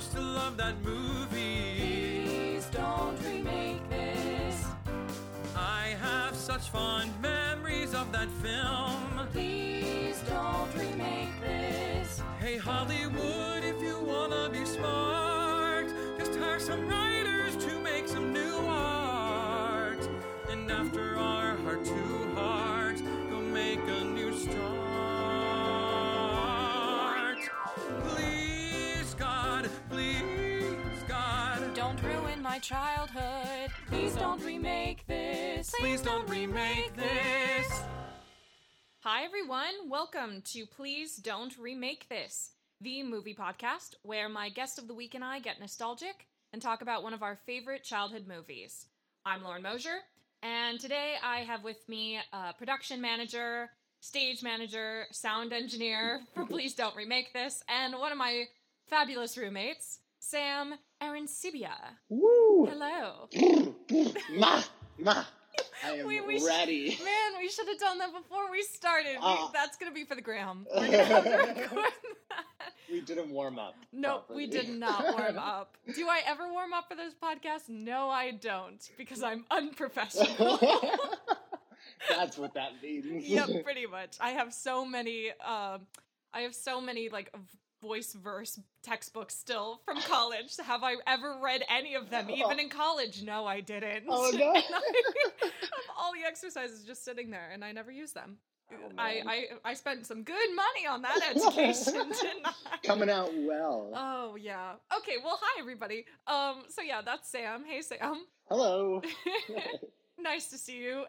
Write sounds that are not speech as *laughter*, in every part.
used to love that movie. Please don't remake this. I have such fond memories of that film. Please don't remake this. Hey, Hollywood, if you wanna be smart, just hire some writers childhood. Please don't remake this. please don't remake this. Hi, everyone. Welcome to Please Don't Remake This, the movie podcast where my guest of the week and I get nostalgic and talk about one of our favorite childhood movies. I'm Lauren Mosier, and today I have with me a production manager, stage manager, sound engineer for *laughs* Please Don't Remake This, and one of my fabulous roommates, Sam Arancibia. Woo! Hello. *laughs* ma, ma. *laughs* I am We- we ready. Man, we should have done that before we started. We- Ah. that's gonna be for the gram. *laughs* We're have to that. we didn't warm up. Nope, we did not warm up. Do I ever warm up for those podcasts? No, I don't, because I'm unprofessional. That's what that means. yep, pretty much. I have so many. Um, I have so many like voice verse textbooks still from college. Have I ever read any of them? Even in college, no, I didn't. Oh, *laughs* no. I have all the exercises just sitting there, and I never use them. Oh, I. I I spent some good money on that education, *laughs* didn't Coming out well. Oh yeah. Okay. Well, hi everybody. Um. So yeah, that's Sam. Hey Sam. Hello. *laughs* nice to see you,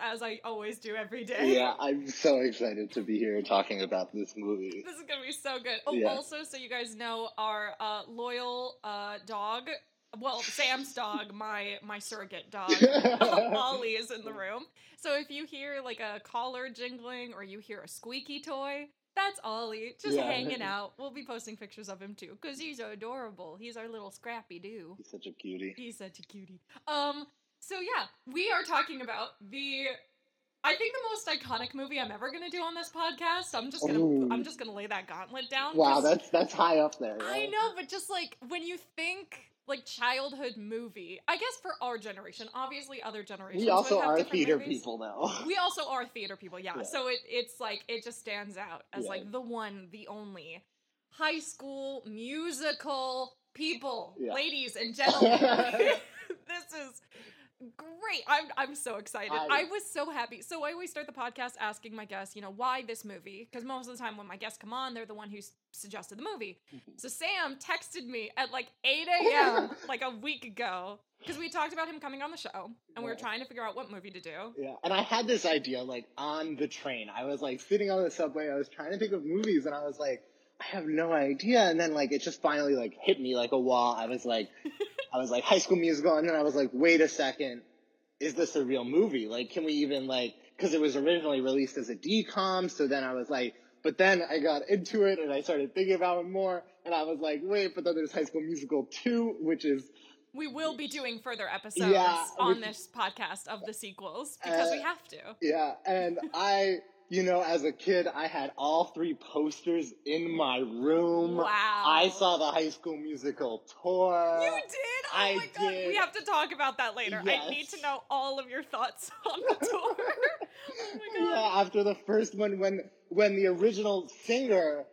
as I always do every day. yeah, I'm so excited to be here talking about this movie. This is gonna be so good. Oh, Yeah. also, so you guys know, our uh, loyal uh, dog. Well, Sam's dog, *laughs* my my surrogate dog, *laughs* Ollie, is in the room. So if you hear like a collar jingling or you hear a squeaky toy, that's Ollie, just Yeah. hanging *laughs* out. We'll be posting pictures of him too, cause he's adorable. He's our little scrappy doo. He's such a cutie. He's such a cutie. Um, so yeah, we are talking about the I think the most iconic movie I'm ever gonna do on this podcast. I'm just gonna Ooh. I'm just gonna lay that gauntlet down. Wow, that's that's high up there. I know, but just like when you think like childhood movie, I guess for our generation, obviously other generations. We also are theater movies. people now. *laughs* We also are theater people, yeah. Yeah. So it it's like it just stands out as Yeah. like the one, the only high school musical people, Yeah. ladies and gentlemen. *laughs* *laughs* this is great. I'm I'm so excited. I, I- was so happy. So I always start the podcast asking my guests, you know, why this movie? Because most of the time when my guests come on, they're the one who s- suggested the movie. Mm-hmm. So Sam texted me at like 8 *laughs* a.m. like a week ago because we talked about him coming on the show and we were trying to figure out what movie to do. Yeah, and I had this idea like on the train. I was like sitting on the subway. I was trying to think of movies, and I was like, I have no idea. And then like it just finally like hit me like a wall. I was like, *laughs* I was like High School Musical, and then I was like, wait a second, is this a real movie? Like, can we even like? Because it was originally released as a DCOM, so then I was like. But then I got into it and I started thinking about it more, and I was like, wait, but then there's High School Musical 2, which is We will be doing further episodes Yeah, on which- this podcast of the sequels because we Uh, have to. Yeah, and I, you know, as a kid, I had all three posters in my room. Wow. I saw the High School Musical tour. You did? Oh I my god. did. We have to talk about that later. I need to know all of your thoughts *laughs* on the tour. *laughs* oh my god. Yeah, after the first one, when when the original singer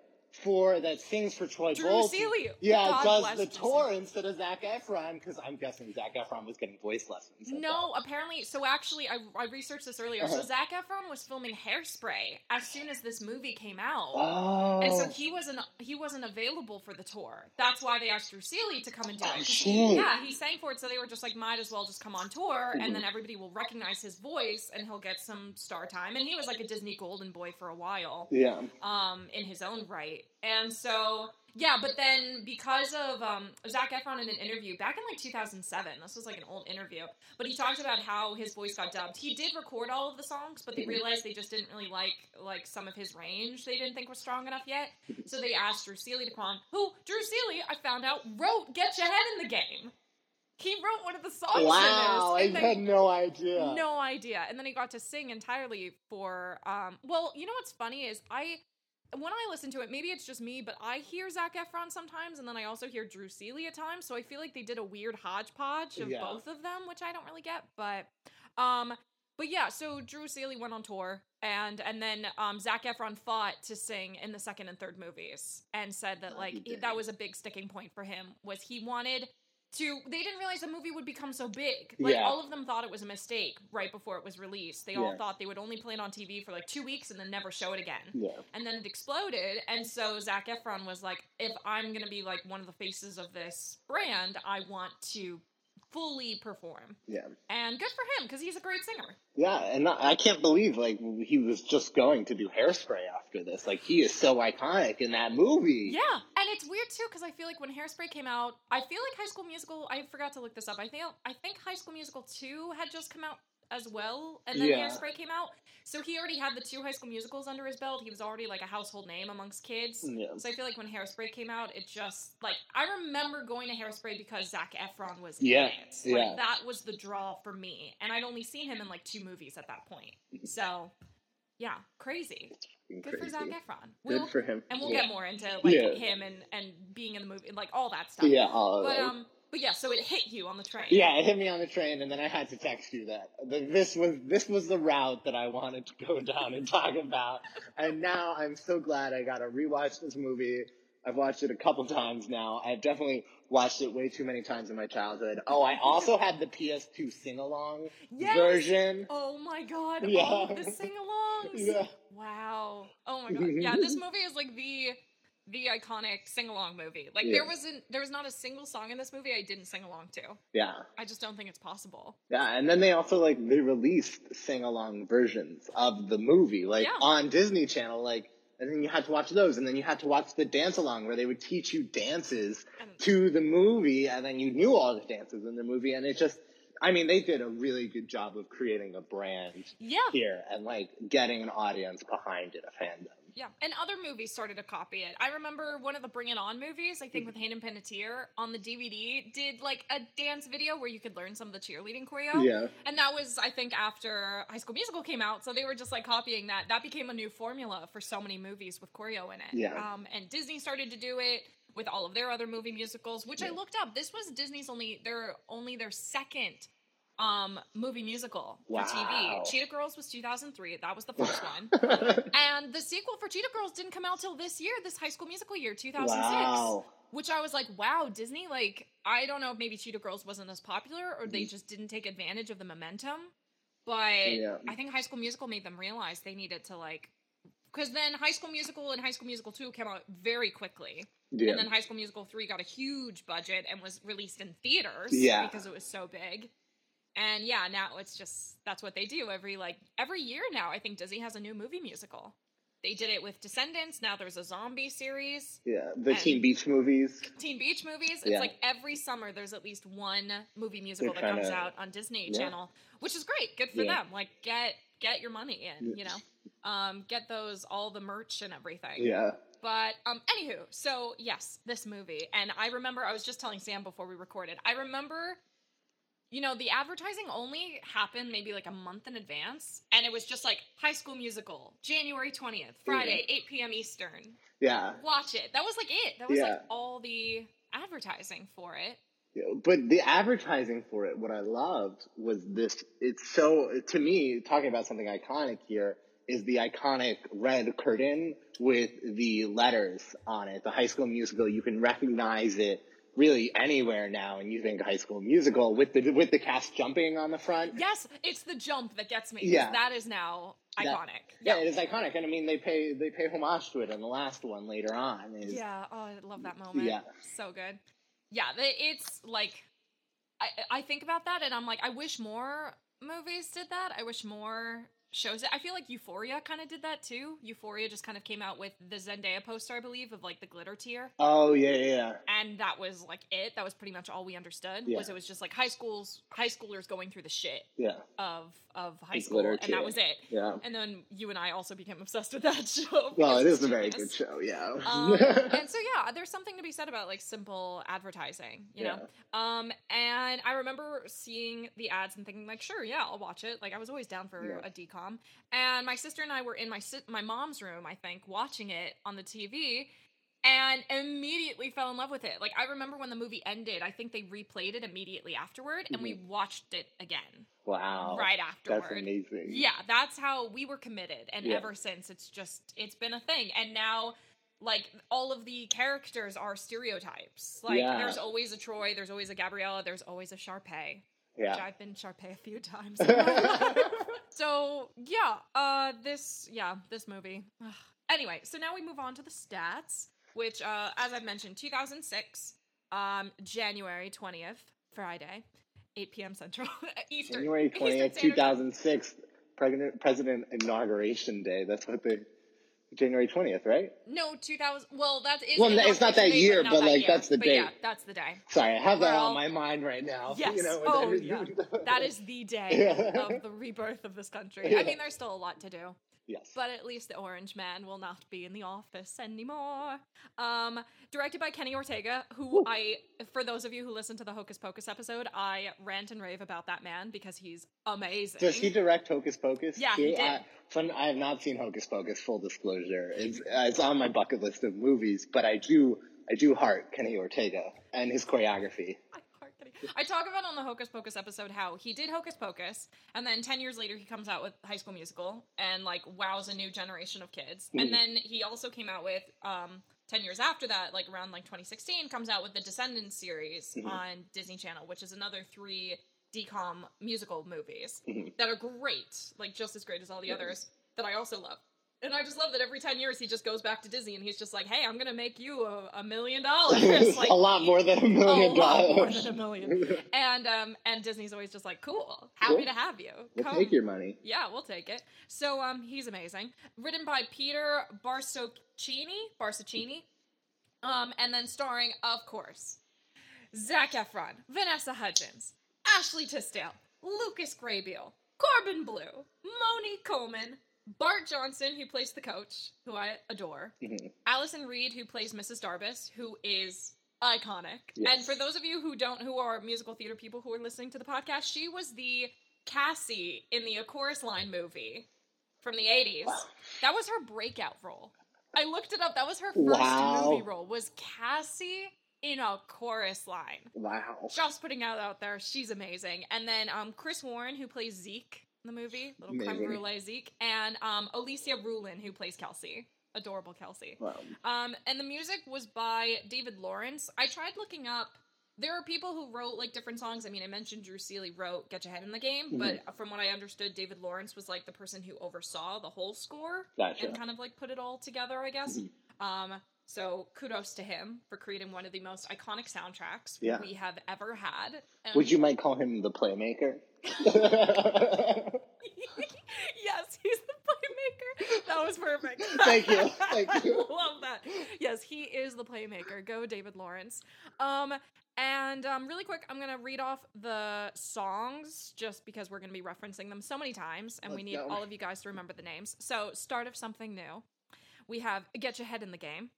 for that sings for Troy Drew Bolton, yeah, God does the tour instead of Zac Efron because I'm guessing Zac Efron was getting voice lessons. No, apparently. So actually, I, I researched this earlier. So Uh-huh. Zac Efron was filming Hairspray as soon as this movie came out. Oh. And so he wasn't he wasn't available for the tour. That's why they asked Drew Seeley to come and do it. Oh, 'Cause shit. he- yeah, he sang for it, so they were just like, might as well just come on tour, and Mm-hmm. then everybody will recognize his voice, and he'll get some star time. And he was like a Disney Golden Boy for a while, yeah. um, in his own right. And so yeah, but then because of um, Zac Efron in an interview back in like 2007, this was like an old interview, but he talked about how his voice got dubbed. He did record all of the songs, but they realized they just didn't really like like some of his range. They didn't think was strong enough yet, so they asked Drew Seeley to come on. Who Drew Seeley, I found out, wrote "Get Your Head in the Game." He wrote one of the songs Wow, I in this. and had no idea. no idea. And then he got to sing entirely for um well, you know what's funny is I when I listen to it, maybe it's just me, but I hear Zac Efron sometimes, and then I also hear Drew Seeley at times. So I feel like they did a weird hodgepodge of Yeah. both of them, which I don't really get. But, um, but yeah. So Drew Seeley went on tour, and and then um, Zac Efron fought to sing in the second and third movies, and said that Oh, like he- that was a big sticking point for him was he wanted to they didn't realize the movie would become so big like Yeah. all of them thought it was a mistake right before it was released they all Yeah. thought they would only play it on tv for like two weeks and then never show it again Yeah. and then it exploded and so zac efron was like if i'm gonna be like one of the faces of this brand i want to fully perform Yeah. and good for him because he's a great singer Yeah, and I can't believe like he was just going to do hairspray after this. Like he is so iconic in that movie. Yeah, and it's weird too because I feel like when Hairspray came out, I feel like High School Musical. I forgot to look this up. I think I think High School Musical two had just come out as well, and then Yeah. Hairspray came out. So he already had the two High School Musicals under his belt. He was already like a household name amongst kids. Yeah. So I feel like when Hairspray came out, it just like I remember going to Hairspray because Zac Efron was Yeah, in it. yeah. Like that was the draw for me, and I'd only seen him in like two movies at that point. So. Yeah, crazy. Good for Crazy. Zac Efron. Good We'll- for him. and we'll yeah. get more into like Yeah. him and and being in the movie, like all that stuff. Yeah, all But um, but yeah, so it hit you on the train. Yeah, it hit me on the train, and then I had to text you that that this was this was the route that I wanted to go down and talk about. And now I'm so glad I got to rewatch this movie. I've watched it a couple times now. I've definitely watched it way too many times in my childhood. Oh, I also *laughs* had the PS2 sing along Yes! version. Oh my god! Oh, yeah. All the sing-alongs. *laughs* Yeah. Wow. Oh my god. *laughs* Yeah, this movie is like the the iconic sing-along movie. Like Yeah. there wasn't there was not a single song in this movie I didn't sing along to. Yeah. I just don't think it's possible. Yeah, and then they also like they released sing along versions of the movie, like Yeah. on Disney Channel, like and then you had to watch those, and then you had to watch the dance along where they would teach you dances And- to the movie, and then you knew all the dances in the movie, and it just, I mean, they did a really good job of creating a brand Yeah. here and like getting an audience behind it, a fandom. Yeah, and other movies started to copy it. I remember one of the Bring It On movies, I think with Hayden Panettiere on the DVD, did like a dance video where you could learn some of the cheerleading choreo. Yeah, And that was, I think, after High School Musical came out, so they were just like copying that. That became a new formula for so many movies with choreo in it. Yeah. Um, and Disney started to do it with all of their other movie musicals, which I looked up. This was Disney's only their only their second um movie musical for TV. Cheetah Girls was 2003. That was the first *laughs* one. And the sequel for Cheetah Girls didn't come out till this year, this high school musical year, 2006. wow. Which I was like, wow, Disney, like, I don't know if maybe Cheetah Girls wasn't as popular or they just didn't take advantage of the momentum. But Yeah. I think High School Musical made them realize they needed to, like, because then High School Musical and High School Musical 2 came out very quickly. Yeah. And then High School Musical 3 got a huge budget and was released in theaters Yeah. because it was so big. And yeah, now it's just that's what they do every like every year now. I think Disney has a new movie musical. They did it with Descendants. Now there's a zombie series. yeah, the Teen Beach movies. Teen Beach movies. It's Yeah. like every summer there's at least one movie musical They're that comes out on Disney Yeah. Channel, which is great. Good for Yeah. them. Like get get your money in, you know. Um, get those all the merch and everything. Yeah. But um, anywho, so yes, this movie, and I remember I was just telling Sam before we recorded. I remember, you know, the advertising only happened maybe like a month in advance, and it was just like High School Musical, January twentieth, hmm. Friday, eight p.m. Eastern. Yeah. Watch it. That was like it. That was like all the advertising for it. Yeah, But the advertising for it, what I loved was this. It's so to me talking about something iconic here is the iconic red curtain with the letters on it. The High School Musical, you can recognize it really anywhere now, and you think High School Musical with the with the cast jumping on the front. Yes, it's the jump that gets me Yeah. that is now That- iconic. Yeah, it is iconic, and I mean they pay they pay homage to it in the last one later on. Is, Yeah, oh, I love that moment. Yeah. So good. Yeah, it's like I I think about that and I'm like I wish more movies did that. I wish more shows it. I feel like Euphoria kind of did that too. Euphoria just kind of came out with the Zendaya poster, I believe, of like the glitter tear. Oh yeah, yeah, yeah. And that was like it. That was pretty much all we understood. Yeah. Was it was just like high schools high schoolers going through the shit yeah. of of high The school glitter and that was it. Yeah. And then you and I also became obsessed with that *laughs* show. Well, it's a very good show. Yeah. um, *laughs* and so yeah, there's something to be said about like simple advertising, you know. Um, and I remember seeing the ads and thinking like, sure, yeah, I'll watch it. Like I was always down for Yeah. a sitcom, and my sister and I were in my si- my mom's room, I think, watching it on the TV, and immediately fell in love with it. Like I remember when the movie ended, I think they replayed it immediately afterward, and we watched it again Wow. right afterward. That's amazing. Yeah, that's how we were committed, and Yeah. ever since it's just it's been a thing. And now, like all of the characters are stereotypes. Like Yeah. there's always a Troy, there's always a Gabriella, there's always a Sharpay. Which Yeah. I've been Sharpay a few times. in my life. so yeah, uh, this yeah this movie. Ugh. Anyway, so now we move on to the stats, which uh, as I've mentioned, 2006, um, January 20th, Friday. 8 p.m. Central, *laughs* Eastern. January twentieth, two Standard Time. president president inauguration day. That's what they. January twentieth, right? No, 2000. Well, that is. Well, it's not that year, but, not that like, year. that's the But date. Yeah, that's the day. Sorry, I have that Well, on my mind right now. *laughs* Yes. You know, oh, yeah. That is the day *laughs* Yeah. of the rebirth of this country. Yeah. I mean, there's still a lot to do, yes. but at least the Orange Man will not be in the office anymore. Um, directed by Kenny Ortega, who I, for those of you who listen to the Hocus Pocus episode, I rant and rave about that man because he's amazing. Does he direct Hocus Pocus? Yeah, he did. I, fun, I have not seen Hocus Pocus. Full disclosure, it's it's on my bucket list of movies, but I do I do heart Kenny Ortega and his choreography. I. *laughs* I talk about on the Hocus Pocus episode how he did Hocus Pocus, and then ten years later he comes out with High School Musical and like wows a new generation of kids. Mhm. And then he also came out with um ten years after that, like around like 2016, comes out with the Descendants series Mhm. on Disney Channel, which is another three DCOM musical movies Mhm. that are great, like just as great as all the Yeah. others that I also love. And I just love that every 10 years he just goes back to Disney and he's just like, hey, I'm going to make you a, a million dollars. *laughs* Like, a lot more than a million a lot more dollars. than a million. *laughs* and um and Disney's always just like, cool, happy Cool. to have you. We'll Come. take your money. Yeah, we'll take it. So um he's amazing. Written by Peter Barsocchini, Barsocchini. Um and then starring, of course, Zac Efron, Vanessa Hudgens, Ashley Tisdale, Lucas Grabeel, Corbin Bleu, Moni Coleman, Bart Johnson, who plays the coach, who I adore, Mhm. Alyson Reed, who plays Mrs. Darbus, who is iconic. Yes. And for those of you who don't, who are musical theater people who are listening to the podcast, she was the Cassie in the A Chorus Line movie from the 80s. Wow. That was her breakout role. I looked it up. That was her first Wow. movie role. Was Cassie in a chorus line? Wow. Just putting it out there. She's amazing. And then um, Chris Warren, who plays Zeke the movie, little creme Amazing. brulee Zeke, and um, Olesya Rulin, who plays Kelsey, adorable Kelsey. Wow. Um, and the music was by David Lawrence. I tried looking up. There are people who wrote like different songs. I mean, I mentioned Drew Seeley wrote "Get Your Head in the Game," Mm-hmm. but from what I understood, David Lawrence was like the person who oversaw the whole score Gotcha. and kind of like put it all together. I guess. Mhm. Um, so kudos to him for creating one of the most iconic soundtracks Yeah. we have ever had. And- Would you might call him the playmaker? *laughs* yes, he's the playmaker. That was perfect. *laughs* Thank you. Thank *laughs* you. Love that. Yes, he is the playmaker. Go, David Lawrence. Um, and um, really quick, I'm gonna read off the songs just because we're gonna be referencing them so many times, and we Let's need go. all of you guys to remember the names. So, start of something new. We have "Get Your Head in the Game."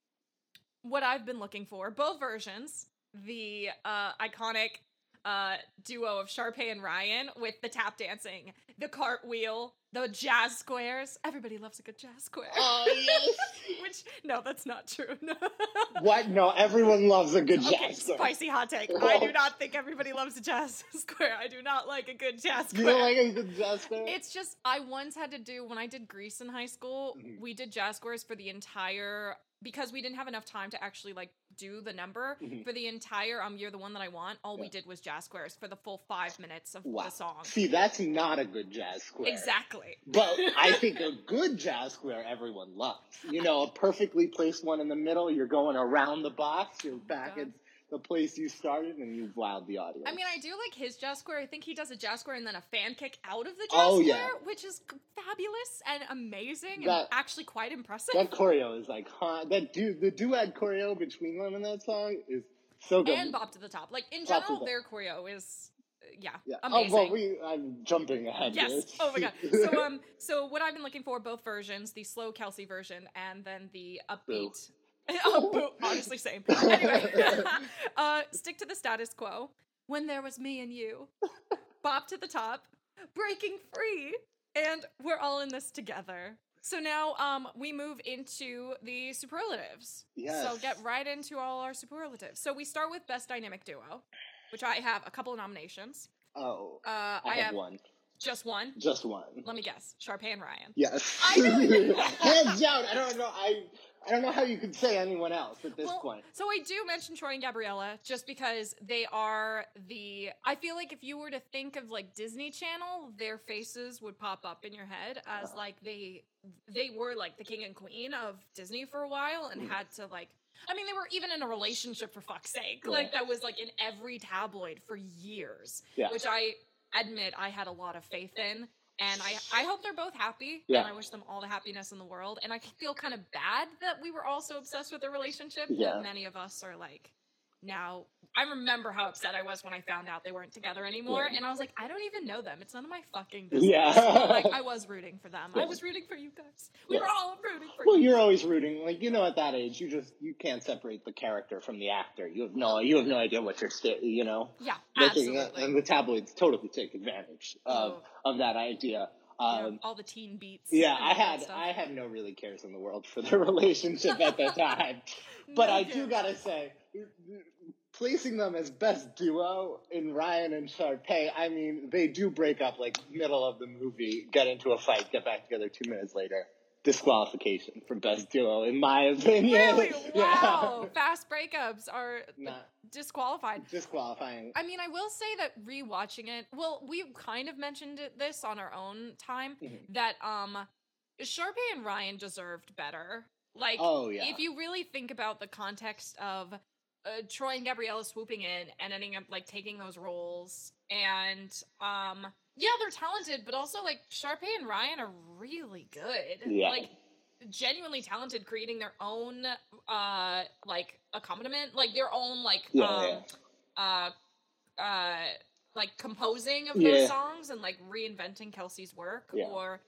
What I've been looking for, both versions. The uh, iconic uh, duo of Sharpay and Ryan with the tap dancing, the cartwheel, the jazz squares. Everybody loves a good jazz square. Oh *laughs* yes. Which no, that's not true. *laughs* What? No, everyone loves a good Okay, jazz square. spicy hot take. I do not think everybody loves a jazz *laughs* square. I do not like a good jazz You square. don't like a good jazz square? It's just I once had to do when I did Grease in high school. Mhm. We did jazz squares for the entire because we didn't have enough time to actually like do the number Mhm. for the entire um you're the one that I want. All we did was jazz squares for the full five minutes of wow. the song. See, that's not a good jazz square. Exactly. But I *laughs* think a good jazz square everyone loves. You know, a perfectly placed one in the middle. You're going around the box. You're back Oh God. The place you started, and you've wowed the audience. I mean, I do like his jazz square. I think he does a jazz square and then a fan kick out of the jazz Oh, square, yeah. which is fabulous and amazing and actually quite impressive. that choreo is like, huh? That du- the duet choreo between them in that song is so good. and Bop to the Top. Like in to general, their choreo is yeah, yeah. amazing. Oh well, we I'm jumping ahead. Yes. here. Oh my god. So *laughs* um, so what I've been looking for both versions, the slow Kelsey version and then the upbeat. *laughs* oh. Honestly, same. *laughs* Anyway, *laughs* uh, stick to the status quo. When there was me and you, bop to the top, breaking free, and we're all in this together. So now um, we move into the superlatives. Yes. So get right into all our superlatives. So we start with best dynamic duo, which I have a couple of nominations. Oh, Uh, I, I, have, have one. just one. Just one. Let me guess. Sharpay and Ryan. Yes. I knew. Hands down. I don't know. I I don't know how you could say anyone else at this Well, point. So I do mention Troy and Gabriella just because they are the. I feel like if you were to think of like Disney Channel, their faces would pop up in your head as Uh-huh. like they they were like the king and queen of Disney for a while and Mhm. had to like. I mean, they were even in a relationship for fuck's sake. Yeah. Like that was like in every tabloid for years, Yeah. which I admit I had a lot of faith in. And I, I hope they're both happy. Yeah. And I wish them all the happiness in the world. And I feel kind of bad that we were all so obsessed with their relationship Yeah. that many of us are like now I remember how upset I was when I found out they weren't together anymore, Yeah. and I was like, I don't even know them. It's none of my fucking business. Yeah. But, like I *laughs* was rooting for them. I was rooting for you guys. We Yeah. were all rooting for Well, you. Well, you're always rooting. Like you know, at that age, you just you can't separate the character from the actor. You have no you have no idea what you're sta- you know. Yeah, making uh, absolutely. and the tabloids totally take advantage of Oh. of that idea. Yeah, Um, all the teen beats. yeah, I had. I had no really cares in the world for their *laughs* relationship at the time, *laughs* but No I do gotta say, placing them as best duo in Ryan and Sharpay, I mean, they do break up like middle of the movie, get into a fight, get back together two minutes later. Disqualification for best duo, in my opinion. Really? *laughs* Yeah. Wow. Fast breakups are Not disqualified. disqualifying. I mean, I will say that rewatching it, well, we kind of mentioned this on our own time Mhm. that um Sharpay and Ryan deserved better. Like Oh, yeah. if you really think about the context of uh, Troy and Gabriella swooping in and ending up like taking those roles and um yeah, they're talented, but also like Sharpay and Ryan are really good. Yeah. Like genuinely talented creating their own uh like accompaniment, like their own like Yeah, um uh uh like composing of Yeah. those songs and like reinventing Kelsey's work Yeah. or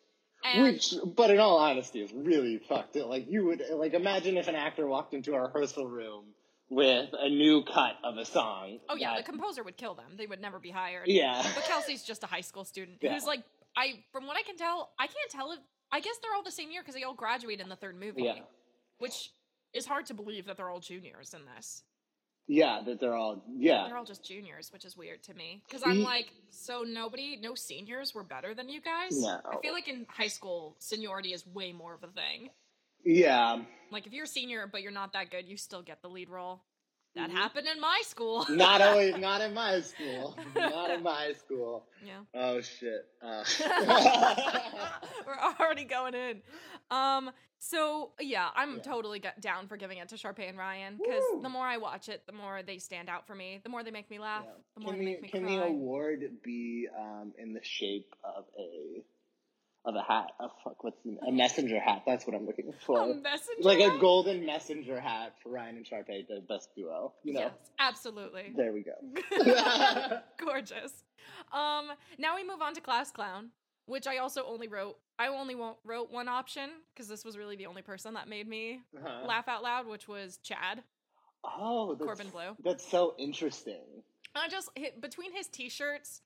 and Which, but in all honesty, is really fucked. Like you would, like imagine if an actor walked into a rehearsal room with a new cut of a song. oh yeah, the composer would kill them. They would never be hired. yeah, But Kelsey's just a high school student Yeah. who's like I from what I can tell, I can't tell if I guess they're all the same year because they all graduate in the third movie. yeah, Which is hard to believe that they're all juniors in this. yeah. That they're all yeah. They're all just juniors, which is weird to me. Because I'm like, so nobody, no seniors were better than you guys? No. I feel like in high school, seniority is way more of a thing. Yeah, Like if you're a senior but you're not that good, you still get the lead role. That Mhm. happened in my school. *laughs* not always, *laughs* not in my school, not in my school. yeah. Oh shit. Uh. *laughs* We're already going in. Um. So yeah, I'm Yeah. totally down for giving it to Sharpay and Ryan because the more I watch it, the more they stand out for me. The more they make me laugh. Yeah. The more Can they the make me can cry. the award be um, in the shape of a of a hat? A fuck, what's a messenger hat? That's what I'm looking for. A messenger like a golden messenger hat for Ryan and Sharpay, the best duo. You know, Yes, absolutely. there we go. *laughs* *laughs* Gorgeous. Um, now we move on to Class Clown, which I also only wrote. I only wrote one option because this was really the only person that made me Uh-huh. laugh out loud, which was Chad. Oh, Corbin Bleu. That's so interesting. I just between his t-shirts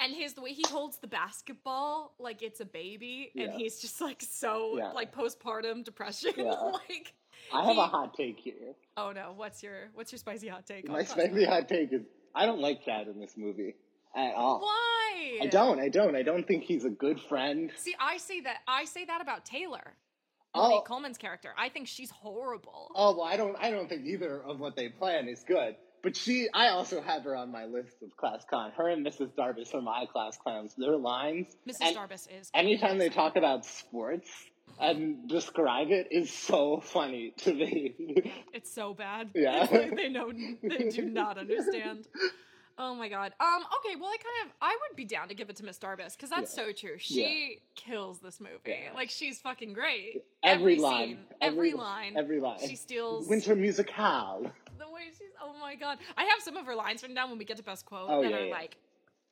and his the way he holds the basketball like it's a baby, and he's just like so Yeah. like postpartum depression. *laughs* Yeah. like, I have a hot take here. oh no, what's your what's your spicy hot take? My spicy hot take is I don't like Chad in this movie at all. Why? I don't. I don't. I don't think he's a good friend. See, I say that I say that about Taylor, Oh. Monique Coleman's character. I think she's horrible. Oh well, I don't. I don't think either of what they plan is good. But she, I also have her on my list of class clown. Her and Mrs. Darbus are my class clowns. Their lines, Mrs. and Darbus is. anytime they talk about sports and describe it, is so funny to me. *laughs* it's so bad. Yeah. *laughs* Like they know they do not understand. Oh my god. Um. Okay. Well, I kind of I would be down to give it to Miss Darbus because that's Yeah. so true. She kills this movie. Yeah. Like she's fucking great. every, scene, line, every, line. every line. She steals Winter musicale. Way she's. Oh my god. I have some of her lines written down when we get to best quote Oh, that yeah, are yeah. like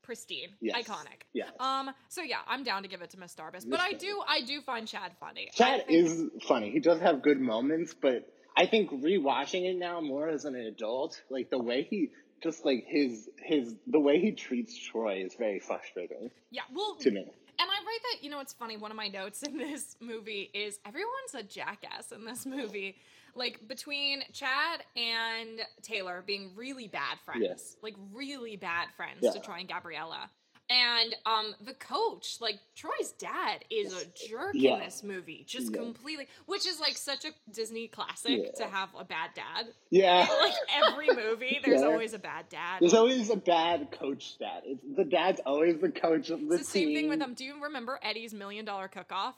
pristine, Yes. iconic. Yes. Um. So yeah, I'm down to give it to Miss Darbus, Miss but I do I do find Chad funny. Chad think- is funny. He does have good moments, but I think rewatching it now more as an adult, like the way he just like his his the way he treats Troy is very frustrating Yeah. Well, to me. And I write that, you know, it's funny. One of my notes in this *laughs* movie is everyone's a jackass in this movie. Like between Chad and Taylor being really bad friends, Yes. like really bad friends Yeah. to Troy and Gabriella. And um the coach, like Troy's dad, is a jerk Yeah. in this movie, just Yeah. completely, which is like such a Disney classic to have a bad dad. Yeah. *laughs* Like every movie, there's always a bad dad. There's always a bad coach dad. It's, the dad's always the coach of the It's the same thing with them. Do you remember Eddie's million dollar cook off?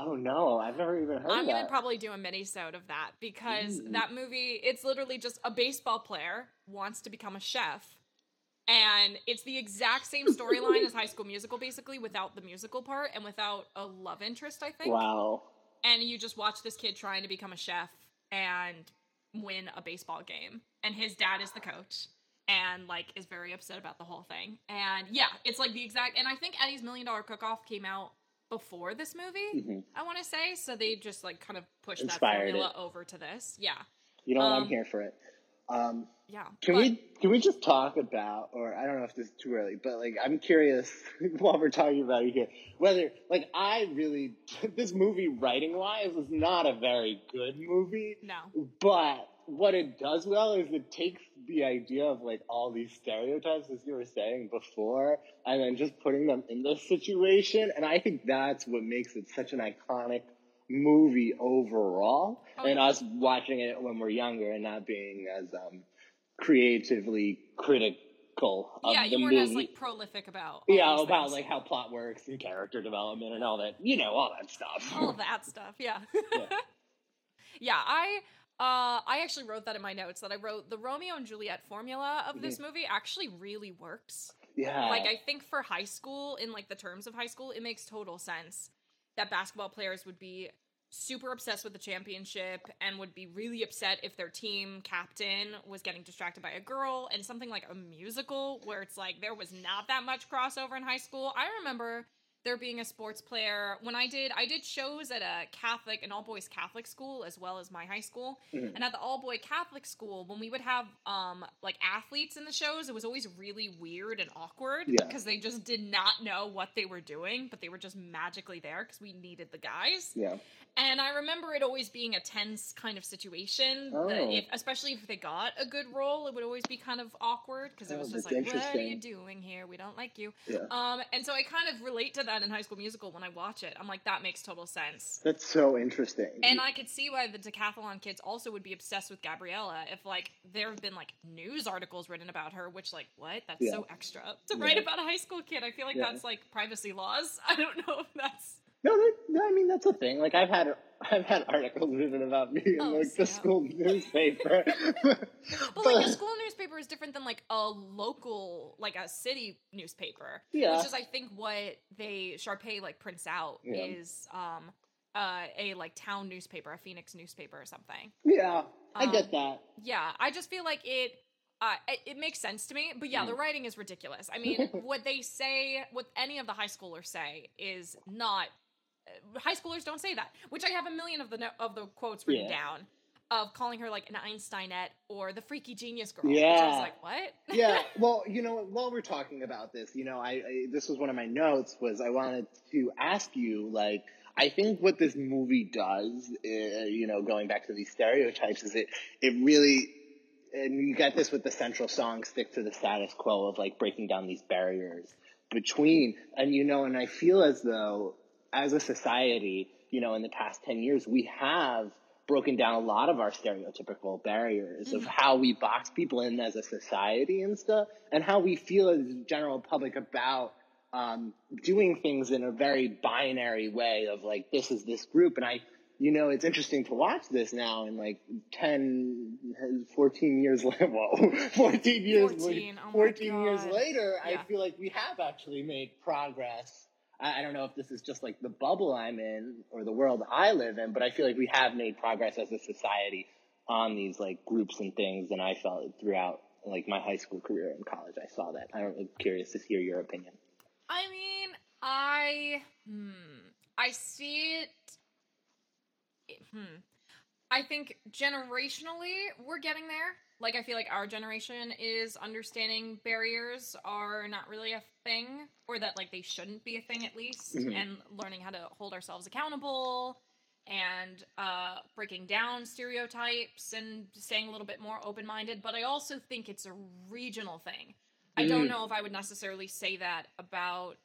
Oh no, I've never even heard of that. I'm that. gonna probably do a mini sode of that because Ooh. that movie it's literally just a baseball player wants to become a chef. And it's the exact same storyline as *laughs* High School Musical, basically, without the musical part and without a love interest, I think. wow. And you just watch this kid trying to become a chef and win a baseball game. And his dad is the coach and like is very upset about the whole thing. And yeah, it's like the exact and I think Eddie's Million Dollar Cook Off came out before this movie, Mhm. I want to say. So they just like kind of pushed Inspired that formula it. over to this. Yeah. You know what? Um, I'm here for it. Um, Yeah. Can But- we can we just talk about, or I don't know if this is too early, but like I'm curious *laughs* while we're talking about it here, whether like I really *laughs* this movie writing wise is not a very good movie, No. but what it does well is it takes the idea of like all these stereotypes as you were saying before, and then just putting them in this situation, and I think that's what makes it such an iconic movie overall, Oh, and yeah. us watching it when we're younger and not being as um, creatively critical of yeah, the you weren't movie. as like prolific about yeah, about things. like how plot works and character development and all that, you know, all that stuff. all that stuff. Yeah. Yeah. *laughs* yeah, I uh I actually wrote that in my notes that I wrote the Romeo and Juliet formula of this Mm-hmm. movie actually really works. yeah, Like I think for high school in like the terms of high school, it makes total sense that basketball players would be super obsessed with the championship and would be really upset if their team captain was getting distracted by a girl and something like a musical where it's like there was not that much crossover in high school. I remember there being a sports player when I did I did shows at a Catholic an all boys Catholic school as well as my high school. Mhm. And at the all boy Catholic school when we would have um like athletes in the shows it was always really weird and awkward Yeah. because they just did not know what they were doing but they were just magically there because we needed the guys. yeah, And I remember it always being a tense kind of situation. Oh. If, especially if they got a good role, it would always be kind of awkward because it Oh, was just like, "What are you doing here? We don't like you." yeah. Um, and so I kind of relate to that in High School Musical when I watch it. I'm like, that makes total sense. That's so interesting. And I could see why the decathlon kids also would be obsessed with Gabriella if like there have been like news articles written about her, which like what? That's Yeah. so extra to Yeah. write about a high school kid. I feel like Yeah. that's like privacy laws. *laughs* I don't know if that's No, that, no, I mean that's a thing. Like I've had I've had articles written about me in Oh, like the school newspaper. *laughs* *laughs* But like a school newspaper is different than like a local, like a city newspaper. Yeah. Which is, I think, what they Sharpay like prints out Yeah. is um uh a like town newspaper, a Phoenix newspaper or something. yeah, I Um, get that. Yeah, I just feel like it. Uh, it, it makes sense to me, but yeah, Mm. the writing is ridiculous. I mean, *laughs* what they say, what any of the high schoolers say, is not. Uh, high schoolers don't say that, which I have a million of the no- of the quotes written Yeah. down of calling her like an Einsteinette or the freaky genius girl. Which I Yeah. was like, what? *laughs* yeah, *laughs* well, you know, while we're talking about this, you know, I, I this was one of my notes was I wanted to ask you like I think what this movie does, uh, you know, going back to these stereotypes, is it it really and you get this with the central song stick to the status quo of like breaking down these barriers between and you know and I feel as though as a society, you know, in the past 10 years we have broken down a lot of our stereotypical barriers of Mhm. how we box people in as a society and stuff and how we feel as a general public about um, doing things in a very binary way of like this is this group and I you know it's interesting to watch this now in like 10 14 years *laughs* later whoa 14 years 14, later, oh my 14 years later Yeah. I feel like we have actually made progress I, I don't know if this is just like the bubble I'm in or the world I live in but I feel like we have made progress as a society on these like groups and things and I felt throughout like my high school career and college I saw that I'm curious to hear your opinion I mean, I hmm, I see it. it- Hmm. I think generationally we're getting there. Like I feel like our generation is understanding barriers are not really a thing or that like they shouldn't be a thing at least Mhm. and learning how to hold ourselves accountable and uh breaking down stereotypes and staying a little bit more open-minded, but I also think it's a regional thing. I don't Mhm. know if I would necessarily say that about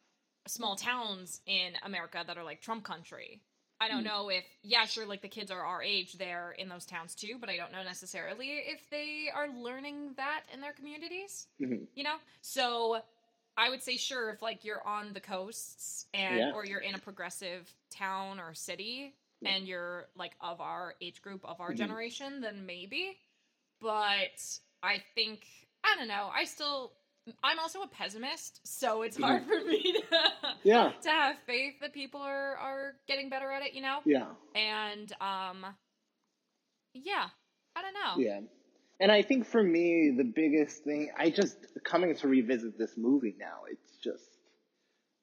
small towns in America that are like Trump country. I don't Mm. know if yeah, sure, like the kids are our age there in those towns too, but I don't know necessarily if they are learning that in their communities. Mhm. You know, so I would say sure if like you're on the coasts and Yeah. or you're in a progressive town or city Yeah. and you're like of our age group of our Mhm. generation, then maybe. But I think I don't know. I still I'm also a pessimist, so it's hard for me to Yeah. *laughs* to have faith that people are are getting better at it, you know? Yeah. And um yeah, I don't know. Yeah. And I think for me, the biggest thing, I just, coming to revisit this movie now, it's just,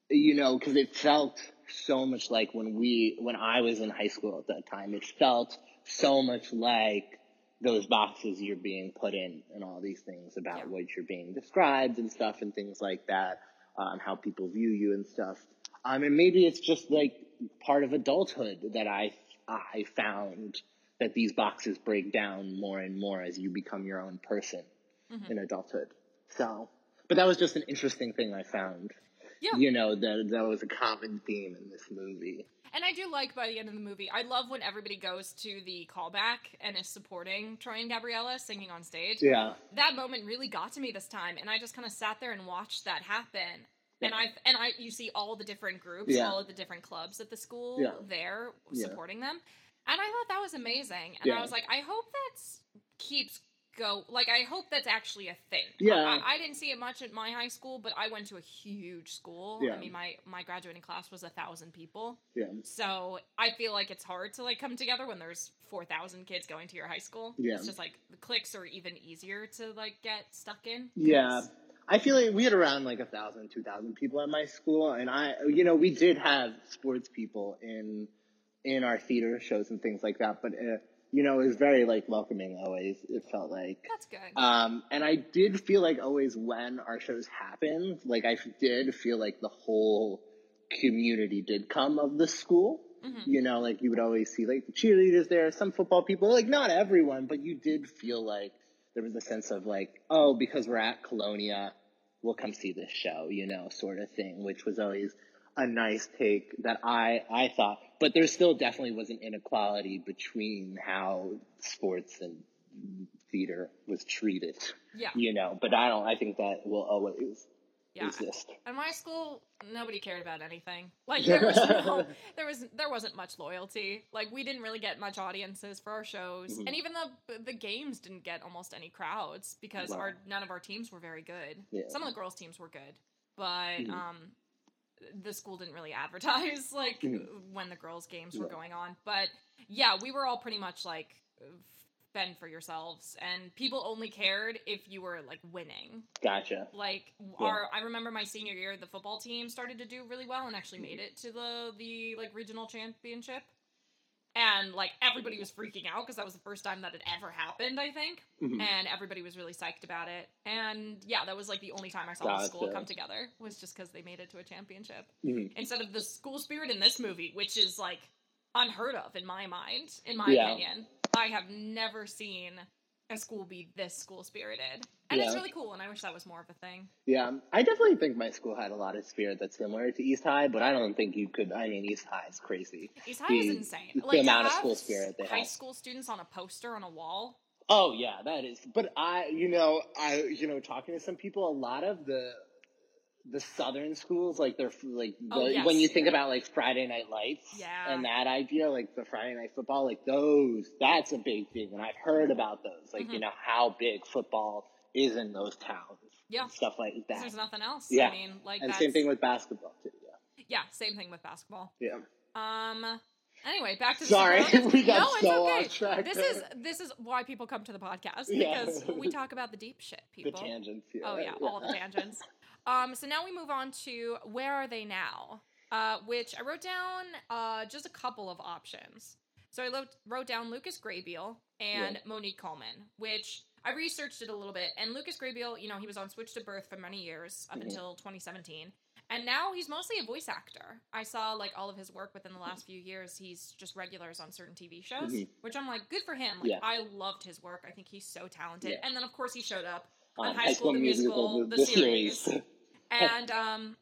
you know, because it felt so much like when we, when I was in high school at that time, it felt so much like those boxes you're being put in and all these things about Yeah. what you're being described and stuff and things like that, um, how people view you and stuff. Um, and maybe it's just like part of adulthood that I, I found that these boxes break down more and more as you become your own person Mhm. in adulthood. So, but that was just an interesting thing I found. Yeah. You know, that that was a common theme in this movie. And I do like by the end of the movie, I love when everybody goes to the callback and is supporting Troy and Gabriella singing on stage. Yeah. That moment really got to me this time, and I just kind of sat there and watched that happen. And I and I you see all the different groups, Yeah. all of the different clubs at the school Yeah. there supporting them, and I thought that was amazing. And. I was like, I hope that keeps go. Like, I hope that's actually a thing. Yeah. I, I didn't see it much at my high school, but I went to a huge school. Yeah. I mean, my my graduating class was a thousand people. Yeah. So I feel like it's hard to like come together when there's four thousand kids going to your high school. Yeah. It's just like the cliques are even easier to like get stuck in. yeah I feel like we had around like a thousand, two thousand people at my school, and I, you know, we did have sports people in in our theater shows and things like that. But uh, you know, it was very like welcoming. Always, it felt like. That's good. Um, and I did feel like always when our shows happened, like I did feel like the whole community did come of the school. Mhm. You know, like you would always see like the cheerleaders there, some football people, like not everyone, but you did feel like there was a sense of like, oh, because we're at Colonia, we'll come see this show, you know, sort of thing, which was always a nice take that I, I thought, but there still definitely was an inequality between how sports and theater was treated, Yeah. you know, but I don't, I think that will always Yeah. exist. At my school, nobody cared about anything. Like *laughs* there was no, there was there wasn't much loyalty. Like we didn't really get much audiences for our shows, Mhm. and even the the games didn't get almost any crowds because Wow. our none of our teams were very good. Yeah. Some of the girls' teams were good, but Mhm. um, the school didn't really advertise *laughs* like Mhm. when the girls' games were going on. But yeah, we were all pretty much like fend for yourselves, and people only cared if you were like winning Gotcha. like our i remember my senior year the football team started to do really well and actually made it to the the like regional championship and like everybody was freaking out because that was the first time that had ever happened i think Mhm. and everybody was really psyched about it and yeah that was like the only time i saw the school come together was just because they made it to a championship Mhm. instead of the school spirit in this movie which is like unheard of in my mind in my Yeah. opinion i have never seen a school be this school spirited and it's really cool and i wish that was more of a thing Yeah, I definitely think my school had a lot of spirit that's similar to East High, but I don't think you could. I mean, East High is crazy. East High is the- insane. the Like amount of school spirit they have. high have. school students on a poster on a wall. Oh yeah, that is. But I, you know, I, you know, talking to some people, a lot of the the southern schools, like they're like the, Oh, yes. when you think about like Friday Night Lights, Yeah. and that idea, like the Friday Night Football, like those, that's a big thing, and I've heard about those, like you Mhm. know how big football is in those towns, Yeah. stuff like that. There's nothing else. Yeah. I mean, like and that's same thing with basketball too. Yeah, yeah, same thing with basketball. yeah. Um. Anyway, back to the Sorry, *laughs* we got no, it's so okay. off track This is this is why people come to the podcast Yeah. because we talk about the deep shit, *laughs* people. The tangents. Yeah. Oh yeah, all the tangents. *laughs* Um, so now we move on to where are they now? Uh, which I wrote down uh, just a couple of options. So I wrote, wrote down Lucas Grabeel and Monique Coleman, which I researched it a little bit. And Lucas Grabeel, you know, he was on Switched at Birth for many years up until 2017. And now he's mostly a voice actor. I saw like all of his work within the last few years. He's just regulars on certain TV shows, Mhm. which I'm like, good for him. Like Yeah. I loved his work. I think he's so talented. Yeah. And then of course he showed up Um, on High School the Musical, the series. *laughs* and um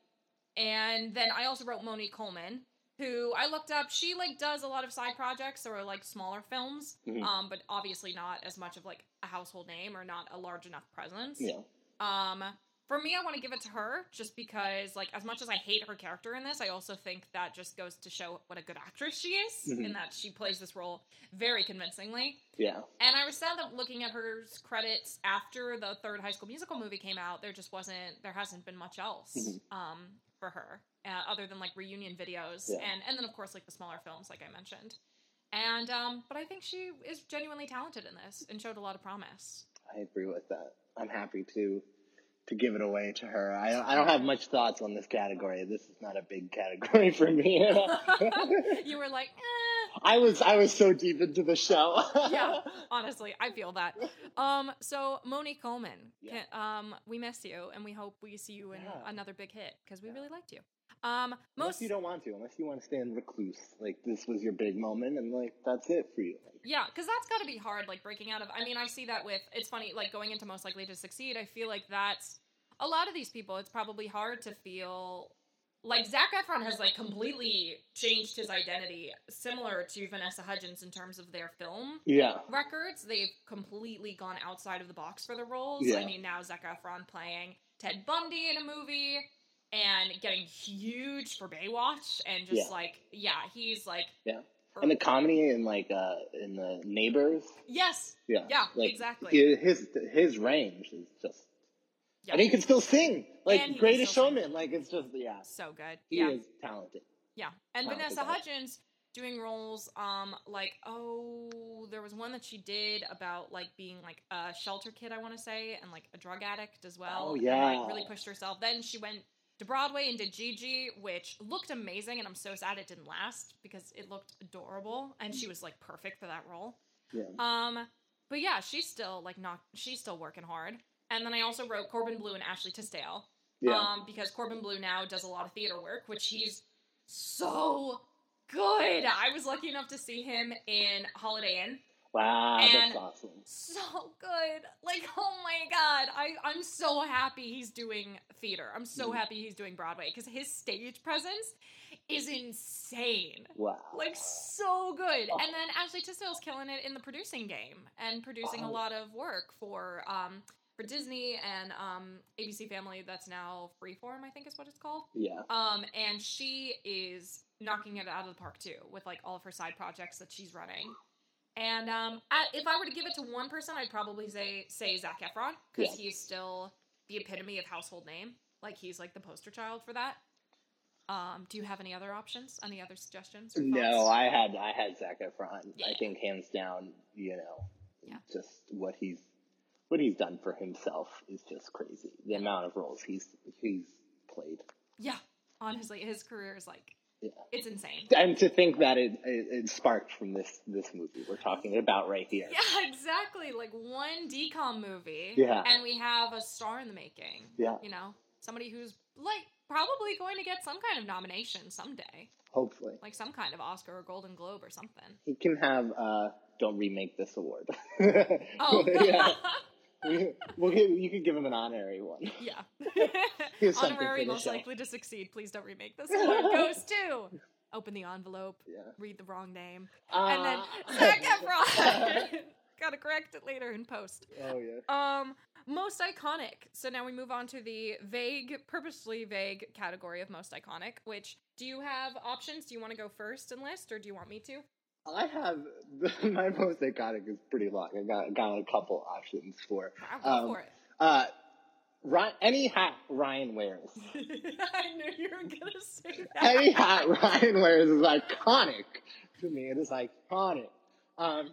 and then I also wrote Monique Coleman, who I looked up. She like does a lot of side projects or like smaller films, Mhm. um, but obviously not as much of like a household name or not a large enough presence. yeah. Um, for me, I want to give it to her just because, like, as much as I hate her character in this, I also think that just goes to show what a good actress she is, Mhm. in that she plays this role very convincingly. Yeah. And I was sad that looking at her credits after the third High School Musical movie came out, there just wasn't, there hasn't been much else Mhm. um, for her, uh, other than like reunion videos Yeah. and and then of course like the smaller films, like I mentioned. And um, but I think she is genuinely talented in this and showed a lot of promise. I agree with that. I'm happy to to give it away to her. I I don't have much thoughts on this category. This is not a big category *laughs* for me. *laughs* you were like, eh. I was I was so deep into the show. *laughs* yeah, honestly, I feel that. Um, so Monique Coleman, Yeah. can, um, we miss you, and we hope we see you in Yeah. another big hit because we Yeah. really liked you. Um, Unless you don't want to, unless you want to stay in recluse, like this was your big moment, and like that's it for you. Like, Yeah, because that's got to be hard, like breaking out of. I mean, I see that with. It's funny, like going into most likely to succeed. I feel like that's a lot of these people. It's probably hard to feel like Zac Efron has like completely changed his identity, similar to Vanessa Hudgens in terms of their film yeah, records. They've completely gone outside of the box for the roles. Yeah. I mean, now Zac Efron playing Ted Bundy in a movie and getting huge for Baywatch, and just Yeah. like, yeah, he's like, yeah. And the comedy in like uh in the neighbors, yes, yeah, yeah, like, exactly. His his range is just, Yeah. and he can still sing. Like And Greatest still sing. Showman, like it's just yeah, so good. he yeah, is talented. yeah. And talented Vanessa. Hudgens doing roles, um, like oh, there was one that she did about like being like a shelter kid, I want to say, and like a drug addict as well. Oh, and, yeah. like really pushed herself. Then she went to Broadway and did Gigi, which looked amazing, and I'm so sad it didn't last because it looked adorable, and she was like perfect for that role. Yeah, Um, but yeah, she's still like not, she's still working hard. And then I also wrote Corbin Bleu and Ashley Tisdale. yeah. Um, because Corbin Bleu now does a lot of theater work, which he's so good. I was lucky enough to see him in Holiday Inn. Wow, and- that's awesome. So good. Like, oh my god. I, I'm so happy he's doing theater. I'm so Mhm. happy he's doing Broadway because his stage presence is insane. Wow, Like so good. Oh. And then Ashley Tisdale's killing it in the producing game and producing a Oh. lot of work for um for Disney and um ABC Family that's now Freeform, I think is what it's called. yeah, Um and she is knocking it out of the park too with like all of her side projects that she's running. And um I, if I were to give it to one person, I'd probably say say Zac Efron because Yeah. he's still the epitome of household name. Like he's like the poster child for that. Um, do you have any other options? Any other suggestions? Or No. I had I had Zac Efron. I think hands down, you know, Yeah. just what he's what he's done for himself is just crazy. The amount of roles he's he's played. Yeah, honestly, his career is like Yeah. It's insane. And to think that it, it, it sparked from this this movie we're talking about right here. Yeah, *laughs* exactly. Like one DCOM movie, Yeah. and we have a star in the making. Yeah. you know, somebody who's like probably going to get some kind of nomination someday, Hopefully, like some kind of Oscar or Golden Globe or something. he can have. uh Don't remake this award. *laughs* Oh, yeah. *laughs* We, we'll give, you could give him an honorary one. yeah. *laughs* Honorary most show. likely to succeed. Please don't remake this. Award goes to open the envelope, *laughs* Yeah. read the wrong name, and then Ah. *laughs* Zac Efron. Gotta correct it later in post. oh yeah. Um, most iconic. So now we move on to the vague, purposely vague category of most iconic. Which do you have options? Do you want to go first and list, or do you want me to? I have *laughs* my most iconic is pretty long. I got got a couple options for Um, for it. uh Ryan, any hat Ryan wears. *laughs* I knew you were gonna say that. Any hat Ryan wears is iconic to me. It is iconic. Um,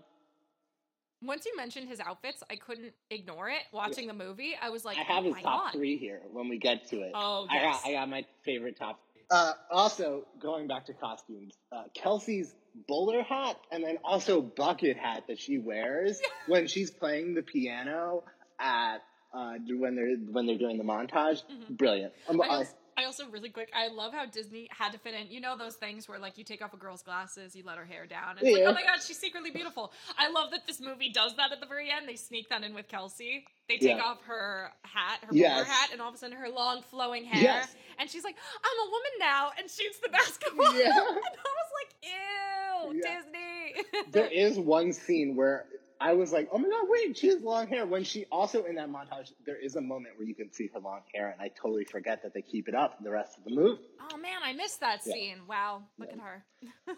Once you mentioned his outfits, I couldn't ignore it. Watching the movie, I was like, I have oh his top God. three here when we get to it. Oh I got I got my favorite top. Uh, also, going back to costumes, uh, Kelsey's bowler hat and then also bucket hat that she wears *laughs* when she's playing the piano at uh, when they're when they're doing the montage. Brilliant. Um, Mm-hmm. I I- also, I also really quick, I love how Disney had to fit in. You know those things where like you take off a girl's glasses, you let her hair down, and it's Yeah. like, oh my god, she's secretly beautiful. I love that this movie does that at the very end. They sneak that in with Kelsey. They take Yeah. off her hat, her Yes. bowler hat, and all of a sudden her long flowing hair, Yes. and she's like, I'm a woman now, and shoots the *laughs* basketball. Yeah. *laughs* and I was like, ew, Yeah. Disney. *laughs* there is one scene where I was like, oh my god, wait, she has long hair. When she also in that montage, there is a moment where you can see her long hair, and I totally forget that they keep it up the rest of the movie. oh man, I missed that Yeah. scene. Wow, look Yeah. at her.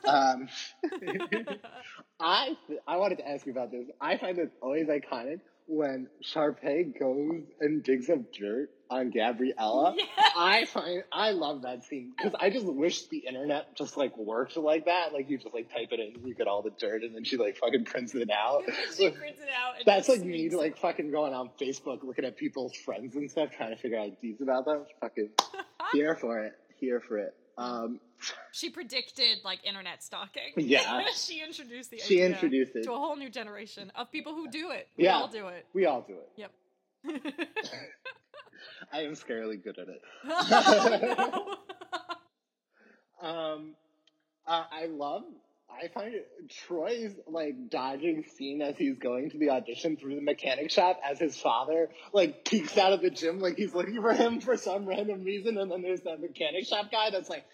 Um, *laughs* I I wanted to ask you about this. I find it always iconic when Sharpay goes and digs up dirt on Gabriella. Yeah. I find I love that scene because I just wish the internet just like worked like that. Like you just like type it in, you get all the dirt, and then she like fucking prints it out. she prints it out. That's like me it. like fucking going on Facebook looking at people's friends and stuff, trying to figure out deeds about them. Fucking *laughs* here for it. Here for it. Um, She predicted like internet stalking. Yeah. *laughs* she introduced the she introduced it. to a whole new generation of people who do it. We Yeah. all do it. We all do it. Yep. *laughs* *laughs* I am scarily good at it. *laughs* No. Um, uh, I love. I find it, Troy's like dodging scene as he's going to the audition through the mechanic shop as his father like peeks out of the gym like he's looking for him for some random reason, and then there's that mechanic shop guy that's like "Mm,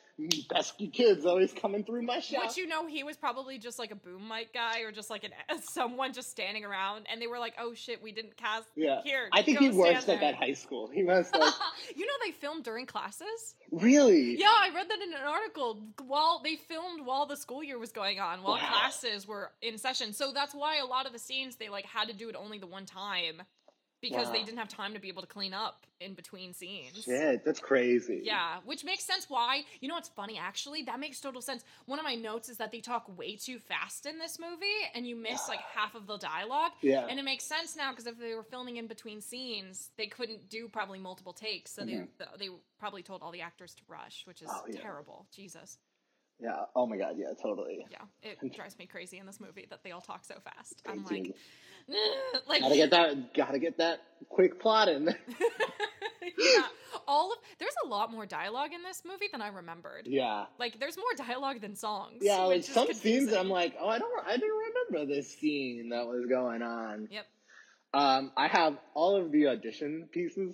pesky kids always coming through my shop. Which you know, he was probably just like a boom mic guy or just like an *laughs* someone just standing around, and they were like, "Oh shit, we didn't cast." yeah, Here, I think he works at that high school. He must like *laughs* you know, they filmed during classes. really. Yeah, I read that in an article. While they filmed while the school year was going on, while Wow. classes were in session, so that's why a lot of the scenes they like had to do it only the one time because they didn't have time to be able to clean up in between scenes. Shit, that's crazy. Yeah, which makes sense why. You know what's funny actually? That makes total sense. One of my notes is that they talk way too fast in this movie and you miss like *sighs* half of the dialogue. Yeah. And it makes sense now because if they were filming in between scenes, they couldn't do probably multiple takes. So Mhm. they they probably told all the actors to rush, which is Oh, yeah. terrible. Jesus. Yeah. Oh my god. Yeah. Totally. Yeah, it *laughs* drives me crazy in this movie that they all talk so fast. I'm like, *laughs* like Gotta get that. Gotta get that quick plot in. *laughs* yeah, all of there's a lot more dialogue in this movie than I remembered. yeah. Like there's more dialogue than songs. Yeah, like some scenes. I'm like, oh, I don't, I didn't remember this scene that was going on. Yep. Um, I have all of the audition pieces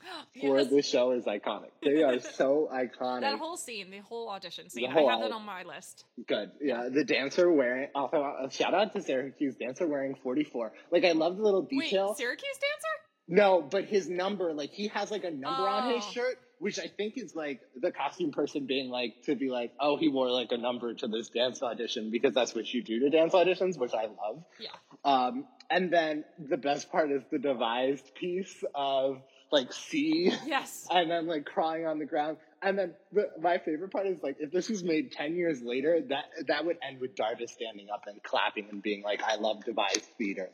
*gasps* for Yes. the show is iconic. They are so *laughs* iconic. That whole scene, the whole audition scene, whole I have that on my list. Good. Yeah, the dancer wearing. Also, a shout out to Syracuse dancer wearing 44. Like, I love the little detail. Wait, Syracuse dancer? No, but his number, like he has like a number on his Oh. shirt, which I think is like the costume person being like to be like, oh, he wore like a number to this dance audition because that's what you do to dance auditions, which I love. Yeah. Um, and then the best part is the devised piece of like C, Yes. *laughs* and then like crying on the ground. And then the, my favorite part is like if this was made ten years later, that that would end with Darbus standing up and clapping and being like, "I love devised theater."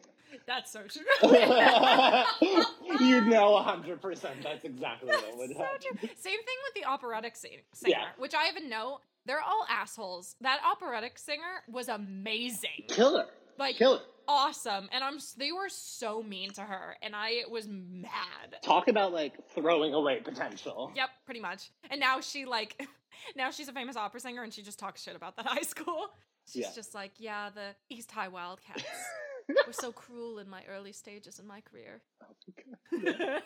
That's so true. *laughs* *laughs* you know, hundred percent. That's exactly what would so happen. true. Same thing with the operatic sing- singer, Yeah. which I even know. They're all assholes. That operatic singer was amazing. Killer, Like killer. Awesome. And I'm they were so mean to her and I was mad. Talk about like throwing away potential. Yep, pretty much. And now she like *laughs* now she's a famous opera singer and she just talks shit about that *laughs* high school. She's Yeah. just like, yeah, the East High Wildcats *laughs* were so cruel in my early stages in my career. Oh,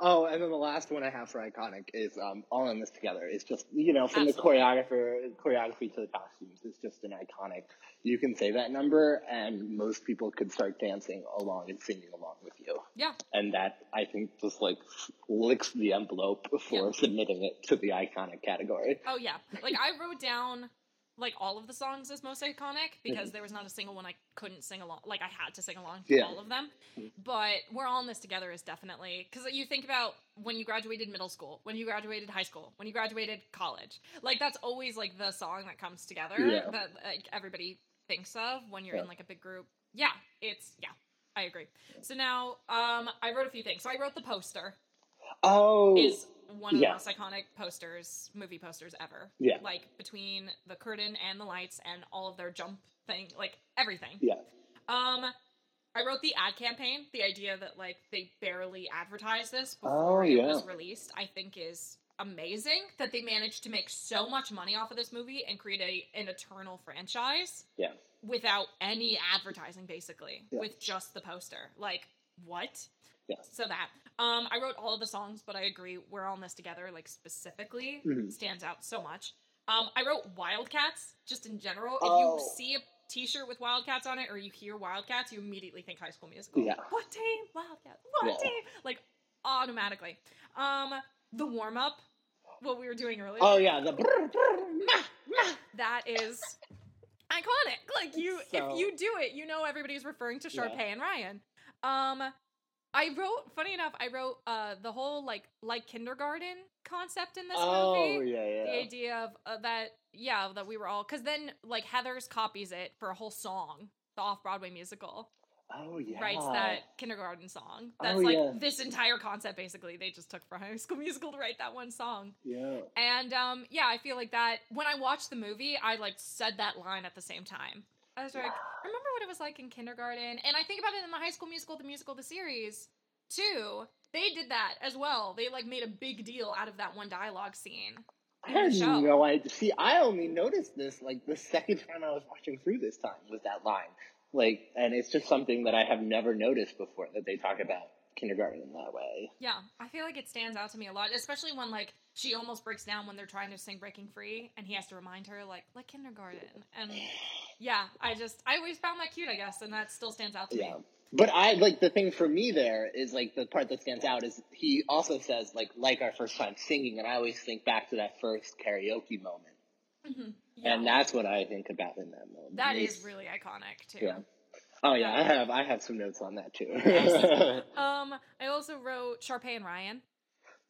and then the last one I have for iconic is um, all in this together. It's just you know from Absolutely. the choreographer choreography to the costumes. It's just an iconic. You can say that number, and most people could start dancing along and singing along with you. yeah. And that I think just like licks the envelope *laughs* for Yeah. submitting it to the iconic category. Oh yeah. Like I wrote down like all of the songs as most iconic because there was not a single one I couldn't sing along. Like I had to sing along to Yeah. all of them. But we're all in this together is definitely because you think about when you graduated middle school, when you graduated high school, when you graduated college. Like that's always like the song that comes together Yeah. that like everybody thinks of when you're in like a big group. Yeah, it's yeah. I agree. So now, um, I wrote a few things. So I wrote the poster Oh, is one of Yeah. the most iconic posters, movie posters ever. Yeah. Like between the curtain and the lights and all of their jump thing, like everything. Yeah. Um, I wrote the ad campaign. The idea that like they barely advertised this Oh, before it was yeah. released, I think is amazing. That they managed to make so much money off of this movie and create a an eternal franchise Yeah. without any advertising, basically, Yeah. with just the poster. Like what? Yeah. So that. Um, I wrote all of the songs, but I agree, we're all in this together, like specifically, Mhm. stands out so much. Um, I wrote Wildcats, just in general. If Oh. you see a t-shirt with Wildcats on it or you hear Wildcats, you immediately think High School Musical. Yeah. What team? Wildcats. What Yeah. team? Like automatically. Um, the warm up, what we were doing earlier. Oh yeah, the brr, brr. That is iconic. Like you, So- if you do it, you know everybody's referring to Sharpay Yeah. and Ryan. Um, I wrote. Funny enough, I wrote uh the whole like like kindergarten concept in this movie. Oh movie. yeah, The idea of uh, that, yeah, that we were all because then like Heathers copies it for a whole song. The off Broadway musical Oh yeah. writes that kindergarten song. That's Oh, like yeah. this entire concept. Basically, they just took for High School *laughs* Musical to write that one song. Yeah. And um, yeah, I feel like that when I watched the movie, I like said that line at the same time. I was like, remember what it was like in kindergarten? And I think about it in the High School Musical, the musical, the series too. They did that as well. They like made a big deal out of that one dialogue scene. I had no idea. See, I only noticed this like the second time I was watching through this time was that line. Like, and it's just something that I have never noticed before that they talk about kindergarten in that way. Yeah, I feel like it stands out to me a lot, especially when like she almost breaks down when they're trying to sing "Breaking Free" and he has to remind her like like kindergarten. And *sighs* yeah, I just I always found that cute, I guess, and that still stands out to Yeah. me. But I like the thing for me there is like the part that stands out is he also says like like our first time singing, and I always think back to that first karaoke moment, Mhm. Yeah. and that's what I think about in that moment. That is really iconic too. yeah. Oh yeah, Yeah. I have I have some notes on that too. Yes. *laughs* Um, I also wrote Sharpay and Ryan,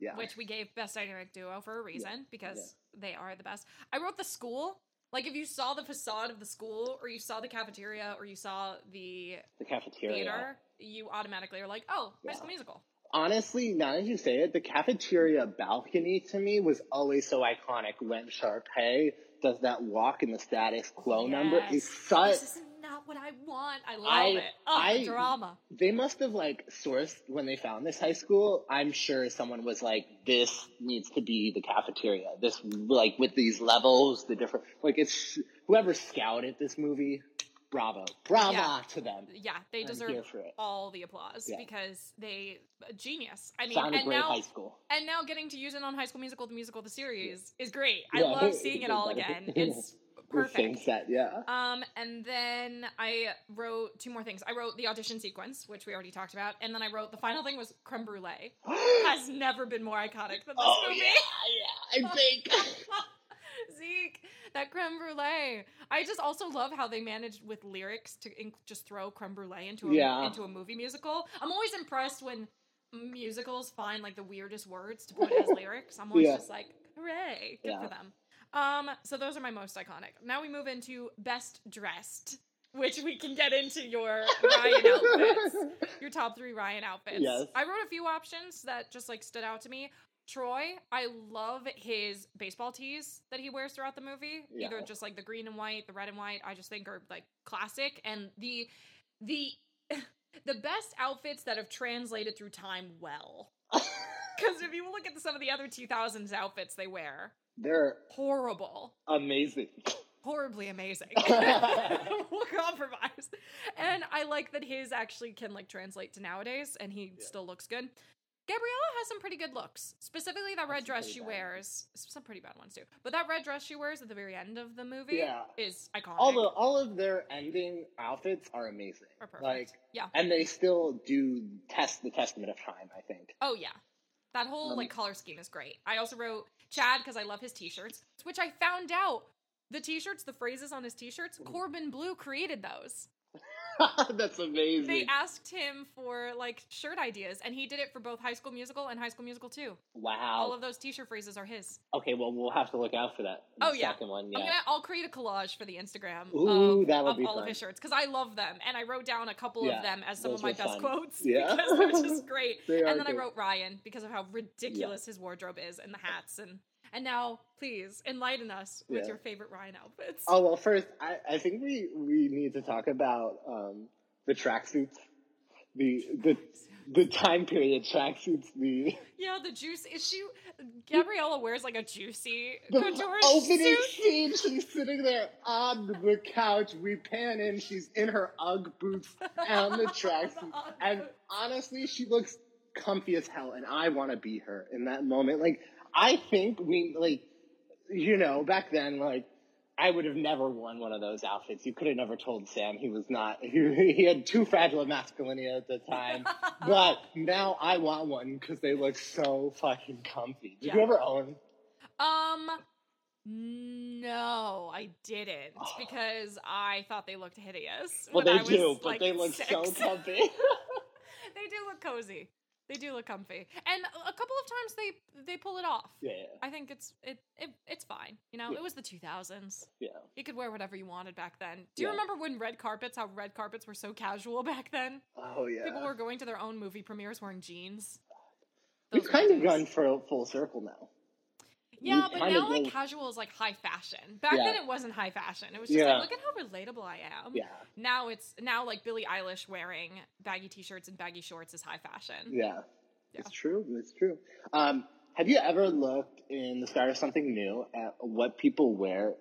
yeah. which we gave best dynamic duo for a reason because they are the best. I wrote the school. Like if you saw the facade of the school, or you saw the cafeteria, or you saw the the cafeteria. theater, you automatically are like, "Oh, High Yeah. School Musical." Honestly, now that you say it, the cafeteria balcony to me was always so iconic when Sharpay does that walk in the status quo number. It's Yes. such Not what I want. I love I- it. Oh, I- drama. they must have like sourced when they found this high school. I'm sure someone was like, "This needs to be the cafeteria. This like with these levels, the different like it's whoever scouted this movie. Bravo, bravo Yeah. to them. Yeah, they deserve all the applause Yeah. because they genius. I mean, and now high school. and now getting to use it on High School Musical, the musical, the series is great. I Yeah. love *laughs* seeing it all again. *laughs* It's The same perfect. set, yeah. Um, and then I wrote two more things. I wrote the audition sequence, which we already talked about, and then I wrote the final thing was creme brulee. *gasps* Has never been more iconic than this oh movie. yeah, yeah. I think. *laughs* Zeke, that creme brulee. I just also love how they managed with lyrics to in- just throw creme brulee into a, Yeah. into a movie musical. I'm always impressed when musicals find like the weirdest words to put as *laughs* lyrics. I'm always Yeah. just like, hooray, good Yeah. for them. Um, so those are my most iconic. Now we move into best dressed, which we can get into your Ryan outfits, *laughs* your top three Ryan outfits. Yes. I wrote a few options that just like stood out to me. Troy, I love his baseball tees that he wears throughout the movie. Yeah. Either just like the green and white, the red and white. I just think are like classic and the the *laughs* the best outfits that have translated through time well. *laughs* Because if you look at some of the other 2000s outfits they wear, They're horrible, amazing. horribly amazing. *laughs* *laughs* we'll compromise. And I like that his actually can like translate to nowadays, and he Yeah. still looks good. Gabriella has some pretty good looks, specifically that red some dress she wears. Some pretty bad ones too, but that red dress she wears at the very end of the movie Yeah. is iconic. all the all of their ending outfits are amazing. Are perfect. Like Yeah. and they still do test the testament of time. I think. Oh yeah. That whole Um, like color scheme is great. I also wrote Chad because I love his t-shirts, which I found out the t-shirts, the phrases on his t-shirts. Corbin Bleu created those. *laughs* That's amazing. They asked him for like shirt ideas, and he did it for both High School Musical and High School Musical 2. wow. All of those T-shirt phrases are his. okay, well, we'll have to look out for that. Oh, yeah. Second one, I'm yeah. gonna, I'll create a collage for the Instagram Ooh, of, that would of be all of his shirts because I love them, and I wrote down a couple Yeah, of them as some of my best fun. quotes Yeah. *laughs* because they're just great. *laughs* They and then I wrote Ryan because of how ridiculous his wardrobe is and the hats and and now please enlighten us with Yeah. your favorite Ryan outfits. Oh well, first I, I think we we need to talk about um, the tracksuits, the the the time period tracksuits. The Yeah, the juice issue. Gabriella wears like a juicy the couture opening suit. scene. She's sitting there on the couch. We pan in. She's in her UGG boots and the *laughs* tracksuit. And honestly, she looks comfy as hell. And I want to be her in that moment. Like I think we like, you know, back then like. I would have never worn one of those outfits. You could have never told Sam he was not. *laughs* He, he had too fragile a masculinity at the time. *laughs* but now I want one because they look so fucking comfy. Did you ever own? Um, no, I didn't Oh. *sighs* because I thought they looked hideous. Well, they I was, do, but like, they look so comfy. *laughs* they do look cozy. They do look comfy, and a couple of times they they pull it off. yeah, I think it's it, it it's fine. You know, Yeah. it was the 2000s. yeah. You could wear whatever you wanted back then. Do you Yeah. remember when red carpets? How red carpets were so casual *laughs* back then? Oh yeah. People were going to their own movie premieres wearing jeans. We've kind of gone for full circle now. Yeah, but now like casual is like high fashion. Back Yeah. then it wasn't high fashion. It was just Yeah. like look at how relatable I am. Yeah, Now it's now like Billie Eilish wearing baggy t-shirts and baggy shorts is high fashion. yeah. Yeah. It's true. It's true. Um, have you ever looked in the start of something new at what people wear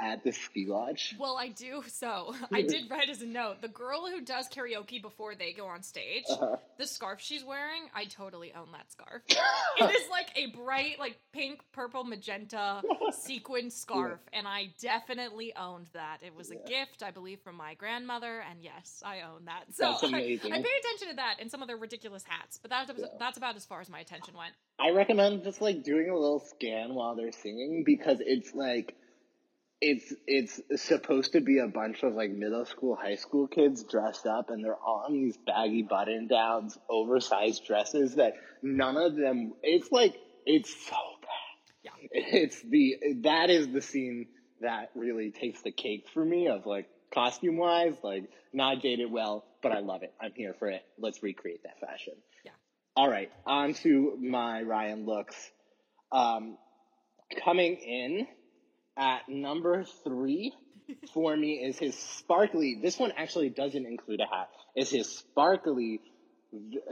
at the ski lodge? Well, I do. So I did write as a note. The girl who does karaoke before they go on stage, Uh-huh. the scarf she's wearing, I totally own that scarf. it is like a bright, like pink, purple, magenta *laughs* sequin scarf, and I definitely owned that. It was a gift, I believe, from my grandmother, and yes, I own that. So That's *laughs* I- amazing. I, pay attention to that and some of their ridiculous hats, but that's Yeah. that's about as far as my attention went. I recommend just like doing a little scan while they're singing because it's like it's it's supposed to be a bunch of like middle school, high school kids dressed up and they're all in these baggy button downs, oversized dresses that none of them it's like it's so bad. Yeah. It's the that is the scene that really takes the cake for me of like costume wise, like not dated well, but I love it. I'm here for it. Let's recreate that fashion. Yeah. All right, on to my Ryan looks. Um, coming in at number three for me is his sparkly. This one actually doesn't include a hat. Is his sparkly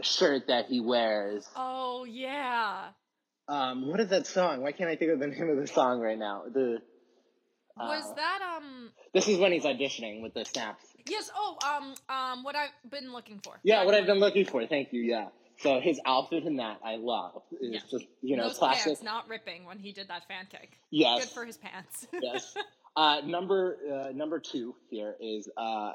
shirt that he wears. Oh yeah. Um, what is that song? Why can't I think of the name of the song right now? The Was uh, that um this is when he's auditioning with the snaps. Yes. Oh, um, um, what I've been looking for. Yeah, what I've been looking for. Thank you. Yeah. So his outfit in that I love. It's Yeah. just you know Those classic. pants not ripping when he did that fan kick. Yes. Good for his pants. *laughs* yes. Uh, number uh, number two here is uh,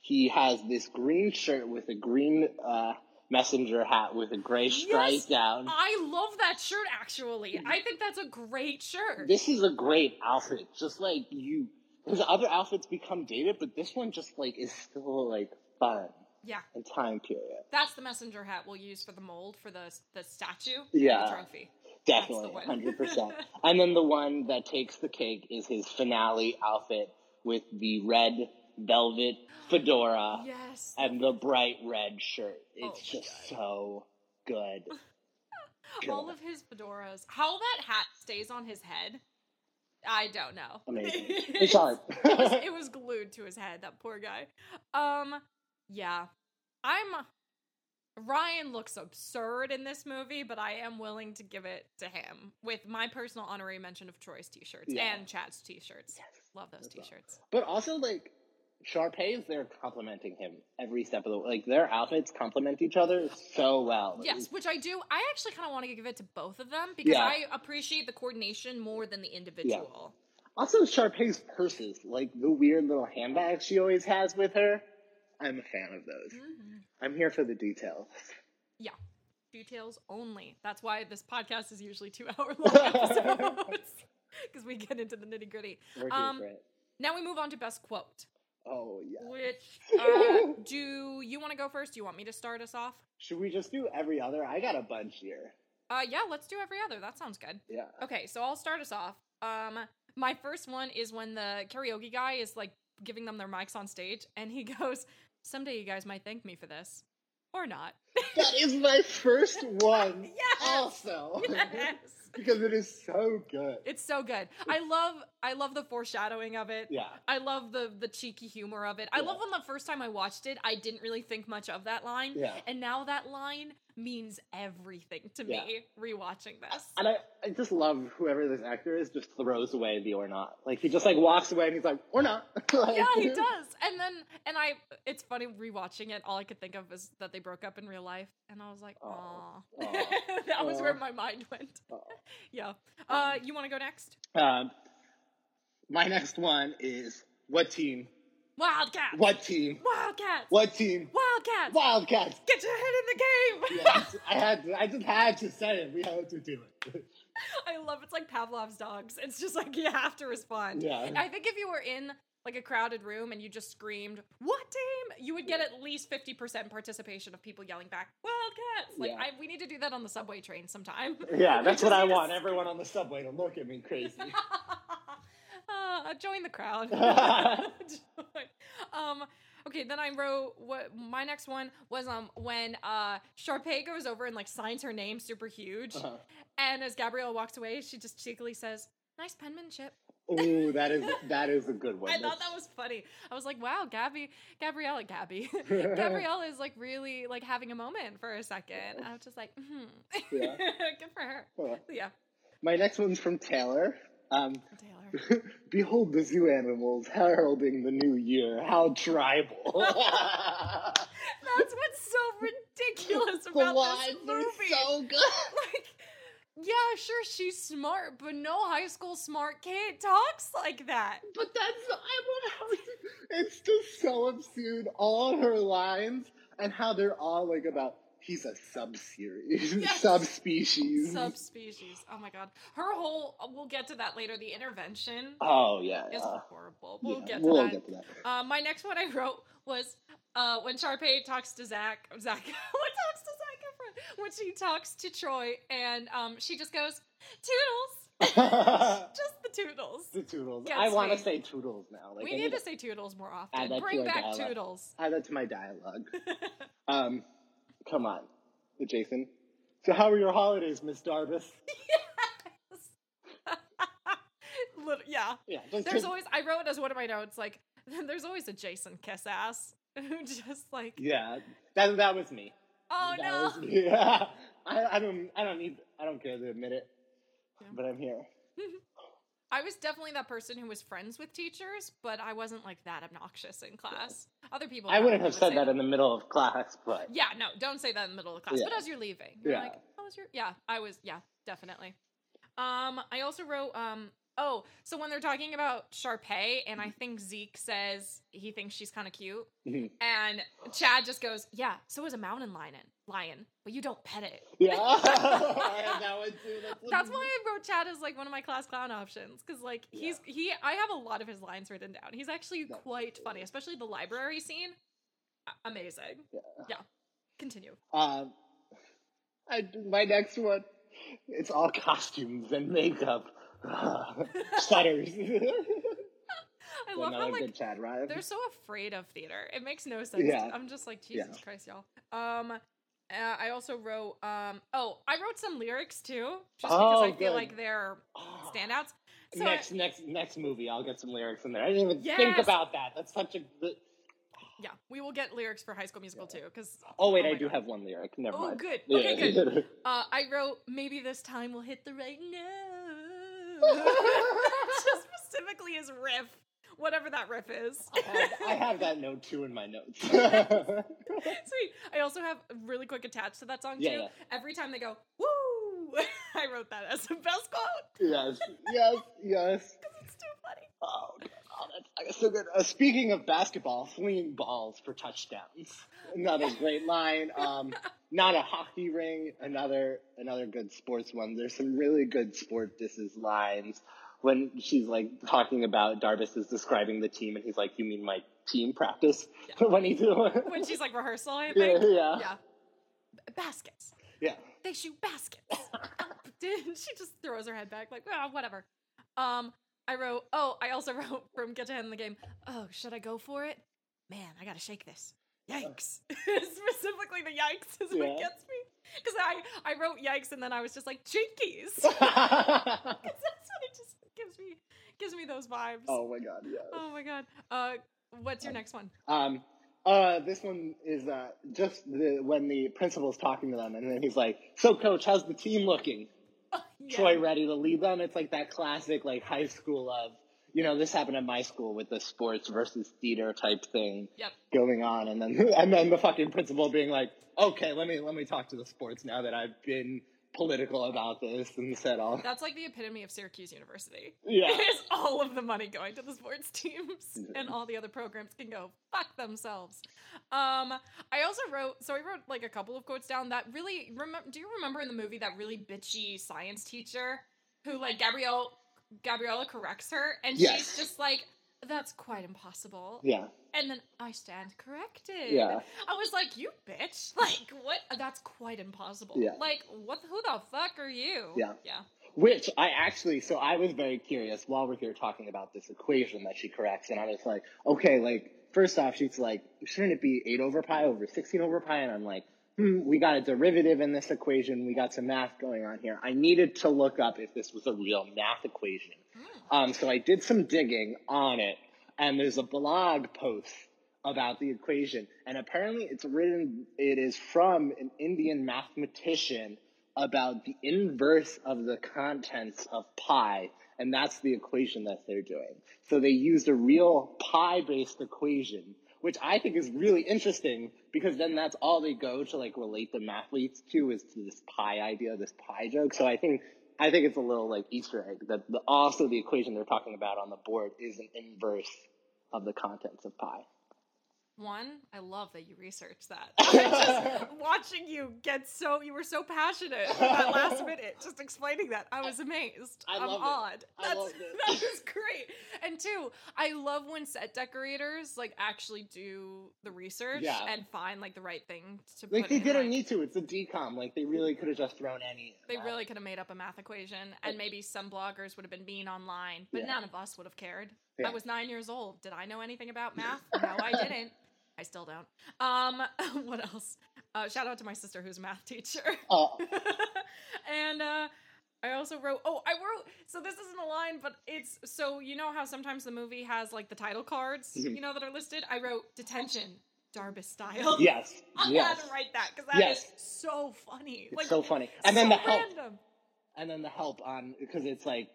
he has this green shirt with a green uh, messenger hat with a gray stripe Yes. down. I love that shirt. Actually, I think that's a great shirt. This is a great outfit. Just like you, his other outfits become dated, but this one just like is still like fun yeah, and time period. that's the messenger hat we'll use for the mold for the the statue. Yeah. the trophy. Definitely, hundred percent. *laughs* And then the one that takes the cake is his finale outfit with the red velvet fedora Yes. and the bright red shirt. It's Oh just so good. *laughs* All of his fedoras. How that hat stays on his head, I don't know. Amazing. *laughs* It's hard. it, was, it was glued to his head. That poor guy. Um, yeah, I'm. Ryan looks absurd in this movie, but I am willing to give it to him with my personal honorary mention of Troy's t-shirts Yeah. and Chad's t-shirts. Yes. Love those t-shirts. But also like Sharpay they're complimenting him every step of the way. Like their outfits complement each other so well. Yes, which I do. I actually kind of want to give it to both of them because Yeah. I appreciate the coordination more than the individual. Also Sharpay's purses, like the weird little handbags she always has with her. I'm a fan of those. Mhm. I'm here for the details. Yeah. Details only. That's why this podcast is usually two *laughs* hour long episodes. *laughs* Because we get into the nitty gritty. Um. Now we move on to best quote. Oh yeah. Which *laughs* uh, do you want to go first? Do you want me to start us off? Should we just do every other? I got a bunch here. Uh, yeah, let's do every other. That sounds good. Yeah. Okay, so I'll start us off. Um, my first one is when the karaoke guy is like giving them their mics on stage, and he goes, "Someday you guys might thank me for this, or not." *laughs* That is my first one. *laughs* Yes! Also. yes. *laughs* because it is so good. It's so good. I love I love the foreshadowing of it. Yeah. I love the the cheeky humor of it. I love when the first time I watched it, I didn't really think much of that line. Yeah. And now that line means everything to Yeah. me rewatching this. And I, I just love whoever this actor is just throws away the or not. Like he just like walks away and he's like, or not. *laughs* Like- yeah, he *laughs* does. And then and I it's funny rewatching it, all I could think of was that they broke up in real life. And I was like, oh, *laughs* that was where my mind went. Yeah. Uh you wanna go next? Um, my next one is what team? Wildcats! What team? Wildcats! What team? Wildcats! Wildcats. Get your head in the game! Yes, *laughs* I had. To, I just had to say it. We had to do it. I love it's like Pavlov's dogs. It's just like you have to respond. Yeah. I think if you were in like a crowded room and you just screamed, "What team?" you would get at least 50% participation of people yelling back, "Wildcats!" Like Yeah. I, we need to do that on the subway train sometime. Yeah, *laughs* that's what I want. Everyone on the subway to look at me crazy. *laughs* uh, join the crowd. *laughs* *laughs* Um okay then i wrote what my next one was um when uh Sharpay goes over and like signs her name super huge Uh-huh. and as gabrielle walks away she just cheekily says nice penmanship Ooh, that is *laughs* that is a good one. i thought that was funny i was like wow gabby gabriella gabby gabrielle is like really like having a moment for a second i was just like hmm Yeah. good for her Uh, yeah My next one's from Taylor. Um, taylor *laughs* Behold the zoo animals heralding the new year. How tribal. *laughs* that's what's so ridiculous the about lines this are movie so good. *laughs* like yeah sure she's smart but no high school smart kid talks like that But that's I love how it's, it's just so absurd. All her lines and how they're all like about he's a sub-series, Yes. subspecies. subspecies oh my god her whole we'll get to that later the intervention oh yeah, is yeah. horrible we'll Yeah, get to we'll that get to that. Uh, my next one I wrote was uh, when Sharpay talks to Zach. Zach, *laughs* what talks to Zach? When she talks to Troy, and um, she just goes, "Toodles," *laughs* just *laughs* the toodles. the toodles. I want to say toodles now. Like we I need to say toodles more often. Bring back toodles. add that to my dialogue. um, come on, Jason. So how were your holidays, Miss Darbus? *laughs* *laughs* Lit- yeah, Yeah, there's always. I wrote as one of my notes like, *laughs* there's always a Jason kiss ass who just like, yeah. That that was me. oh that no. was me. Yeah. I, I don't I don't need I don't care to admit it, Yeah. but I'm here. I was definitely that person who was friends with teachers, but I wasn't like that obnoxious in class. Other people. I wouldn't have said that in the middle of class, but Yeah, no, don't say that in the middle of class. But as you're leaving, you're Yeah. like, "How was your?" Yeah, I was. Yeah, definitely. Um, I also wrote. Um, oh, so when they're talking about Sharpay, and I think Zeke says he thinks she's kind of cute, Mhm. and Chad just goes, "Yeah, so is a mountain lion, lion, but you don't pet it." yeah, *laughs* *laughs* I have that one too. That's, That's why I wrote Chad as like one of my class clown options because like he's he I have a lot of his lines written down. He's actually That's quite funny, especially the library scene. Amazing. Yeah. Yeah. Continue. Um, I, my next one, it's all costumes and makeup. *laughs* Stutters. *laughs* I love Another how like Chad Ryan. they're so afraid of theater. It makes no sense. Yeah. I'm just like Jesus Yeah. Christ, y'all. Um, uh, I also wrote um. Oh, I wrote some lyrics too, just because Oh, I feel like they're Oh. *gasps* standouts. So next, I- next, next movie, I'll get some lyrics in there. I didn't even think about that. That's such a. good- yeah, we will get lyrics for High School Musical too. Because Oh wait, Oh I do God. have one lyric. Never oh, mind. good. Yeah. Okay, good. *laughs* Uh, I wrote maybe this time we'll hit the right note. *laughs* Just specifically his riff, whatever that riff is. I, have, I have that note too in my notes. *laughs* *laughs* Sweet. I also have really quick attached to that song Yeah, too. yeah. Every time they go woo, I wrote that as the best quote yes, yes, yes. because it's too funny. Oh, oh that's so good. Uh, speaking of basketball, flinging balls for touchdowns. Another great line. Um, not a hockey ring. Another another good sports one. There's some really good sport disses lines when she's like talking about Darbus is describing the team, and he's like, "You mean my team practice Yeah. *laughs* when he's doing when she's like rehearsal, I yeah, think. yeah, Yeah. B- baskets. yeah. They shoot baskets. *laughs* *laughs* she just throws her head back, like, oh, whatever. Um, I wrote, oh, I also wrote from Get to Head in the Game, oh, should I go for it? Man, I gotta shake this. Yikes. *laughs* Specifically, the yikes is what gets me. Because I, I wrote yikes and then I was just like, jinkies. *laughs* *laughs* 'Cause that's what it just gives me, gives me those vibes. oh my god, yeah. Oh my god. Uh, what's your next one? Um, uh, this one is uh, just the, when the principal's talking to them, and then he's like, "So, coach, how's the team looking?" Yeah. Troy ready to lead them. It's like that classic, like high school of, you know, this happened at my school with the sports versus theater type thing Yep. going on, and then *laughs* and then the fucking principal being like, "Okay, let me let me talk to the sports now that I've been political about this and said all." That's like the epitome of Syracuse University. Yeah. *laughs* Is all of the money going to the sports teams and all the other programs can go fuck themselves. Um, I also wrote, so I wrote like a couple of quotes down that really, remember, do you remember in the movie that really bitchy science teacher who like Gabrielle, Gabriella corrects her and Yes. she's just like, that's quite impossible. Yeah, And then I stand corrected. Yeah. I was like, you bitch. *laughs* Like, what? That's quite impossible. Yeah. Like, what? Who the fuck are you? Yeah. Yeah. Which I actually, so I was very curious while we're here talking about this equation that she corrects, and I was like, okay, like, first off, she's like, shouldn't it be 8 over pi over 16 over pi? And I'm like, hmm, *clears throat* we got a derivative in this equation, we got some math going on here. I needed to look up if this was a real math equation. Um, so I did some digging on it, and there's a blog post about the equation, and apparently it's written, it is from an Indian mathematician about the inverse of the contents of pi, and that's the equation that they're doing. So they used a real pi-based equation, which I think is really interesting because then that's all they go to like relate the mathletes to is to this pie idea, this pie joke. So I think I think it's a little like Easter egg that the, also the equation they're talking about on the board is an inverse of the contents of pi. One, I love that you researched that. *laughs* I just watching you get so you were so passionate at that last minute, just explaining that. I was amazed. I am loved it. awed. I That's loved it. that was great. And two, I love when set decorators like actually do the research Yeah. and find like the right thing to Like put they in, didn't like- need to. It's a DCOM. Like they really could have just thrown any. They really could have made up a math equation, and maybe some bloggers would have been mean online, but Yeah. none of us would have cared. Yeah. I was nine years old. Did I know anything about math? No, I didn't. I still don't. Um, *laughs* what else? Uh, shout out to my sister who's a math teacher. Oh, *laughs* and uh, I also wrote. Oh, I wrote. So this isn't a line, but it's so you know how sometimes the movie has like the title cards, Mhm. you know, that are listed. I wrote detention, Darbus style. *laughs* yes, I had yes. to write that because that is Yes. so funny. It's so funny. And then so the help. random. and then the help on because it's like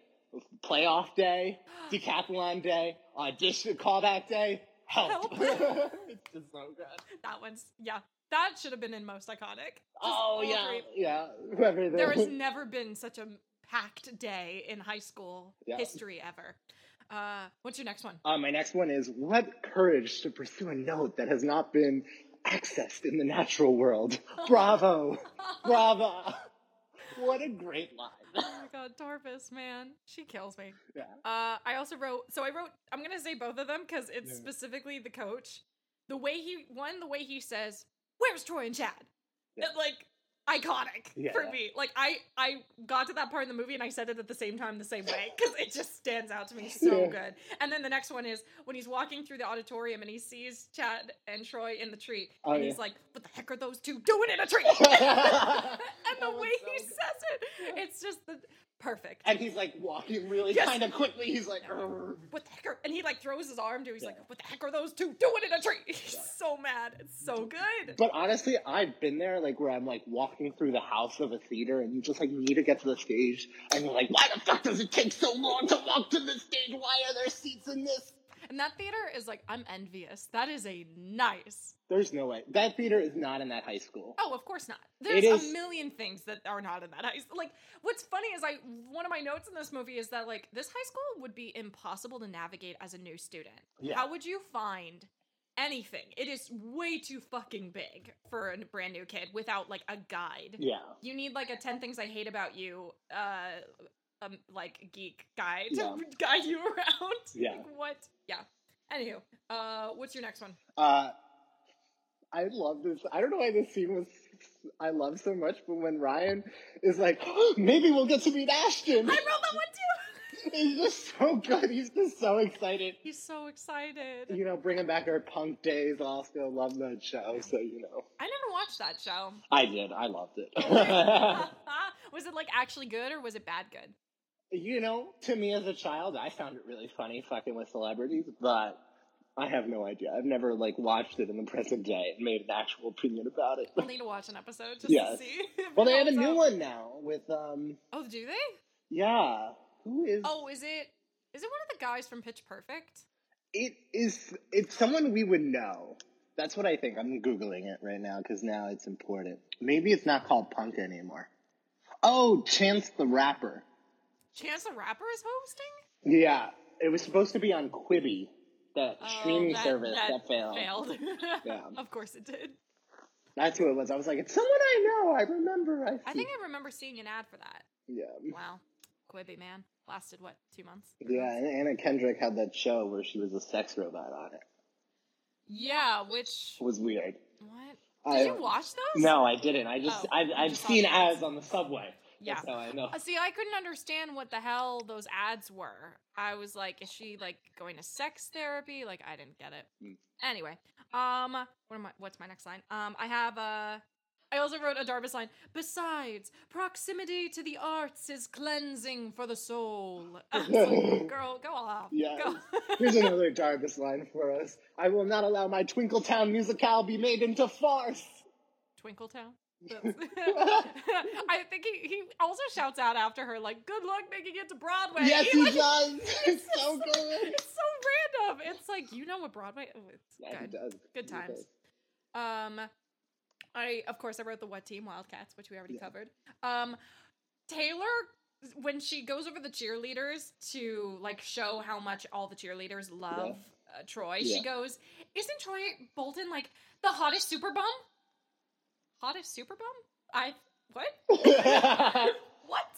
playoff day, *gasps* decathlon day, audition callback day, help. Help. *laughs* it's *laughs* just so good. That one's yeah. That should have been in most iconic. Just Oh yeah, three. yeah. *laughs* The- There has never been such a packed day in high school Yeah. history ever. Uh, what's your next one? Uh, my next one is what courage to pursue a note that has not been accessed in the natural world. Bravo, bravo. What a great line. oh my god, Torpus, man, she kills me. *laughs* yeah. Uh, I also wrote. So I wrote. I'm gonna say both of them because it's Yeah. specifically the coach. The way he one, the way he says, "Where's Troy and Chad?" Yeah. That, like iconic for me. Like I I got to that part in the movie and I said it at the same time the same way because it just stands out to me so Yeah. good. And then the next one is when he's walking through the auditorium and he sees Chad and Troy in the tree Oh, and yeah. he's like, "What the heck are those two doing in a tree?" *laughs* *laughs* and the way so he good. says it, it's just the perfect. And he's like walking really Yes. kind of quickly. He's like, "Arr." what the heck are and he like throws his arm to he's like what the heck are those two doing in a tree *laughs* he's so mad it's so good But honestly, I've been there, like where I'm like walking through the house of a theater, and you just like need to get to the stage, and you're like, why the fuck does it take so long to walk to the stage? Why are there seats in this? And that theater is like i'm envious. That is a nice There's no way. That theater is not in that high school. oh of course not. There's a million things that are not in that high school like what's funny is i one of my notes in this movie is that like this high school would be impossible to navigate as a new student. Yeah. how would you find anything? It is way too fucking big for a brand new kid without like a guide. Yeah, you need like a 10 things I hate about you, uh, um, like geek guide to Yeah. *laughs* guide you around. Yeah. Like, what? Yeah. Anywho, uh, what's your next one? Uh, I love this. I don't know why this scene was I love so much, but when Ryan is like, maybe we'll get to meet Ashton. I wrote that one too. *laughs* He's just so good. He's just so excited. He's so excited. You know, bringing back our Punk'd days. Oscar loved that show, so you know. I never watched that show. I did. I loved it. *laughs* was it like actually good or was it bad good? You know, to me as a child, I found it really funny fucking with celebrities, but I have no idea. I've never like watched it in the present day and made an actual opinion about it. I'll need to watch an episode just Yes. to see. well, they have a new up. one now with um. Oh, do they? Yeah, who is? Oh, is it? Is it one of the guys from Pitch Perfect? It is. It's someone we would know. That's what I think. I'm googling it right now because now it's important. Maybe it's not called punk anymore. Oh, Chance the Rapper. Chance the Rapper is hosting. Yeah, it was supposed to be on Quibi, that Oh, streaming that- service that that, failed. Failed. *laughs* Yeah. Of course it did. That's who it was. I was like, it's someone I know. I remember. I, I think I remember seeing an ad for that. Yeah. Wow. Quibi man lasted what two months? Yeah, and Anna Kendrick had that show where she was a sex robot on it. Yeah. Which was weird. what? Did I, you watch those? No, I didn't. I just Oh, I've, I've seen ads on the subway. Yeah. That's how I know. Uh, See, I couldn't understand what the hell those ads were. I was like, is she like going to sex therapy? Like, I didn't get it. Mm. Anyway, um, what am I? What's my next line? Um, I have a. I also wrote a Darbus line. Besides, proximity to the arts is cleansing for the soul. *laughs* Like, *laughs* Girl, go off. Yes. Go. *laughs* Here's another Darbus line for us. I will not allow my Twinkletown musicale be made into farce. Twinkletown. That's- *laughs* *laughs* I think he, he also shouts out after her like, "Good luck making it to Broadway." yes, he Like, does. *laughs* It's so good. It's so random. It's like you know what Broadway. Oh, it's Yeah, good. does. Good He times. does. Um, I of course I wrote the what team Wildcats, which we already Yeah. covered. Um, Taylor when she goes over the cheerleaders to like show how much all the cheerleaders love uh, Troy, she goes, "Isn't Troy Bolton like the hottest super bum? Hottest super bum? I what? *laughs* what?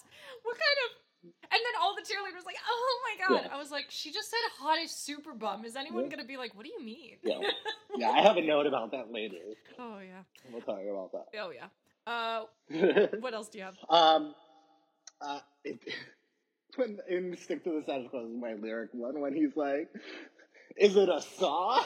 What kind of?" And then all the cheerleaders like, "Oh my god!" Yeah. I was like, "She just said hottest super bum. Is anyone Yeah. gonna be like, what do you mean?" yeah. *laughs* yeah, I have a note about that later. oh yeah. We'll talk about that. Oh yeah. Uh, *laughs* what else do you have? Um, uh, it, when in stick to the status quo is my lyric one when he's like, "Is it a saw?"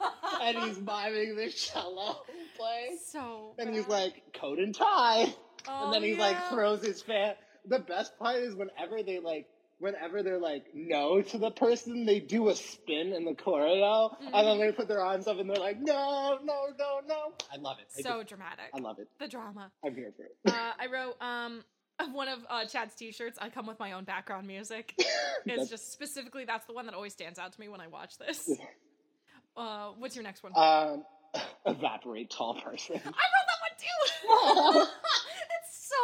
*laughs* and he's miming the cello play, so. and he's like, "Coat and tie," oh, and then he's like throws his fan. The best part is whenever they like. Whenever they're like no to the person, they do a spin in the choreo, and then Mhm. they put their arms up and they're like, "No, no, no, no!" I love it. I, so just- dramatic. I love it. the drama. I'm here for it. Uh, I wrote um *laughs* one of uh, Chad's T-shirts. I come with my own background music. *laughs* It's just specifically that's the one that always stands out to me when I watch this. Uh, what's your next one? Um, *laughs* evaporate tall person. I wrote that one too. *laughs* it's so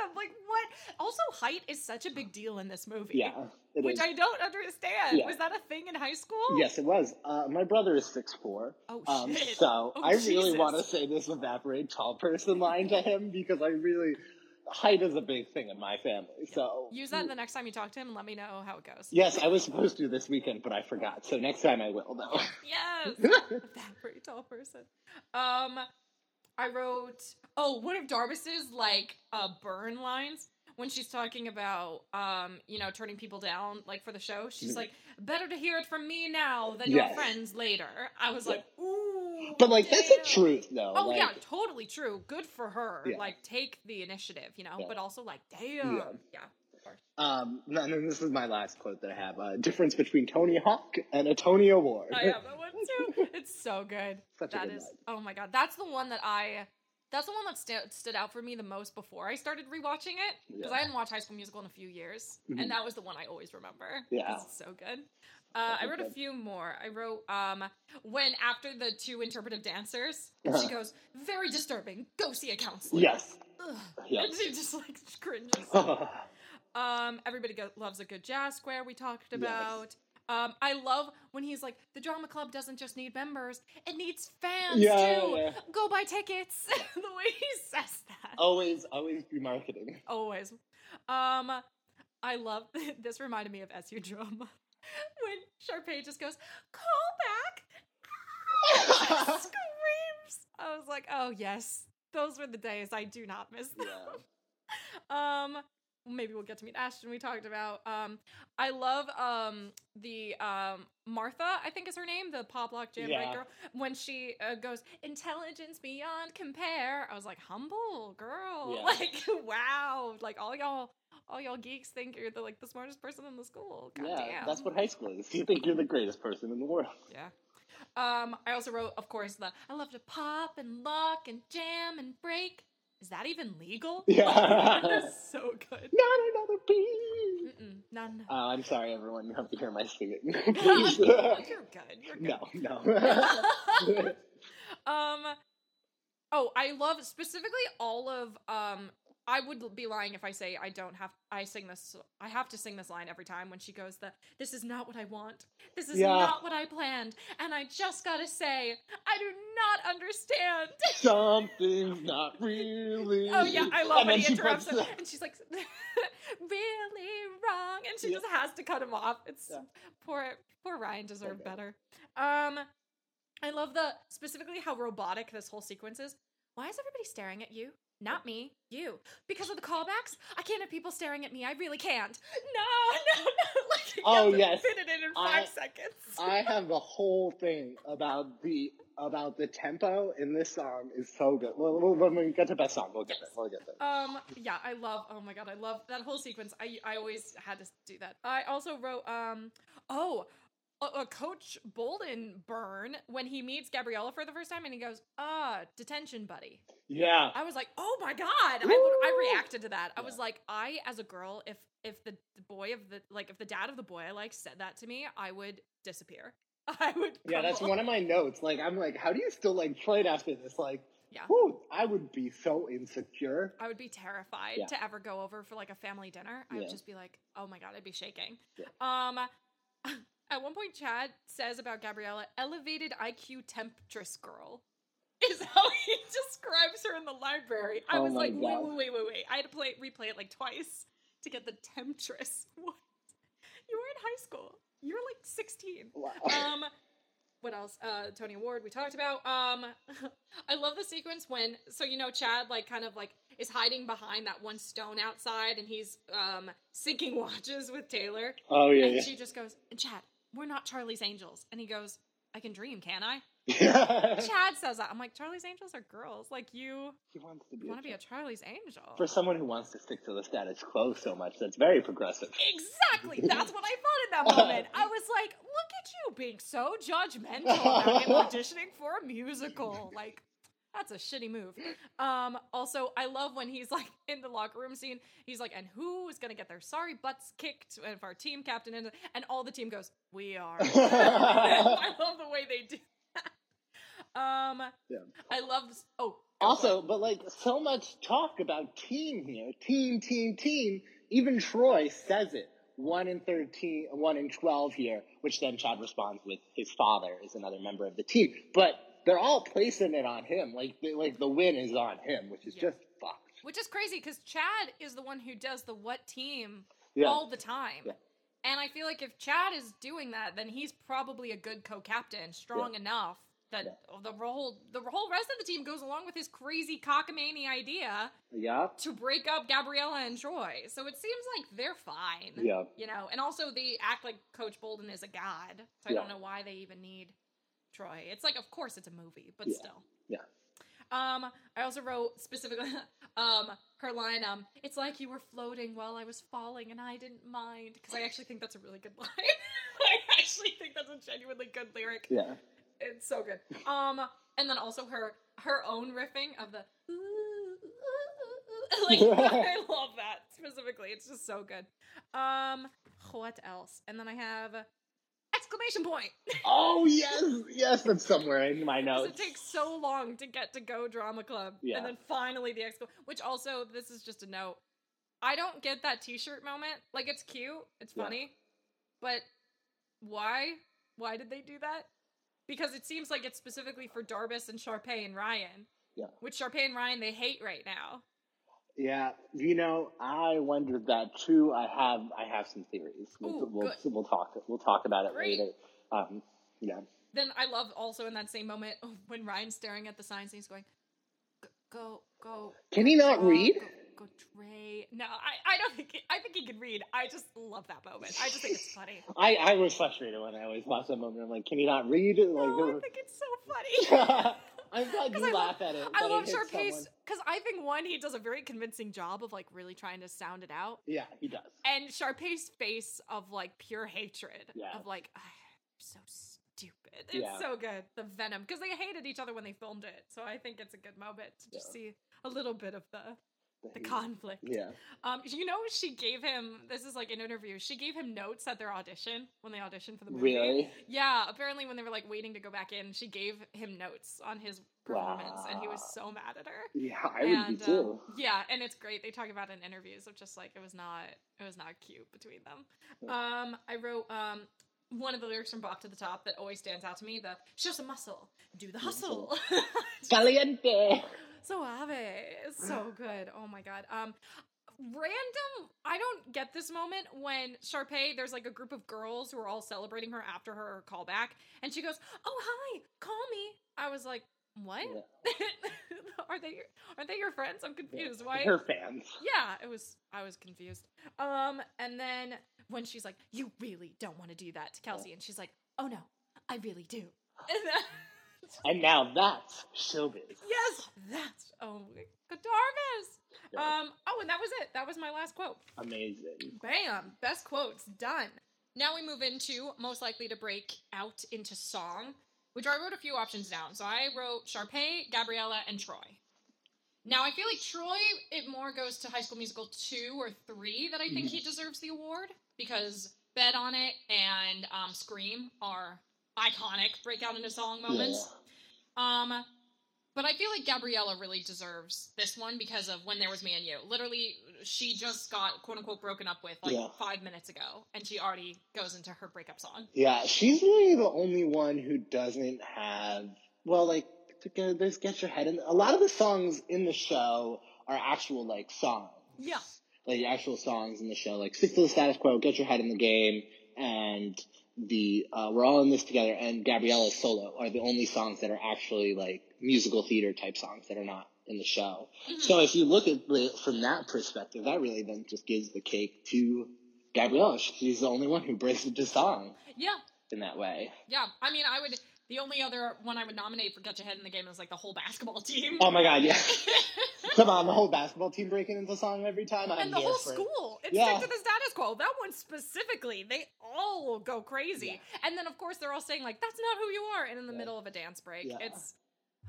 random. Like what? Also, height is such a big deal in this movie. yeah, Which is. I don't understand. Yeah. Was that a thing in high school? Yes, it was. Uh, my brother is six four. Oh Um, shit. so Oh, I really want to say this evaporate tall person line to him because I really height is a big thing in my family. So Use that the next time you talk to him and let me know how it goes. Yes, I was supposed to this weekend, but I forgot. So next time I will though. *laughs* Yes. *laughs* that very tall person. Um, I wrote. Oh, one of Darbus's like uh burn lines when she's talking about um you know turning people down like for the show. She's like, "Better to hear it from me now than Yes. your friends later." I was Yeah. like, "Ooh." but like that's the damn." truth though. Oh like, yeah, totally true. Good for her. Yeah. Like take the initiative, you know. Yeah. But also like, damn. Yeah. Yeah. Um, and then this is my last quote that I have: uh, difference between Tony Hawk and a Tony Award. I have that one too. *laughs* It's so good. Such a That good is. Oh my god, that's the one that I. That's the one that st- stood out for me the most before I started rewatching it because Yeah. I hadn't watched High School Musical in a few years, Mhm. and that was the one I always remember. Yeah. it's so good. Uh, I wrote a few more. I wrote um when after the two interpretive dancers, she Uh-huh. goes, "Very disturbing. Go see a counselor." Yes. Ugh. Yes. And she just like *laughs* cringes. Um, everybody go- loves a good jazz square. We talked about. Um, I love when he's like, the drama club doesn't just need members; it needs fans Yeah, too. yeah. Go buy tickets. *laughs* the way he says that, always, always be marketing. always. Um, I love *laughs* this. Reminded me of SU drama. *laughs* when Sharpay just goes, call back. screams. I was like, oh yes, those were the days. I do not miss them. yeah. Um, maybe we'll get to meet Ashton. We talked about. Um, I love um the um Martha. I think is her name, the pop lock jam Yeah. girl. When she uh, goes intelligence beyond compare, I was like, humble girl. Yeah. *laughs* Like wow. Like all y'all. All y'all geeks think you're the like the smartest person in the school. God yeah, damn. that's what high school is. You think you're the greatest person in the world. Yeah. Um, I also wrote, of course, the I love to pop and lock and jam and break. Is that even legal? *laughs* Yeah. That's so good. Not another beat. Mm-mm, none. Oh, I'm sorry, everyone. You have to hear my singing. *laughs* *laughs* you're Please. good. You're good. no, no. um. Oh, I love specifically all of um. I would be lying if I say I don't have. I sing this. I have to sing this line every time when she goes. The this is not what I want. This is Yeah. not what I planned. And I just gotta say, I do not understand. *laughs* Something's not really. Oh yeah, I love And when he interrupts and she's like, *laughs* "Really wrong," and she Yeah. just has to cut him off. It's Yeah. poor, poor Ryan deserved Okay. better. Um, I love the specifically how robotic this whole sequence is. Why is everybody staring at you? Not me, you. Because of the callbacks, I can't have people staring at me. I really can't. No, no, no. *laughs* Like you Oh, yes. fit it in in I- five seconds. *laughs* I have a whole thing about the about the tempo in this song is so good. Well, well, when we get to best song, we'll get Yes. there. We'll get there. Um, yeah, I love. Oh my god, I love that whole sequence. I I always had to do that. I also wrote um oh. A, Coach Bolton burn when he meets Gabriella for the first time and he goes, ah, detention buddy. Yeah. I was like, oh my god! I, I reacted to that. I was like, I as a girl, if if the, boy of the like if the dad of the boy I like said that to me, I would disappear. *laughs* I would. Yeah, that's one of my notes. Like, I'm like, how do you still like Floyd after this? Like, Yeah. whew, I would be so insecure. I would be terrified Yeah. to ever go over for like a family dinner. I would just be like, oh my god, I'd be shaking. Yeah. Um, *laughs* at one point, Chad says about Gabriella, elevated IQ temptress girl. *laughs* Is how he *laughs* describes her in the library. I Oh was like, wait, God. wait, wait, wait, wait. I had to play replay it like twice to get the temptress. *laughs* What? You were in high school. You were like 16 Wow. um what else uh tony award we talked about um i love the sequence when so you know chad like kind of like is hiding behind that one stone outside and he's um syncing watches with taylor oh yeah, and yeah. she just goes chad we're not charlie's angels and he goes i can dream can i *laughs* chad says that i'm like charlie's angels are girls like you he wants to be. want to be a charlie's angel for someone who wants to stick to the status quo so much. That's very progressive. Exactly. *laughs* That's what I thought in that moment. I was like, look at you being so judgmental about him *laughs* auditioning for a musical. Like, that's a shitty move. Um, also, I love when he's like in the locker room scene, he's like, and who is gonna get their sorry butts kicked if our team captain is and all the team goes, We are. *laughs* *laughs* I love the way they do that. Um Yeah. I love oh Also, but like so much talk about team here, team, team, team. Even Troy says it. One in thirteen, one in twelve here, which then Chad responds with his father is another member of the team. But they're all placing it on him, like the, like the win is on him, which is Yeah. just fucked. Which is crazy because Chad is the one who does the what team Yeah. all the time. Yeah. And I feel like if Chad is doing that, then he's probably a good co-captain, strong enough that the whole the whole rest of the team goes along with his crazy cockamamie idea yeah. to break up Gabriella and Troy. So it seems like they're fine. Yeah. You know, and also they act like Coach Bolton is a god. So I don't know why they even need Troy. It's like, of course, it's a movie, but Yeah. still. Yeah. Um, I also wrote specifically, *laughs* um, her line, um, it's like you were floating while I was falling and I didn't mind. Because I actually think that's a really good *laughs* line. I actually think that's a genuinely good lyric. Yeah. It's so good. Um, and then also her her own riffing of the *laughs* like I love that specifically. It's just so good. Um, what else? And then I have exclamation point. *laughs* Oh yes, yes, that's somewhere in my notes. it takes so long to get to go drama club, Yeah. and then finally the exclamation. Which also, this is just a note. I don't get that T-shirt moment. Like it's cute, it's Yeah. funny, but why? Why did they do that? Because it seems like it's specifically for Darbus and Sharpay and Ryan. Yeah. Which Sharpay and Ryan they hate right now. Yeah, you know, I wondered that too. I have, I have some theories. We'll, we'll, good. we'll talk. We'll talk about it Great. later. Um, yeah. Then I love also in that same moment when Ryan's staring at the signs and he's going, "Go, go, go." Can he not go, read? Go, go Trey. No, I, I don't think. He, I think he can read. I just love that moment. I just think it's funny. *laughs* I, I was frustrated when I always watched that moment. I'm like, can he not read? Like, Oh, I think it's so funny. *laughs* I'm glad *laughs* you I laugh love- at it. I love it Sharpay's because I think one he does a very convincing job of like really trying to sound it out, Yeah, he does. and Sharpay's face of like pure hatred Yeah. of like "Ah, so stupid. It's Yeah. so good the venom because they hated each other when they filmed it, so I think it's a good moment to just Yeah. see a little bit of the the He- conflict. Yeah. Um, you know, she gave him this is like an interview. She gave him notes at their audition when they auditioned for the movie. Really? Yeah, apparently when they were like waiting to go back in, she gave him notes on his performance, and he was so mad at her. Yeah, I would and be um, too. yeah, and it's great. They talk about it in interviews of just like it was not it was not cute between them. Yeah. Um, I wrote um one of the lyrics from Bop to the Top that always stands out to me: the "Show some muscle, do the hustle." Caliente. *laughs* Suave. It's so *sighs* good. Oh my god. Um random I don't get this moment when Sharpay there's like a group of girls who are all celebrating her after her callback and she goes, "Oh, hi. Call me." I was like, "What? *laughs* are they your, are they your friends? I'm confused. Why?" Her fans. Yeah, it was I was confused. Um and then when she's like, "You really don't want to do that to Kelsey." And she's like, "Oh no. I really do." *laughs* And now that's showbiz. Yes, that's oh Guitarvis. Yeah. Um. Oh, and that was it. That was my last quote. Amazing. Bam. Best quotes done. Now we move into most likely to break out into song, which I wrote a few options down. So I wrote Sharpay, Gabriella, and Troy. Now I feel like Troy it more goes to High School Musical two or three that I think he deserves the award because Bet on It and um, Scream are iconic breakout into song moments. Um, but I feel like Gabriella really deserves this one because of when there was me and you. Literally, she just got quote unquote broken up with like Yeah. five minutes ago, and she already goes into her breakup song. Yeah, she's really the only one who doesn't have. Well, like to there's "Get Your Head in." A lot of the songs in the show are actual like songs. Yeah. like actual songs in the show, like "Stick to the Status Quo," "Get Your Head in the Game," and the uh, "We're All in This Together" and Gabriella's solo are the only songs that are actually like musical theater type songs that are not in the show. Mhm. So if you look at it from that perspective, that really then just gives the cake to Gabriella. She's the only one who breaks into song Yeah, in that way. yeah. I mean, I would. The only other one I would nominate for Get Your Head in the Game is like the whole basketball *laughs* team. Oh my god, yeah. *laughs* Come on, the whole basketball team breaking into song every time. I'm and the here whole for school. It's Yeah. to the status quo. That one specifically, they all go crazy. And then of course they're all saying like, "That's not who you are," and in the Yeah. middle of a dance break, Yeah. it's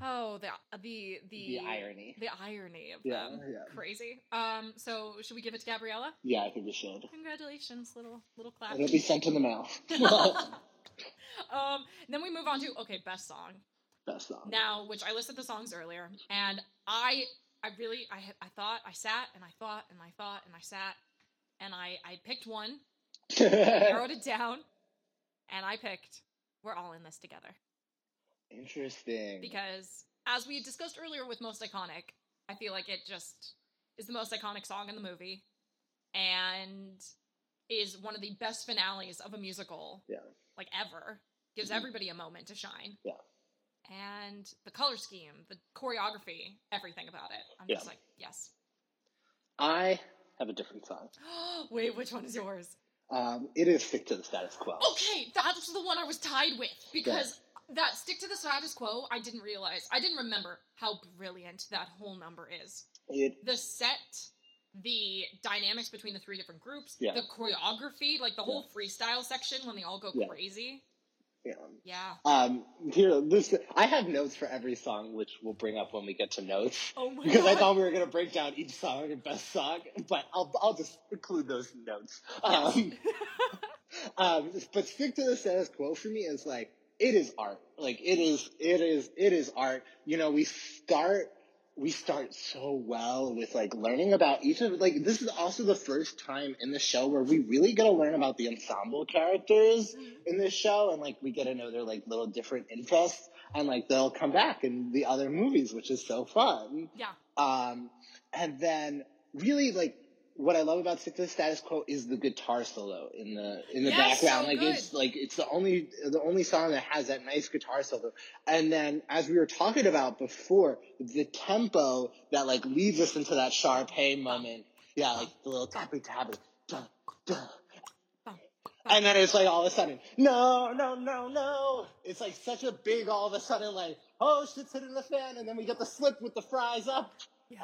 oh the the the The irony. the irony of Yeah, them. yeah. Crazy. Um. So should we give it to Gabriella? Yeah, I think we should. Congratulations, little little clap. It'll be sent in the mail. *laughs* *laughs* um. Then we move on to okay, best song. Best song. Now, which I listed the songs earlier, and I, I really, I, had- I thought, I sat and I thought and I thought and I sat, and I, I picked one, I *laughs* narrowed it down, and I picked "We're All in This Together" Interesting. because, as we discussed earlier with most iconic, I feel like it just is the most iconic song in the movie, and is one of the best finales of a musical, Yeah. like ever. Gives Mhm. everybody a moment to shine. Yeah. and the color scheme, the choreography, everything about it. I'm Yeah. just like, yes. I have a different song. *gasps* Wait, which one is yours? Um, it is stick to the status quo. Okay, that's the one I was tied with because that stick to the status quo, I didn't realize, I didn't remember how brilliant that whole number is. It The set, the dynamics between the three different groups, Yeah. the choreography, like the whole freestyle section when they all go Yeah. crazy. yeah. Yeah. Um, here, this I have notes for every song, which we'll bring up when we get to notes. *laughs* Oh my god. Because I thought we were gonna break down each song and best song, but I'll I'll just include those notes. Um, *laughs* um, but stick to the status quo for me is like it is art. Like it is it is it is art. You know, we start we start so well with like learning about each of like this is also the first time in the show where we really get to learn about the ensemble characters Mhm. in this show and like we get to know their like little different interests and like they'll come back in the other movies which is so fun yeah. um and then really like what I love about Stick to the Status Quo is the guitar solo in the in the Yes, background. so like good. it's like it's the only the only song that has that nice guitar solo. And then as we were talking about before, the tempo that like leads us into that Sharpay moment. Yeah, like the little. Dun, dun. And then it's like all of a sudden, no, no, no, no. It's like such a big all of a sudden like, oh shit's hitting the fan, and then we get the slip with the fries up,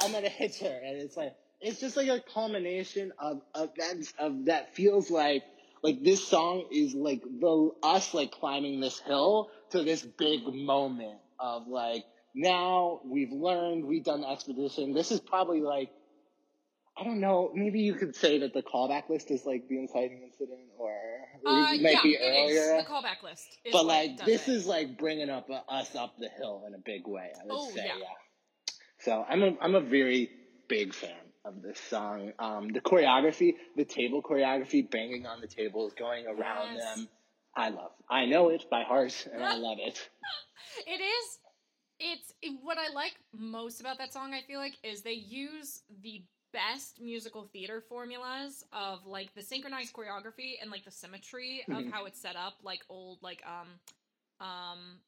and then it hits her, and it's like it's just like a culmination of events of that feels like like this song is like the us like climbing this hill to this big moment of like now we've learned we've done the expedition. This is probably like I don't know. Maybe you could say that the callback list is like the inciting incident, or Uh, it might yeah, be earlier. The callback list. Is But like this it. is like bringing up uh, us up the hill in a big way. I would Oh, say, yeah. yeah. So I'm a I'm a very big fan of this song. Um, the choreography, the table choreography, banging on the tables, going around Yes. them. I love. I know it by heart, and I love it. *laughs* It is. It's what I like most about that song. I feel like is they use the best musical theater formulas of like the synchronized choreography and like the symmetry of Mhm. how it's set up, like old like um um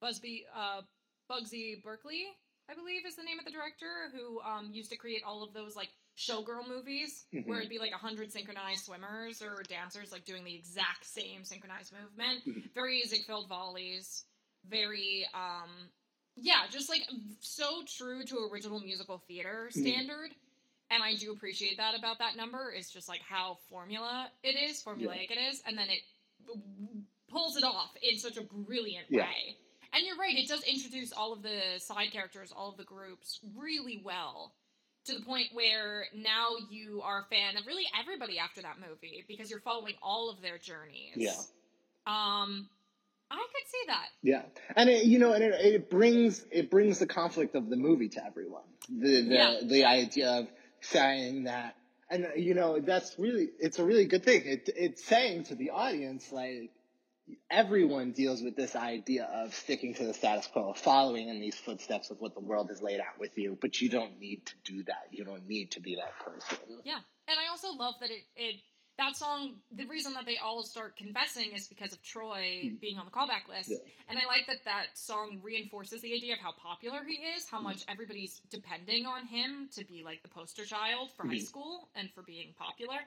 Busby uh Bugsy Berkeley, I believe is the name of the director who um used to create all of those like showgirl movies where Mhm. it'd be like a hundred synchronized swimmers or dancers like doing the exact same synchronized movement. Mhm. Very Ziegfeld Follies, very um yeah, just like so true to original musical theater Mhm. standard. And I do appreciate that about that number is just like how formula it is, formulaic it is, and then it pulls it off in such a brilliant Yeah. way. And you're right, it does introduce all of the side characters, all of the groups really well. To the point where now you are a fan of really everybody after that movie because you're following all of their journeys. Yeah. Um, I could see that. Yeah, and it, you know, and it, it brings it brings the conflict of the movie to everyone. The the Yeah. the idea of saying that, and you know, that's really it's a really good thing. It it's saying to the audience like everyone deals with this idea of sticking to the status quo, following in these footsteps of what the world has laid out with you, but you don't need to do that. You don't need to be that person. Yeah, and I also love that it it that song. The reason that they all start confessing is because of Troy being on the callback list, Yeah. and I like that that song reinforces the idea of how popular he is, how much everybody's depending on him to be like the poster child for high Mhm. school and for being popular.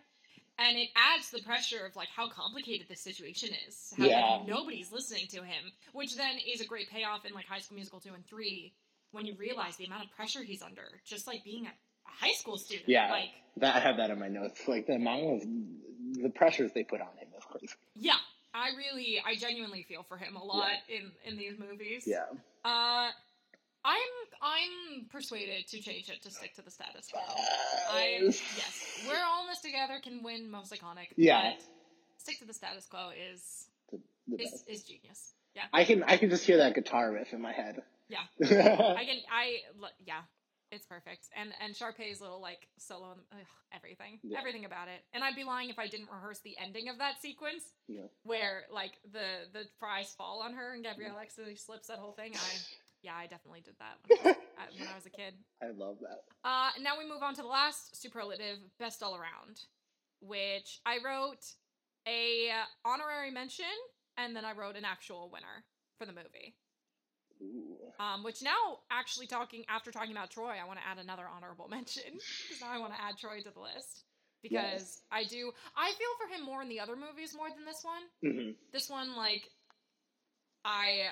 And it adds the pressure of like how complicated this situation is. How Yeah. like, nobody's listening to him, which then is a great payoff in like High School Musical two and three when you realize the amount of pressure he's under, just like being a, high school student. Yeah. like That I have that in my notes. Like the amount of the pressures they put on him is crazy. Yeah, I really, I genuinely feel for him a lot in in these movies. Yeah. Uh, I'm I'm persuaded to change it to stick to the status quo. I yes, we're all in this together can win most iconic. Yeah. but stick to the status quo is The, the is is genius. Yeah, I can I can just hear that guitar riff in my head. Yeah. *laughs* I can I yeah. It's perfect, and and Sharpay's little like solo, ugh, everything, Yeah. everything about it. And I'd be lying if I didn't rehearse the ending of that sequence. Yeah. where like the the fries fall on her and Gabrielle accidentally slips that whole thing. I yeah, I definitely did that when I was, *laughs* when I was a kid. I love that. Uh, now we move on to the last superlative, best all around, which I wrote a honorary mention and then I wrote an actual winner for the movie. Ooh. Um, which now, actually talking after talking about Troy, I want to add another honorable *laughs* mention because now I want to add Troy to the list because I do. I feel for him more in the other movies more than this one hmm this one like i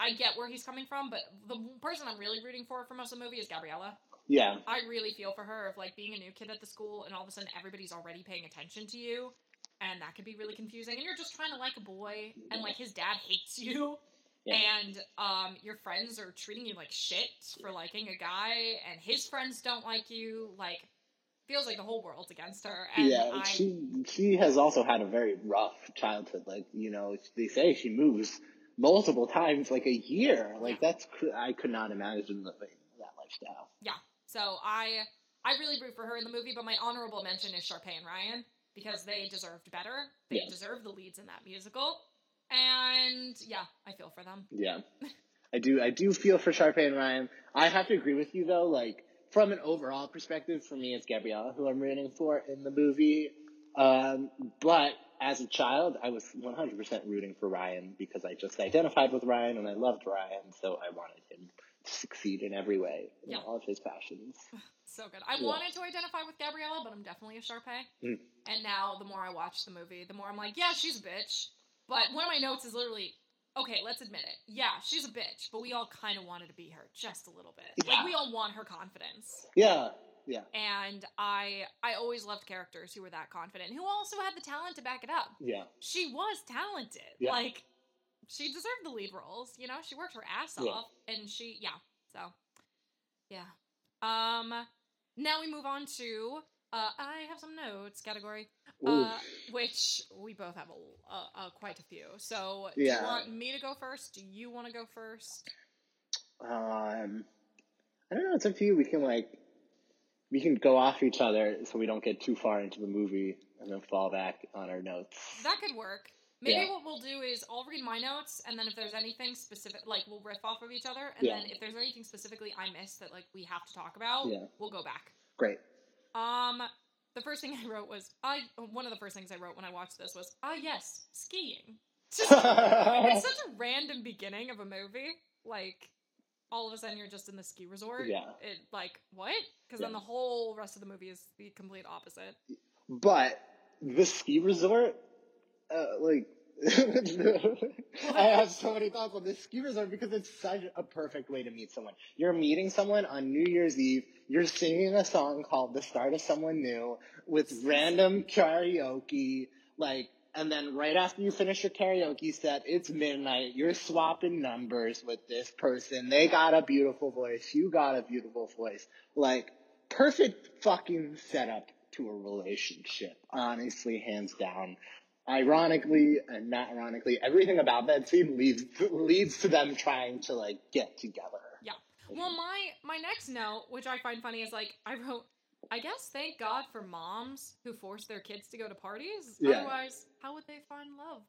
i get where he's coming from but the person i'm really rooting for for most of the movie is gabriella Yeah. i really feel for her of like being a new kid at the school and all of a sudden everybody's already paying attention to you and that could be really confusing and you're just trying to like a boy and like his dad hates you Yeah. and um your friends are treating you like shit for liking a guy and his friends don't like you like feels like the whole world's against her and yeah. i She she has also had a very rough childhood. Like you know, they say she moves multiple times, like a year. Like Yeah. that's I could not imagine living that lifestyle. Yeah. So I I really root for her in the movie, but my honorable mention is Sharpay and Ryan because they deserved better. They Yeah. deserve the leads in that musical. And yeah, I feel for them. Yeah. *laughs* I do I do feel for Sharpay and Ryan. I have to agree with you though, like from an overall perspective, for me, it's Gabriella who I'm rooting for in the movie. Um, but as a child, I was 100% rooting for Ryan because I just identified with Ryan and I loved Ryan, so I wanted him to succeed in every way in Yeah. all of his passions. *laughs* So good. I Yeah. wanted to identify with Gabriella, but I'm definitely a Sharpay. Mm. And now, the more I watch the movie, the more I'm like, yeah, she's a bitch. But one of my notes is literally, okay, let's admit it. Yeah, she's a bitch, but we all kind of wanted to be her just a little bit. Yeah. Like, we all want her confidence. Yeah, yeah, And I, I always loved characters who were that confident, who also had the talent to back it up. yeah. She was talented. Yeah. Like, she deserved the lead roles. You know, she worked her ass Yeah. off, and she, yeah. So, yeah. Um. Now we move on to uh, I have some notes category, uh, which we both have a, a, a quite a few. So, do you want me to go first? Do you want to go first? Um, I don't know. It's up to you. We can like, we can go off each other so we don't get too far into the movie and then fall back on our notes. That could work. Maybe Yeah. what we'll do is I'll read my notes, and then if there's anything specific, like we'll riff off of each other, and Yeah. then if there's anything specifically I missed that like we have to talk about, Yeah. we'll go back. Great. Um, the first thing *laughs* I wrote was I. One of the first things I wrote when I watched this was, ah, yes, skiing. *laughs* Just, *laughs* it's such a random beginning of a movie. Like, all of a sudden you're just in the ski resort. Yeah. It like what? Because then the whole rest of the movie is the complete opposite. But the ski resort, uh, like, *laughs* I have so many thoughts on this ski resort because it's such a perfect way to meet someone. You're meeting someone on New Year's Eve. You're singing a song called "The Start of Someone New" with random karaoke, like. And then right after you finish your karaoke set, it's midnight. You're swapping numbers with this person. They got a beautiful voice. You got a beautiful voice. Like, perfect fucking setup to a relationship. Honestly, hands down. Ironically and not ironically, everything about that scene leads leads to them trying to like get together. Yeah. Well, my my next note, which I find funny, is like I wrote. I guess thank God for moms who force their kids to go to parties. Yeah. Otherwise, how would they find love?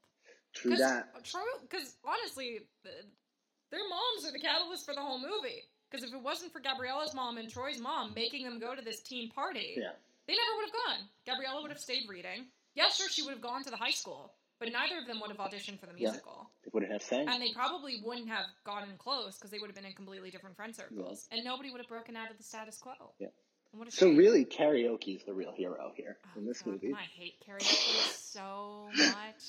True that. True, because honestly, their moms are the catalyst for the whole movie. Because if it wasn't for Gabriella's mom and Troy's mom making them go to this teen party, Yeah. they never would have gone. Gabriella would have stayed reading. Yeah, sure, she would have gone to the high school, but neither of them would have auditioned for the Yeah. musical. They wouldn't have sang. And they probably wouldn't have gotten close because they would have been in completely different friend circles. And nobody would have broken out of the status quo. Yeah. So shame. really, karaoke is the real hero here Oh, in this God, movie. I hate karaoke so much. *laughs*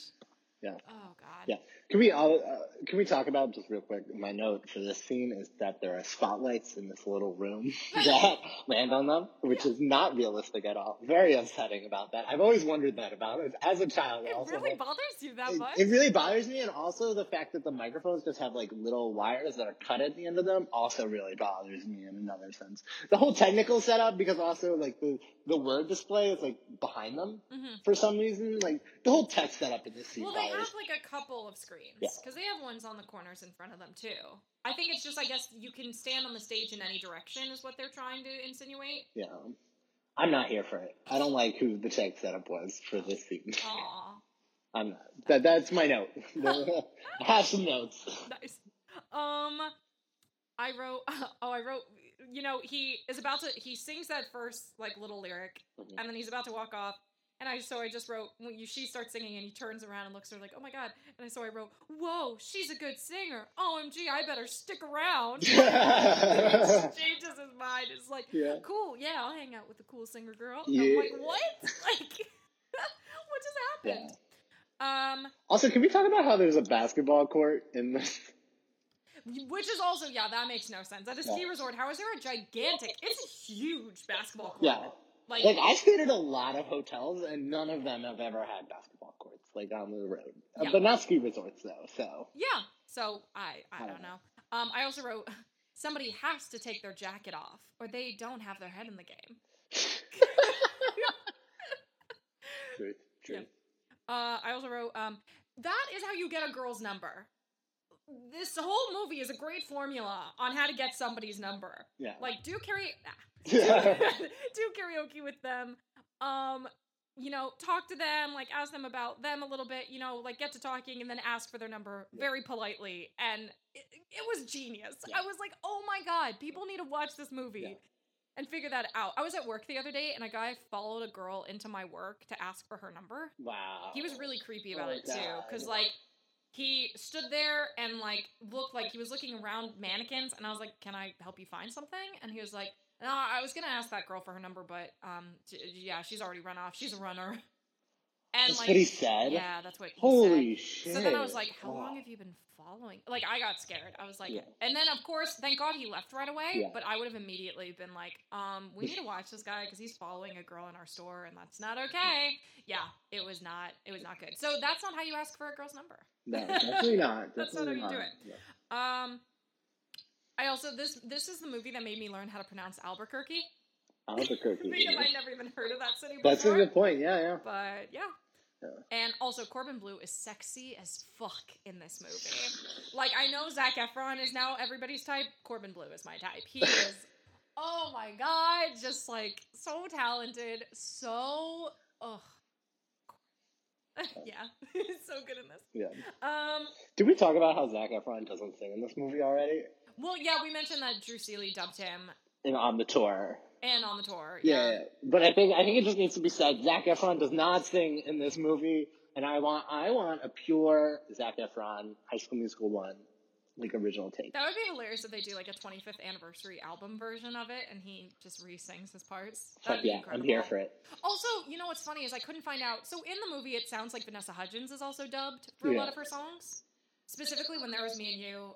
Yeah. Oh, God. Yeah. Can we all, uh, can we talk about just real quick? My note for this scene is that there are spotlights in this little room *laughs* that land on them, which is not realistic at all. Very upsetting about that. I've always wondered that about it as a child. It also really like- bothers you that it, much? it really bothers me, and also the fact that the microphones just have like little wires that are cut at the end of them also really bothers me in another sense. The whole technical setup, because also like the the word display is like behind them Mhm. for some reason. Like the whole text setup in this scene Well, they have like a couple of screens Yeah. because they have ones on the corners in front of them too. I think it's just, I guess, you can stand on the stage in any direction, is what they're trying to insinuate. Yeah. I'm not here for it. I don't like who the tech setup was for this scene. Aw, *laughs* I'm not. That, that's my note. *laughs* I have some notes. nice. Um, I wrote. *laughs* Oh, I wrote. You know, he is about to. He sings that first like little lyric, Mhm. and then he's about to walk off. And I so I just wrote when you, she starts singing and he turns around and looks at her like, oh my god. And so I wrote, whoa, she's a good singer. OMG, I better stick around. *laughs* *laughs* changes his mind. It's like, Yeah. cool, yeah, I'll hang out with the cool singer girl. Yeah. I'm like, what? *laughs* Like, what just happened? Um, also, can we talk about how there's a basketball court in this? which is also, yeah, that makes no sense. At a ski Yeah. resort, how is there a gigantic? It's a huge basketball court. Yeah. Like, Like I stayed at a lot of hotels, and none of them have ever had basketball courts like on the road, Yeah. but not ski resorts though. So yeah. So I, I I don't don't know. Um, I also wrote, *laughs* somebody has to take their jacket off, or they don't have their head in the game. *laughs* truth, truth. Uh, I also wrote, um, that is how you get a girl's number. This whole movie is a great formula on how to get somebody's number. Yeah. Like, do *laughs* *laughs* do karaoke with them. Um, you know, talk to them, like ask them about them a little bit. You know, like get to talking and then ask for their number very politely. And it, it was genius. Yeah. I was like, oh my god, people need to watch this movie. Yeah. and figure that out. I was at work the other day and a guy followed a girl into my work to ask for her number. Wow. He was really creepy about Oh, it too, God. because like he stood there and like looked like he was looking around mannequins, and I was like, "Can I help you find something?" And he was like, "No, I was gonna ask that girl for her number, but um, j- yeah, she's already run off. She's a runner." *laughs* And That's like, what he said. yeah, that's what he Holy said. shit. So then I was like, "How long have you been following?" Like, I got scared. I was like, Yeah. and then of course, thank God he left right away. Yeah. But I would have immediately been like, "Um, we need to watch this guy because he's following a girl in our store, and that's not okay." Yeah, it was not. It was not good. So that's not how you ask for a girl's number. No, *laughs* definitely not. That's not how definitely you do not. it. Um, I also this this is the movie that made me learn how to pronounce Albuquerque Albuquerque. *laughs* because I never even heard of that city before. That's a good point. Yeah, yeah. But yeah. Yeah. And also, Corbin Bleu is sexy as fuck in this movie. Like, I know Zac Efron is now everybody's type. Corbin Bleu is my type. He *laughs* is, oh my god, just like so talented, so ugh. *laughs* yeah, he's so good in this. Yeah. Um, Did we talk about how Zac Efron doesn't sing in this movie already? Well, yeah, we mentioned that Drew Seeley dubbed him And on the tour. and on the tour. Yeah, yeah. But I think I think it just needs to be said. Zac Efron does not sing in this movie, and I want I want a pure Zac Efron High School Musical one, like original take. That would be hilarious if they do like a 25th anniversary album version of it and he just re-sings his parts. That'd yeah, I'm here for it. Also, you know what's funny is I couldn't find out. So in the movie, it sounds like Vanessa Hudgens is also dubbed for a lot of her songs. Specifically, when there was me and you,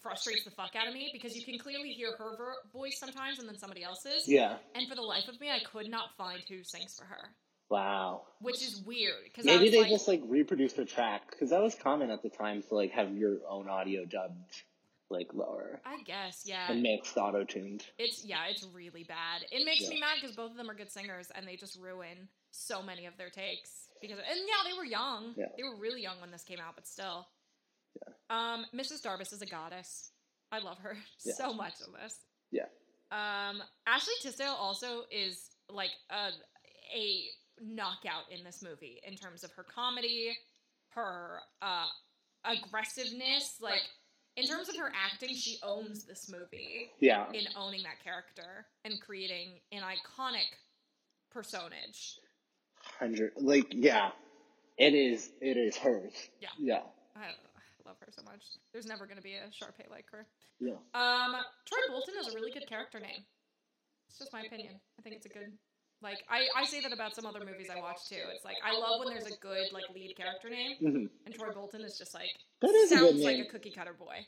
frustrates the fuck out of me because you can clearly hear her ver- voice sometimes and then somebody else's. Yeah. And for the life of me, I could not find who sings for her, Wow. which is weird because I Maybe they like, just like reproduced the track because that was common at the time to like have your own audio dubbed like lower I guess, yeah. and mixed auto tuned. It's yeah, it's really bad. It makes Yeah. me mad because both of them are good singers and they just ruin so many of their takes because and yeah, they were young. Yeah. They were really young when this came out, but still. Um, Mrs. Darbus is a goddess. I love her Yeah. *laughs* so much in this. Yeah. Um, Ashley Tisdale also is like a a knockout in this movie in terms of her comedy, her uh aggressiveness, like in terms of her acting, she owns this movie Yeah. in owning that character and creating an iconic personage. Hundred like yeah. It is it is hers. Yeah. Yeah. Love her so much. There's never going to be a Sharpay like her. Yeah. Um, Troy Bolton is a really good character name. It's just my opinion. I think it's a good. Like I, I say that about some other movies I watch too. It's like I love when there's a good like lead character name, hmm and Troy Bolton is just like That is a good sounds like name. a cookie cutter boy.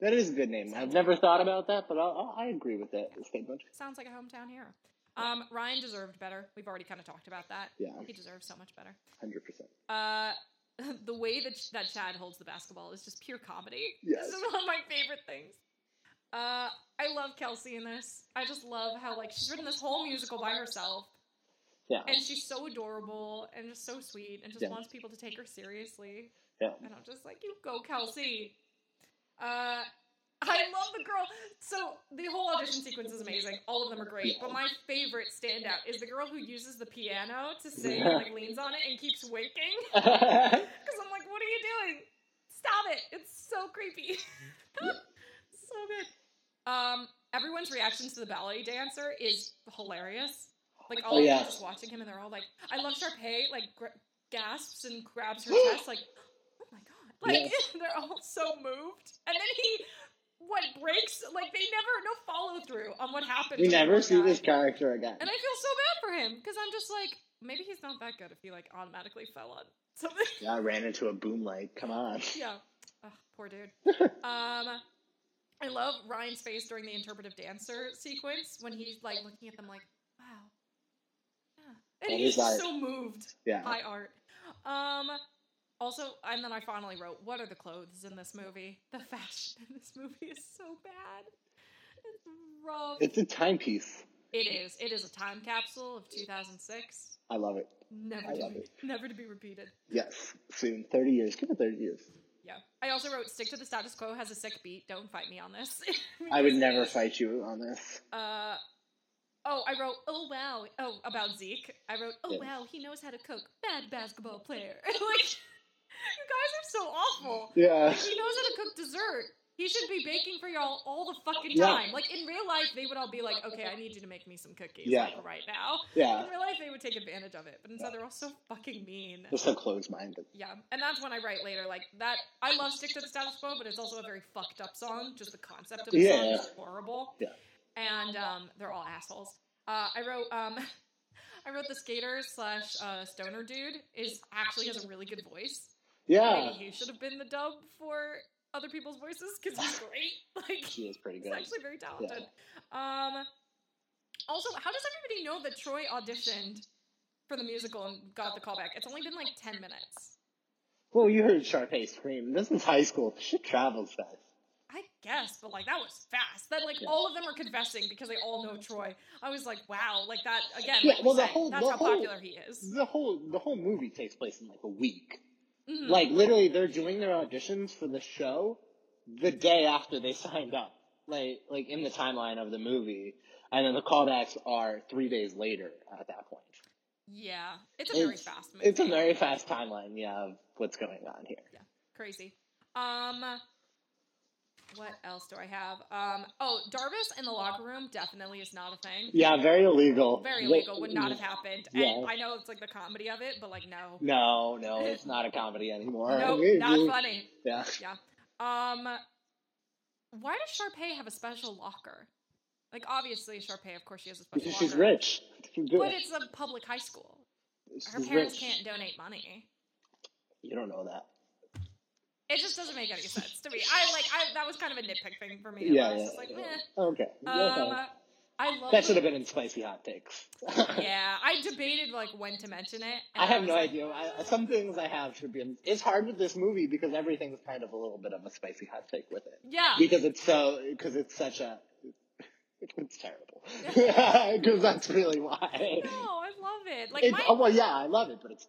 That is a good name. I've never thought about that, but I'll, I'll, I agree with that statement. Sounds like a hometown hero. Um, Ryan deserved better. We've already kind of talked about that. Yeah. He deserves so much better. Hundred percent. Uh, *laughs* the way that that Chad holds the basketball is just pure comedy. Yes. This is one of my favorite things. Uh, I love Kelsey in this. I just love how like she's written this whole musical by herself, Yeah. and she's so adorable and just so sweet, and just Yeah. wants people to take her seriously. Yeah. And I'm just like, you go, Kelsey. Uh, I love the girl. So the whole audition sequence is amazing. All of them are great. But my favorite standout is the girl who uses the piano to sing, and, like leans on it and keeps winking. *laughs* Because I'm like, what are you doing? Stop it! It's so creepy. *laughs* so good. Um, everyone's reactions to the ballet dancer is hilarious. Like all Oh, of yeah. them just watching him, and they're all like, "I love Sharpay." Like gra- gasps and grabs her *gasps* chest, like, "Oh my god!" Like *laughs* they're all so moved. And then he, what breaks? Like they never no follow through on what happened. we never see guy. this character again. And I feel so bad for him because I'm just like, maybe he's not that good if he like automatically fell on *laughs* something. Yeah, I ran into a boom light. Come on. yeah. Ugh, poor dude. *laughs* um, I love Ryan's face during the interpretive dancer sequence when he's like looking at them like, wow. Yeah. And That he's is art. so moved Yeah. by art. Um, also, and then I finally wrote, what are the clothes in this movie? The fashion in this movie is so bad. It's rough. It's a timepiece. It is. It is a time capsule of 2006. I love it. Never I to love be, it. never to be repeated. Yes. Soon. 30 years. Give it 30 years. Yeah. I also wrote "Stick to the status quo" has a sick beat. Don't fight me on this. *laughs* I would never fight you on this. Uh. Oh, I wrote. Oh wow. Oh, about Zeke. I wrote. Oh Yeah. wow. He knows how to cook. Bad basketball player. *laughs* like, you guys are so awful. Yeah. He knows how to cook dessert. He should be baking for y'all all the fucking Yeah. time. Like in real life, they would all be like, "Okay, I need you to make me some cookies Yeah. like right now." Yeah. In real life, they would take advantage of it, but instead, they're all so fucking mean. They're so close-minded. Yeah, and that's when I write later. Like that, I love "Stick to the Status Quo," but it's also a very fucked up song. Just the concept of the song is horrible. Yeah. and um, they're all assholes. Uh, I wrote um, *laughs* I wrote the skater slash uh, stoner dude is actually has a really good voice. Yeah. Maybe he should have been the dub for other people's voices because he's great. *laughs* Like She is pretty he's good. actually very talented. Um, also, how does everybody know that Troy auditioned for the musical and got the callback? It's only been like ten minutes. Well, you heard Sharpay scream. This is high school. Shit travels fast. I guess, but like that was fast. That like Yeah. all of them are confessing because they all know Troy. I was like, wow, like that again. Yeah, like we well, the said, whole- that's the how whole- popular he is. The whole the whole movie takes place in like a week. Mhm. Like literally, they're doing their auditions for the show the day after they *laughs* signed up. Like like in the timeline of the movie, and then the callbacks are three days later at that point. yeah, it's a very It's- fast movie. It's a very fast timeline, yeah, of what's going on here. Yeah, crazy. Um, what else do I have? Um, oh, Darbus in the locker room definitely is not a thing. Yeah, very illegal. Very illegal. Would not have happened. And Yeah. I know it's like the comedy of it, but like no, No, no, it's not a comedy anymore. no, Maybe. *laughs* not funny. Yeah. Um, why does Sharpay have a special locker? Like obviously Sharpay, of course, she has a special Because locker. she's rich. But it's a public high school. Her parents rich. can't donate money. You don't know that. It just doesn't make any sense to me. I like I that was kind of a nitpick thing for me. Yeah, I was yeah, just like, yeah. Okay. Um. I love That should have been in spicy hot takes. *laughs* Yeah, I debated like when to mention it. I have was no like, idea. I, some things I have should be. In, it's hard with this movie because everything's kind of a little bit of a spicy hot take with it Yeah, because it's so because it's such a. *laughs* It's terrible because *laughs* that's really why. no, I love it. Like my oh, well, yeah, I love it, but it's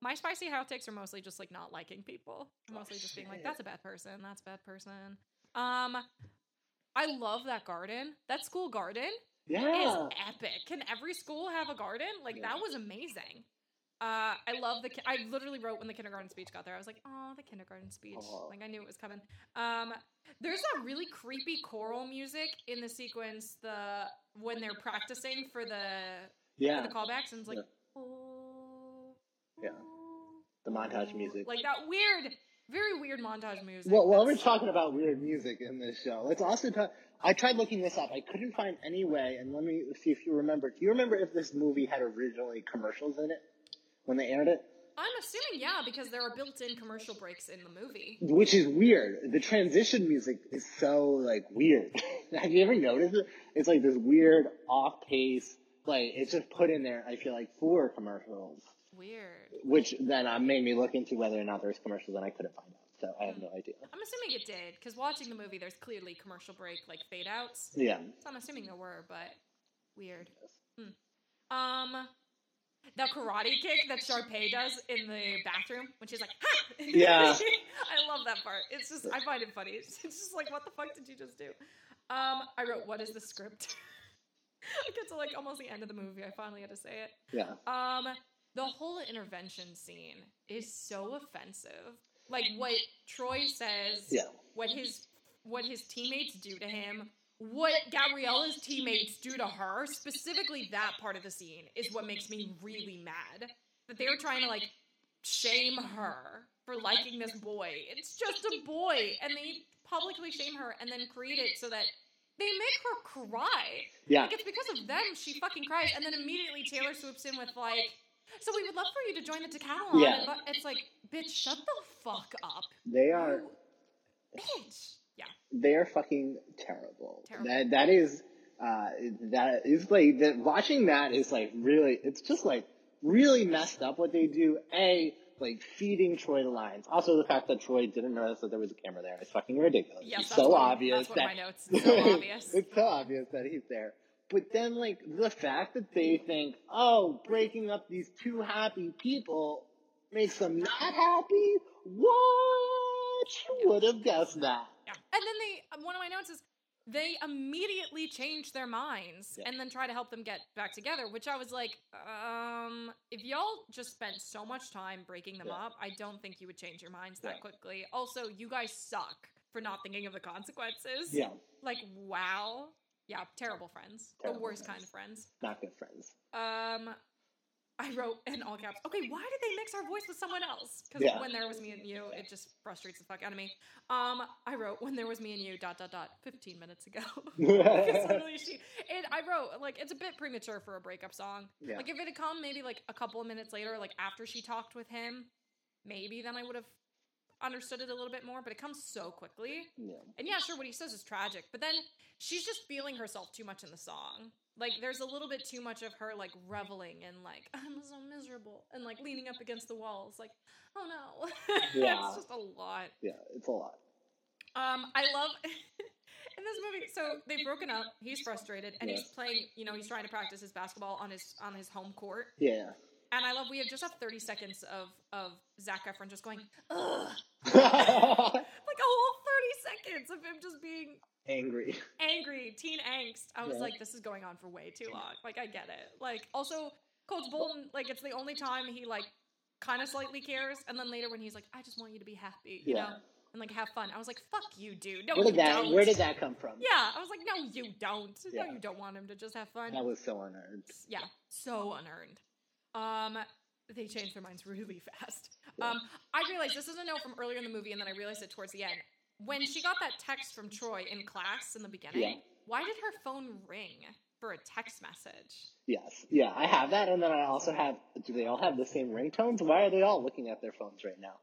my spicy hot takes are mostly just like not liking people. Mostly just being like, that's a bad person. That's a bad person. Um, I love that garden. That school garden yeah. is epic. Can every school have a garden? Like Yeah. that was amazing. Uh, I love the. ki- I literally wrote when the kindergarten speech got there. I was like, "Oh, the kindergarten speech!" Aw. Like I knew it was coming. Um, there's that really creepy choral music in the sequence. The when they're practicing for the Yeah, for the callbacks, and it's like, Yeah. "Oh, Yeah. The montage music. like that weird, very weird montage music. Well, while we're talking about weird music in this show, let's also talk. I tried looking this up. I couldn't find any way, and let me see if you remember. Do you remember if this movie had originally commercials in it when they aired it? I'm assuming yeah, because there are built-in commercial breaks in the movie. Which is weird. The transition music is so like weird. *laughs* Have you ever noticed it? It's like this weird off pace. Like it's just put in there. I feel like for commercials, Weird. which then uh, made me look into whether or not there was commercials, and I couldn't find out. So I have no idea. I'm assuming it did, because watching the movie, there's clearly commercial break, like fade outs. Yeah. So I'm assuming there were, but weird. Hmm. Um, the karate kick that Sharpay does in the bathroom when she's like, "Ha!" *laughs* Yeah. I love that part. It's just I find it funny. It's just like, what the fuck did you just do? Um, I wrote, "What is the script?" *laughs* I get to like almost the end of the movie. I finally had to say it. Yeah. Um, the whole intervention scene is so offensive. Like what Troy says, Yeah. what his what his teammates do to him, what Gabriella's teammates do to her, specifically that part of the scene is what makes me really mad. That they're trying to like shame her for liking this boy. It's just a boy, and they publicly shame her and then create it so that they make her cry. Yeah. Like it's because of them she fucking cries, and then immediately Taylor swoops in with like, "So we would love for you to join the decathlon." Yeah. And bu- it's like, bitch, shut the fuck up, They are. You bitch. Yeah, they are fucking terrible. Terrible. That that is uh that is like that watching that is like really it's just like really messed up what they do. A like feeding Troy the lines. Also the fact that Troy didn't notice that there was a camera there is fucking ridiculous. yes, it's that's so one, obvious That's one that of my notes. It's so *laughs* obvious. it's so obvious that he's there. But then like the fact that they think, oh, breaking up these two happy people makes them not happy? What? You would have guessed that. Yeah. And then they, um, one of my notes is they immediately change their minds Yeah. and then try to help them get back together, which I was like, um, if y'all just spent so much time breaking them Yeah. up, I don't think you would change your minds that quickly. Also, you guys suck. for not thinking of the consequences. Yeah, Like, wow. Yeah, terrible friends. Terrible the worst friends. kind of friends. not good friends. Um, I wrote in all caps. Okay, why did they mix our voice with someone else? Because Yeah. when there was me and you, it just frustrates the fuck out of me. Um, I wrote when there was me and you. Dot dot dot. Fifteen minutes ago. *laughs* Because literally she. And I wrote like it's a bit premature for a breakup song. Yeah. Like if it had come maybe like a couple of minutes later, like after she talked with him, maybe then I would have understood it a little bit more. But it comes so quickly. yeah. And yeah, sure, what he says is tragic, but then she's just feeling herself too much in the song. Like, there's a little bit too much of her, like, reveling and, like, *laughs* I'm so miserable, and, like, leaning up against the walls, like, oh no. *laughs* Yeah. it's just a lot. Yeah, it's a lot. Um, I love *laughs* in this movie. So they've broken up. He's frustrated, and he's playing. You know, he's trying to practice his basketball on his on his home court. Yeah. And I love we have just have thirty seconds of of Zac Efron just going, *laughs* ugh, like a whole thirty seconds of him just being angry, Angry, teen angst. I was Yeah. like, this is going on for way too long. Like, I get it. Like, also, Coach Bolton, like, it's the only time he, like, kind of slightly cares. And then later when he's like, I just want you to be happy, you Yeah. know, and, like, have fun. I was like, fuck you, dude. No, Where you did that? don't. Where did that come from? Yeah, I was like, no, you don't. Yeah. No, you don't want him to just have fun. That was so unearned. Yeah, so unearned. Um, they changed their minds really *laughs* fast. Um, I realized this is a note from earlier in the movie, and then I realized it towards the end. When she got that text from Troy in class in the beginning, Yeah. why did her phone ring for a text message? Yes. Yeah, I have that, and then I also have. Do they all have the same ringtones? Why are they all looking at their phones right now?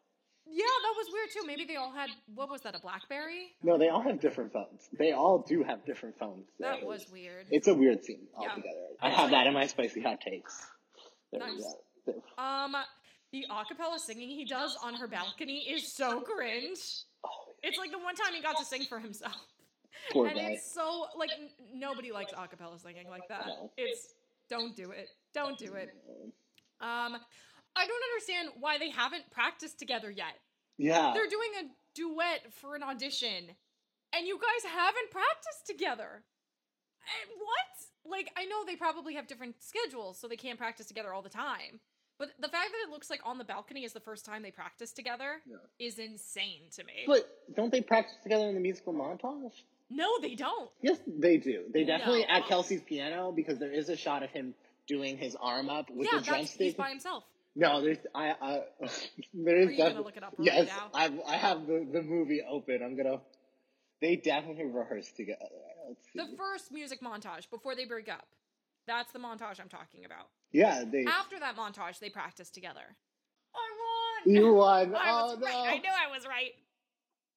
Yeah, that was weird too. Maybe they all had what was that? A BlackBerry? No, they all have different phones. They all do have different phones. That was weird. It's a weird scene Yeah. altogether. I have that in my spicy hot takes. There we Nice. go. Um, the acapella singing he does on her balcony is so cringe. Oh, It's like the one time he got to sing for himself. poor and guy. it's so like nobody likes acapella singing like that. No. It's don't do it. Don't do it. Um I don't understand why they haven't practiced together yet. Yeah. They're doing a duet for an audition and you guys haven't practiced together. Eh, What? Like I know they probably have different schedules so they can't practice together all the time. But the fact that it looks like on the balcony is the first time they practice together Yeah. is insane to me. But don't they practice together in the musical montage? no, they don't. Yes, they do. They definitely No. at Kelsey's piano because there is a shot of him doing his arm up with yeah, the that's he's by himself. No, there's I, I *laughs* there is Are you gonna look it up right yes, now? I I have the, the movie open. I'm gonna. They definitely rehearsed together. The first music montage before they break up. That's the montage I'm talking about. yeah, they. After that montage, they practice together. I won. You *laughs* won. I oh was no. right. I knew I was right.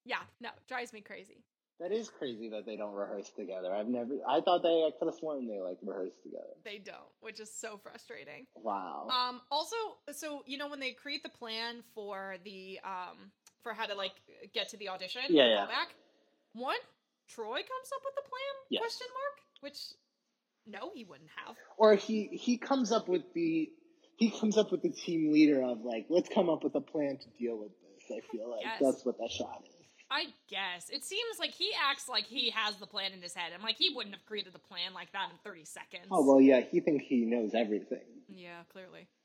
Yeah, no, drives me crazy. That is crazy that they don't rehearse together. I've never. I thought they. I could have sworn they like rehearsed together. They don't, which is so frustrating. Wow. Um, also, so you know when they create the plan for the um for how to like get to the audition, Yeah, yeah. callback, one Troy comes up with the plan? Yes. Question mark? Which no, he wouldn't have. or he he comes up with the he comes up with the team leader of like let's come up with a plan to deal with this. I feel like Yes. that's what that shot is. I guess it seems like he acts like he has the plan in his head. I'm like he wouldn't have created the plan like that in 30 seconds. Oh well, yeah. He thinks he knows everything. Yeah, clearly. *laughs*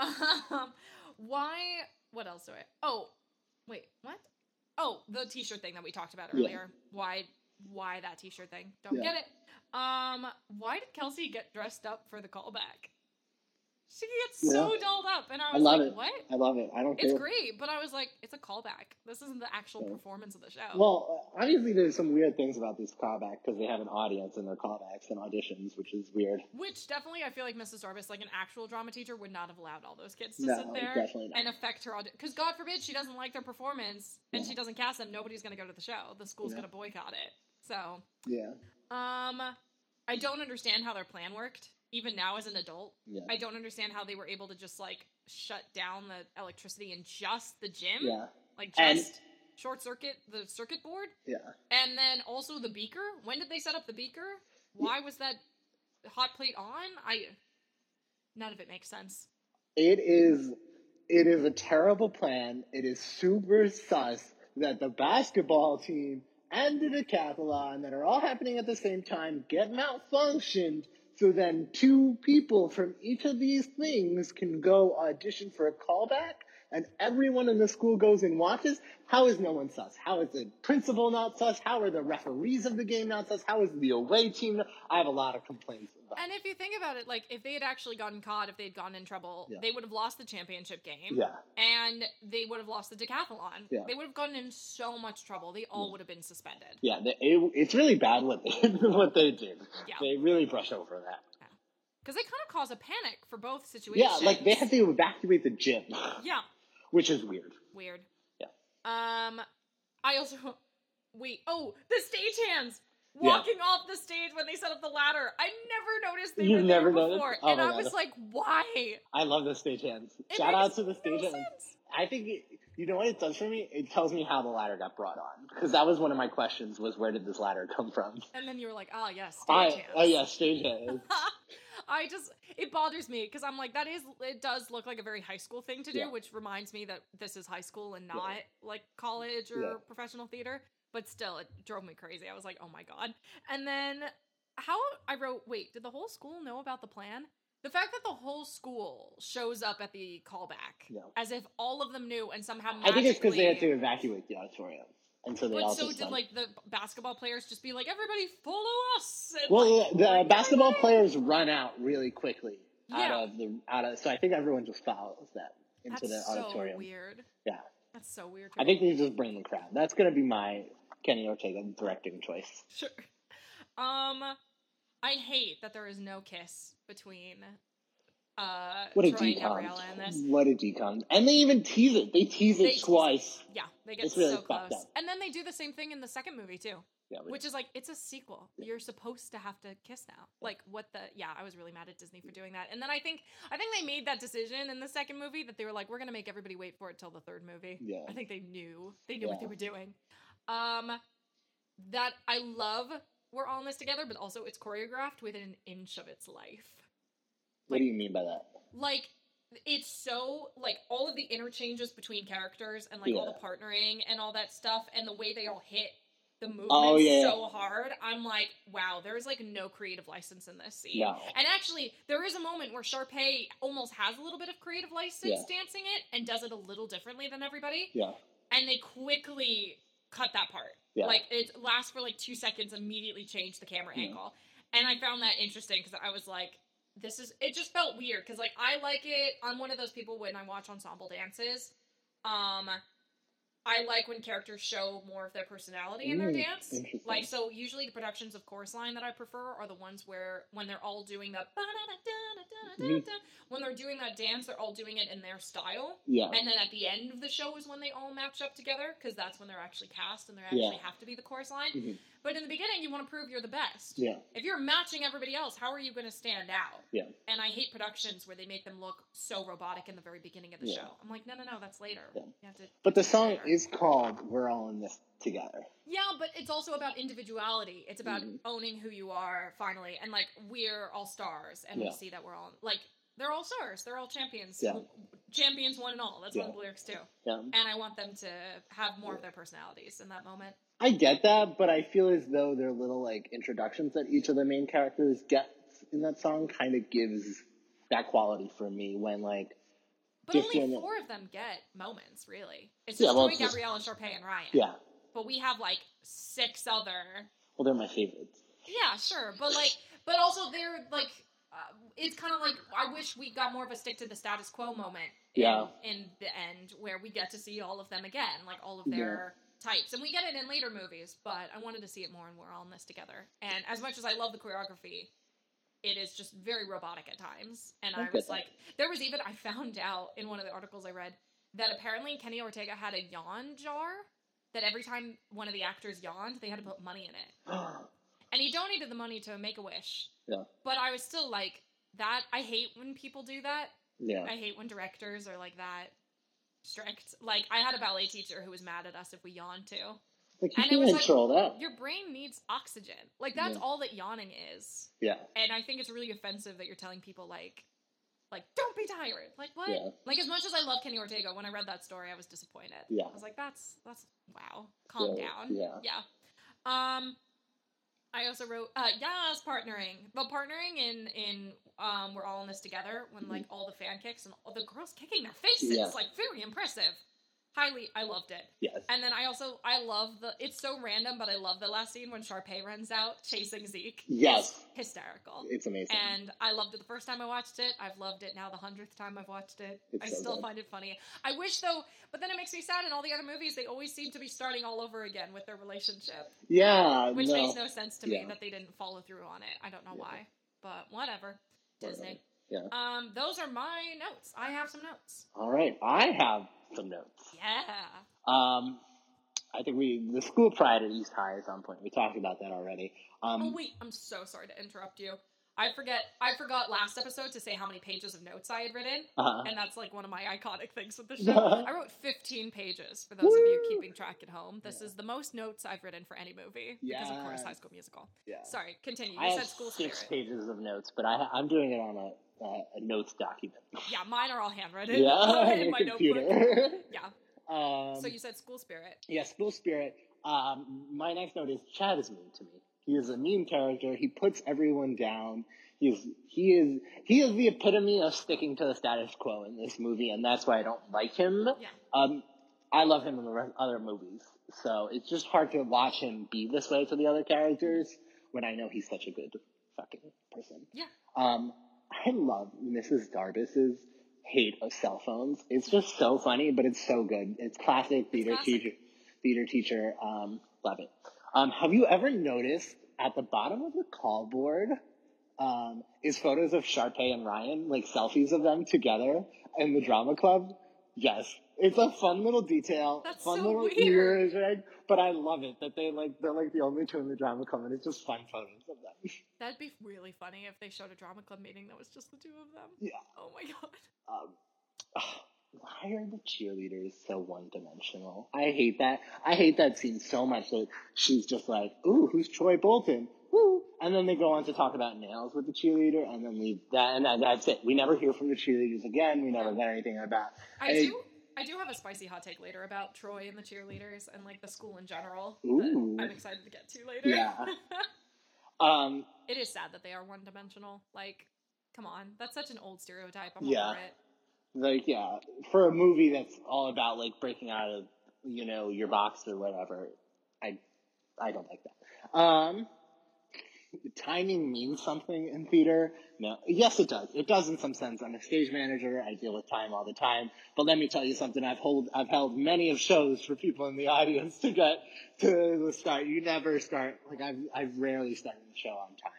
Um, why? What else do I? Oh, wait, what? Oh, the T-shirt thing that we talked about Yeah. earlier. Why? Why that T-shirt thing? Don't Yeah. get it. Um, why did Kelsey get dressed up for the callback? She gets so Yeah. dolled up, and I I was love like, it. "What? I love it. I don't It's care. great," but I was like, "It's a callback. This isn't the actual Yeah. performance of the show." Well, obviously there's some weird things about this callback because they have an audience in their callbacks and auditions, which is weird. Which definitely, I feel like Mrs. Darbus, like an actual drama teacher, would not have allowed all those kids to No, sit there and affect her audition. Because God forbid she doesn't like their performance and Yeah. she doesn't cast them. Nobody's going to go to the show. The school's going to boycott it. So, Yeah. um, I don't understand how their plan worked. Even now, as an adult, Yeah. I don't understand how they were able to just like shut down the electricity in just the gym, Yeah. like And- just short circuit the circuit board, Yeah. and then also the beaker. When did they set up the beaker? Why was that hot plate on? I none of it makes sense. It is it is a terrible plan. It is super sus that the basketball team and the decathlon that are all happening at the same time get malfunctioned so then two people from each of these things can go audition for a callback. And everyone in the school goes and watches, how is no one sus? How is the principal not sus? How are the referees of the game not sus? How is the away team? I have a lot of complaints about. And if you think about it, like if they had actually gotten caught, if they'd gotten in trouble, Yeah. they would have lost the championship game. Yeah, And they would have lost the decathlon. Yeah. They would have gotten in so much trouble. They all would have been suspended. yeah, the, it, it's really bad what they *laughs* what they did. Yeah. They really brush over that. Because they kind of cause a panic for both situations. Yeah, like they have to evacuate the gym, *laughs* Yeah. Which is weird. Weird. Yeah. Um, I also wait. Oh, the stagehands Yeah. walking off the stage when they set up the ladder. I never noticed they You've were there never noticed? before, Oh and I God. was like, why? I love the stagehands. Shout out to the no stagehands. sense. I think it, you know what it does for me. It tells me how the ladder got brought on because that was one of my questions: was where did this ladder come from? And then you were like, ah, yes, I stagehands. oh yeah, stagehands. *laughs* I just it bothers me because I'm like that is it does look like a very high school thing to do, Yeah. which reminds me that this is high school and Yeah. not like college or Yeah. professional theater. But still, it drove me crazy. I was like, oh my god. And then how I wrote, wait, did the whole school know about the plan? The fact that the whole school shows up at the callback Yeah. as if all of them knew and somehow I think it's because they had to evacuate the auditorium, and so they But all so just did like the basketball players just be like, everybody follow us? And, Well, like, the, like, basketball everybody- players run out really quickly out Yeah. of the out of. So I think everyone just follows them into That's the so auditorium. weird. Yeah, That's so weird. I think they just bring the crowd. That's gonna be my Kenny Ortega directing choice. Sure. Um, I hate that there is no kiss between uh What a Troy decon! In this. What a decon! And they even tease it. They tease it They tease it. twice. Yeah, they get It's really so fucked close. And then they do the same thing in the second movie too, Yeah, which is like it's a sequel. You're supposed to have to kiss now. Like what the yeah, I was really mad at Disney for doing that. And then I think I think they made that decision in the second movie that they were like we're going to make everybody wait for it till the third movie. Yeah. I think they knew. They knew what they were doing. Um that I love we're all in this together, but also it's choreographed within an inch of its life. What do you mean by that? like it's so like all of the interchanges between characters and like all the partnering and all that stuff and the way they all hit the oh, movement Oh, yeah. so hard i'm like wow there's like no creative license in this scene No. and actually there is a moment where Sharpay almost has a little bit of creative license Yeah. dancing it and does it a little differently than everybody Yeah. and they quickly cut that part. Yeah. Like it lasts for like two seconds, immediately change the camera Yeah. angle, and I found that interesting because I was like, this is. It just felt weird because like I like it. I'm one of those people when I watch ensemble dances. Um, I like when characters show more of their personality in their Mm, dance. Like so, usually the productions of Chorus Line that I prefer are the ones where when they're all doing the when they're doing that dance, they're all doing it in their style. Yeah. And then at the end of the show is when they all match up together because that's when they're actually cast and they actually Yeah. have to be the chorus line. Mhm. But in the beginning, you want to prove you're the best. Yeah. If you're matching everybody else, how are you going to stand out? Yeah. And I hate productions where they make them look so robotic in the very beginning of the Yeah. show. I'm like, no, no, no, that's later. Yeah. You have to. But the song later. is called "We're All in This Together." Yeah, but it's also about individuality. It's about Mhm. owning who you are finally, and like we're all stars, and Yeah. we see that we're all like they're all stars. They're all champions. Yeah. Champions one and all. That's one of Yeah. the lyrics too. Yeah. And I want them to have more of their personalities in that moment. I get that, but I feel as though their little like introductions that each of the main characters gets in that song kind of gives that quality for me when like But only it. four of them get moments, really. It's Yeah, just well, it's just- Gabrielle, Sharpay, and Ryan. yeah, But we have like six other. well they're my favorites. Yeah, sure. But like, but also they're like, uh, it's kind of like I wish we got more of a stick to the status quo moment. In, Yeah. In the end, where we get to see all of them again, like all of their types, and we get it in later movies. But I wanted to see it more, and we're all in this together. And as much as I love the choreography. It is just very robotic at times, and I I was like, there was even I found out in one of the articles I read that apparently Kenny Ortega had a yawn jar that every time one of the actors yawned, they had to put money in it. *gasps* And he donated the money to Make a Wish. Yeah. But I was still like, that I hate when people do that. yeah, I hate when directors are like that strict. Like I had a ballet teacher who was mad at us if we yawned too. like you and it was can't like- control that. Your brain needs oxygen. Like that's Yeah. all that yawning is. Yeah, And I think it's really offensive that you're telling people like like don't be tired. Like what? Yeah. Like as much as I love Kenny Ortega, when I read that story I was disappointed. Yeah. I was like that's that's wow. Calm Yeah, down. yeah. Yeah. Um I also wrote, uh, yes, partnering. But partnering in in um, we're all in this together when like all the fan kicks and all the girls kicking their faces, Yeah. like very impressive. Highly, I loved it. Yes. And then I also I love the it's so random, but I love the last scene when Sharpay runs out chasing Zeke. Yes. It's hysterical. It's amazing. And I loved it the first time I watched it. I've loved it now the hundredth time I've watched it. It's I so still good. find it funny. I wish though, but then it makes me sad. In all the other movies, they always seem to be starting all over again with their relationship, yeah. which no. makes no sense to me that they didn't follow through on it. I don't know Yeah. why, but whatever. Disney. Yeah. Um, those are my notes. I have some notes. All right. I have some notes. Yeah. Um, I think we the school pride at East High is on point. We talked about that already. Um, oh wait, I'm so sorry to interrupt you. I forget. I forgot last episode to say how many pages of notes I had written. uh, and that's like one of my iconic things with the *laughs* show. I wrote 15 pages for those of you keeping track at home. This is the most notes I've written for any movie because of course High School Musical. yeah. Sorry, continue. You I said have school six spirit. pages of notes, but I, I'm doing it on a, a, a notes document. Yeah, mine are all handwritten yeah, in *laughs* my computer. notebook. *laughs* Yeah. um, So you said school spirit. yeah, school spirit. Um, my next note is Chad is mean to me. He is a mean character. He puts everyone down. He's he is he is the epitome of sticking to the status quo in this movie, and that's why I don't like him. Yeah. Um, I love him in the other movies, so it's just hard to watch him be this way to the other characters when I know he's such a good fucking person. Yeah. Um, I love Mrs. Darbus's hate of cell phones. It's just so funny, but it's so good. It's classic theater classic. teacher. Theater teacher, um, love it. Um, have you ever noticed at the bottom of the call board um, is photos of Sharpay and Ryan, like selfies of them together in the drama club? Yes. It's a fun little detail. That's fun so little weird. Easter egg, but I love it that they like they're like the only two in the drama club, and it's just fun photos of them. *laughs* That'd be really funny if they showed a drama club meeting that was just the two of them. Yeah. Oh my god. Um, *sighs* why are the cheerleaders so one dimensional? I hate that. I hate that scene so much that she's just like, ooh, who's Troy Bolton? Woo! And then they go on to talk about nails with the cheerleader and then leave that, and that, that's it. We never hear from the cheerleaders again. We never get anything about. I do. I do have a spicy hot take later about Troy and the cheerleaders and like the school in general. Ooh. I'm excited to get to later. Yeah. *laughs* Um, it is sad that they are one dimensional. Like, come on, that's such an old stereotype. I'm Yeah. over it. like, yeah, for a movie that's all about like breaking out of, you know, your box or whatever, I, I don't like that. Um, *laughs* timing means something in theater. No, yes, it does. It does in some sense. I'm a stage manager. I deal with time all the time. But let me tell you something. I've hold, I've held many of shows for people in the audience to get to the start. You never start like I've, I've rarely started the show on time.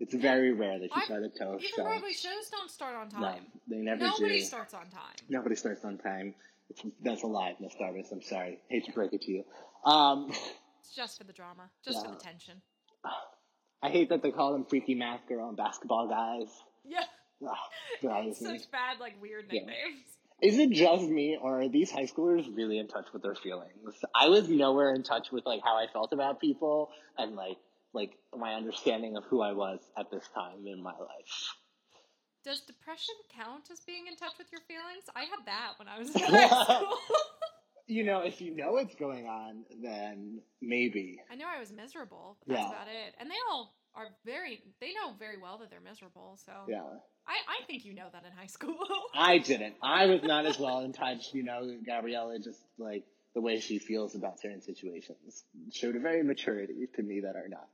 It's very rare that you I- start a toe Even show. Broadway shows don't start on No, time. they never Nobody do. starts on time. Nobody starts on time. It's, that's a lie, Miss Darbus. I'm sorry. Hate to break it to you. Um, It's just for the drama, just for the tension. I hate that they call them freaky math girl and basketball guys. Yeah, drives *laughs* such bad, like weird Yeah. Is it just me, or are these high schoolers really in touch with their feelings? I was nowhere in touch with like how I felt about people and like like my understanding of who I was at this time in my life. Does depression count as being in touch with your feelings? I had that when I was *laughs* in high school. *laughs* You know, if you know what's going on, then maybe. I know I was miserable, but that's Yeah. about it. And they all are very, they know very well that they're miserable. So Yeah. I, I think you know that in high school. *laughs* I didn't. I was not as well in touch. You know, Gabriella just like the way she feels about certain situations showed a very maturity to me that are not.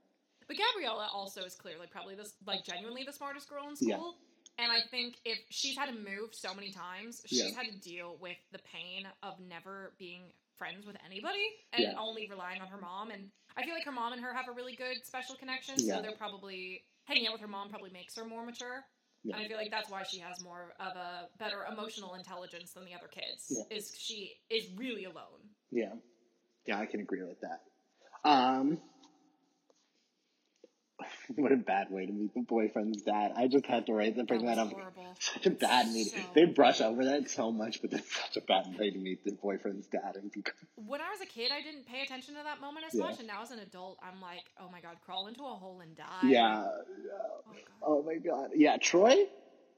But Gabriella also is clearly probably this like genuinely the smartest girl in school. Yeah. And I think if she's had to move so many times, she's Yeah. had to deal with the pain of never being friends with anybody and Yeah. only relying on her mom. And I feel like her mom and her have a really good special connection. Yeah. So they're probably hanging out with her mom probably makes her more mature. And I feel like that's why she has more of a better emotional intelligence than the other kids. Is she is really alone. Yeah. Yeah, I can agree with that. Um, *laughs* what a bad way to meet the boyfriend's dad. I just had to write that, bring That that up. horrible. *laughs* Such a bad meeting. They brush over that so much, but that's such a bad way to meet the boyfriend's dad. And *laughs* when I was a kid, I didn't pay attention to that moment as Yeah. much, and now as an adult, I'm like, oh my god, crawl into a hole and die. yeah, Oh. Oh my god. Yeah, Troy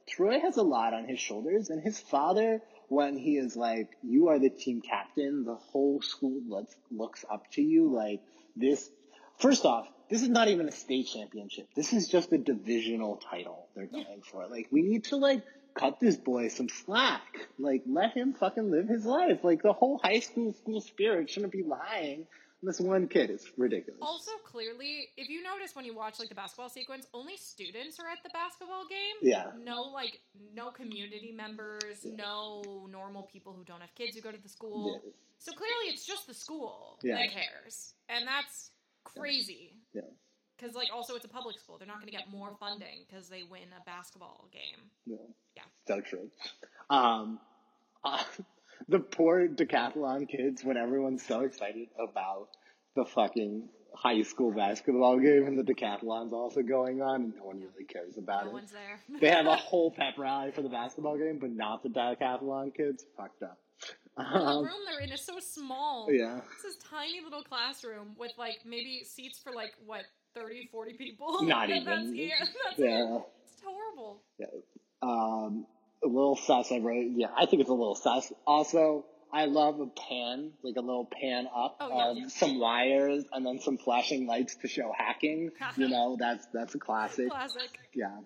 Troy has a lot on his shoulders and his father when he is like you are the team captain, the whole school looks looks up to you like this First off, this is not even a state championship. This is just a divisional title they're going for. Like, we need to like cut this boy some slack. Like, let him fucking live his life. Like, the whole high school school spirit shouldn't be lying this one kid. is ridiculous. Also, clearly, if you notice when you watch like the basketball sequence, only students are at the basketball game. Yeah. No, like no community members, no normal people who don't have kids who go to the school. Yeah. So clearly, it's just the school Yeah. that cares, and that's crazy. Yeah. Because like also it's a public school, they're not going to get more funding because they win a basketball game. Yeah. Yeah. So true. Um, uh, *laughs* the poor decathlon kids when everyone's so excited about the fucking high school basketball game and the decathlon's also going on and no one really cares about no it. one's there. They have a *laughs* whole pep rally for the basketball game, but not the decathlon kids. Fucked up. The Um, room they're in is so small. yeah. It's this tiny little classroom with like maybe seats for like what 30, 40 people. *laughs* Not even. *laughs* That's, yeah, that's Yeah. it. It's horrible. Yeah. Um, a little sus. I wrote. Yeah, I think it's a little sus. Also, I love a pan, like a little pan up, Oh, yeah, um, yeah. some wires, and then some flashing lights to show hacking. *laughs* you know, that's that's a classic. Classic. Yeah.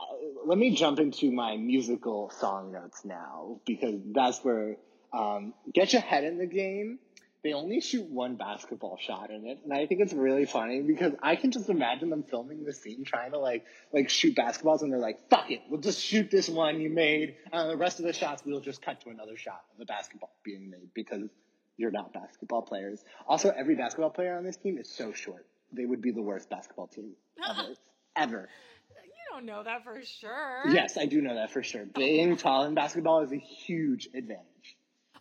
Uh, let me jump into my musical song notes now because that's where um, get your head in the game. They only shoot one basketball shot in it, and I think it's really funny because I can just imagine them filming the scene trying to like like shoot basketballs, and they're like, "Fuck it, we'll just shoot this one you made. Uh, the rest of the shots, we'll just cut to another shot of the basketball being made because you're not basketball players." Also, every basketball player on this team is so short; they would be the worst basketball team ever. *laughs* ever. You don't know that for sure. Yes, I do know that for sure. Being tall in basketball is a huge advantage.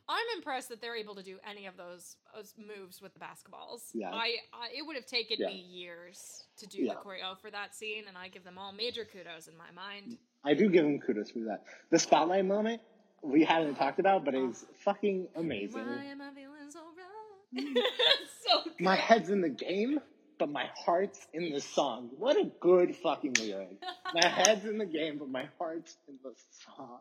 I'm impressed that they're able to do any of those, those moves with the basketballs. Yeah. I, I it would have taken Yeah. me years to do Yeah. the choreo for that scene, and I give them all major kudos in my mind. I do give them kudos for that. The spotlight moment we haven't talked about, but it's fucking amazing. Why am I feeling mm. *laughs* so good. My head's in the game, but my heart's in the song. What a good fucking lyric. *laughs* My head's in the game, but my heart's in the song.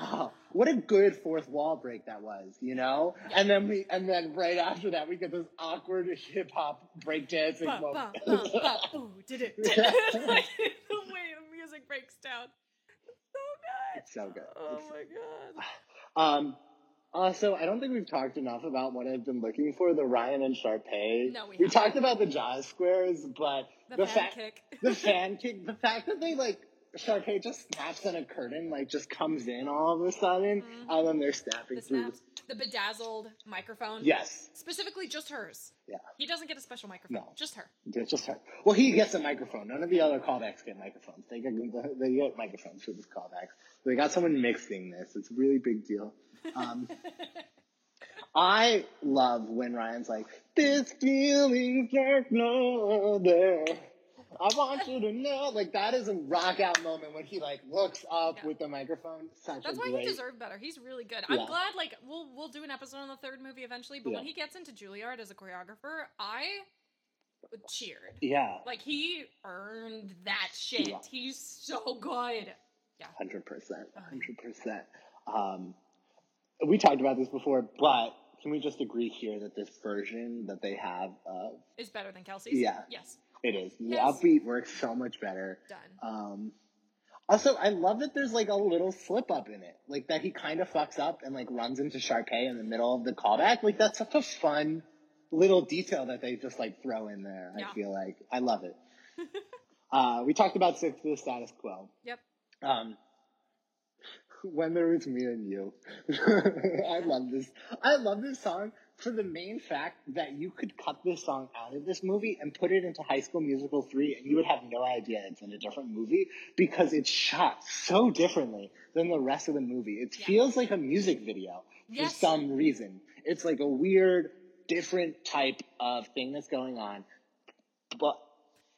Oh, *laughs* what a good fourth wall break that was, you know? And then we, and then right after that, we get this awkward hip hop breakdancing Ba, moment. ba, ba, ba, *laughs* ooh, did it, did *laughs* it. like, the way the music breaks down. So good. It's so good. Oh It's- my god. *sighs* Um, also, I don't think we've talked enough about what I've been looking for, the Ryan and Sharpay. No, we we talked about the jazz squares, but The, the, fan fact, kick. the fan kick, the fact that they like Sharpay just snaps on a curtain, like just comes in all of a sudden, Mhm. and then they're snapping the through. snaps, the bedazzled microphone. Yes, Specifically just hers. Yeah. He doesn't get a special microphone. No. Just her. just her. Well, he gets a microphone. None of the other callbacks get microphones. They get they get microphones for this callbacks. They got someone mixing this. It's a really big deal. Um, *laughs* I love when Ryan's like, "This feeling's like no other." I want you to know, like that is a rock out moment when he like looks up Yeah. with the microphone. Such That's why great. he deserved better. He's really good. I'm glad like we'll we'll do an episode on the third movie eventually, but when he gets into Juilliard as a choreographer, I cheered. yeah, Like he earned that shit. Yeah. He's so good. Yeah, hundred percent, hundred percent. Um, we talked about this before, but can we just agree here that this version that they have of Is better than Kelsey's. Yeah. Yes. It is the Yes. upbeat works so much better. Done. Um, also, I love that there's like a little slip up in it, like that he kind of fucks up and like runs into Sharpay in the middle of the callback. Like that's such a fun little detail that they just like throw in there. Yeah. I feel like I love it. *laughs* uh, we talked about stick to the status quo. Yep. Um, when there was me and you, *laughs* I love this. I love this song for the main fact that you could cut this song out of this movie and put it into High School Musical three, and you would have no idea it's in a different movie because it's shot so differently than the rest of the movie. It Yeah. feels like a music video for some reason. It's like a weird, different type of thing that's going on, but.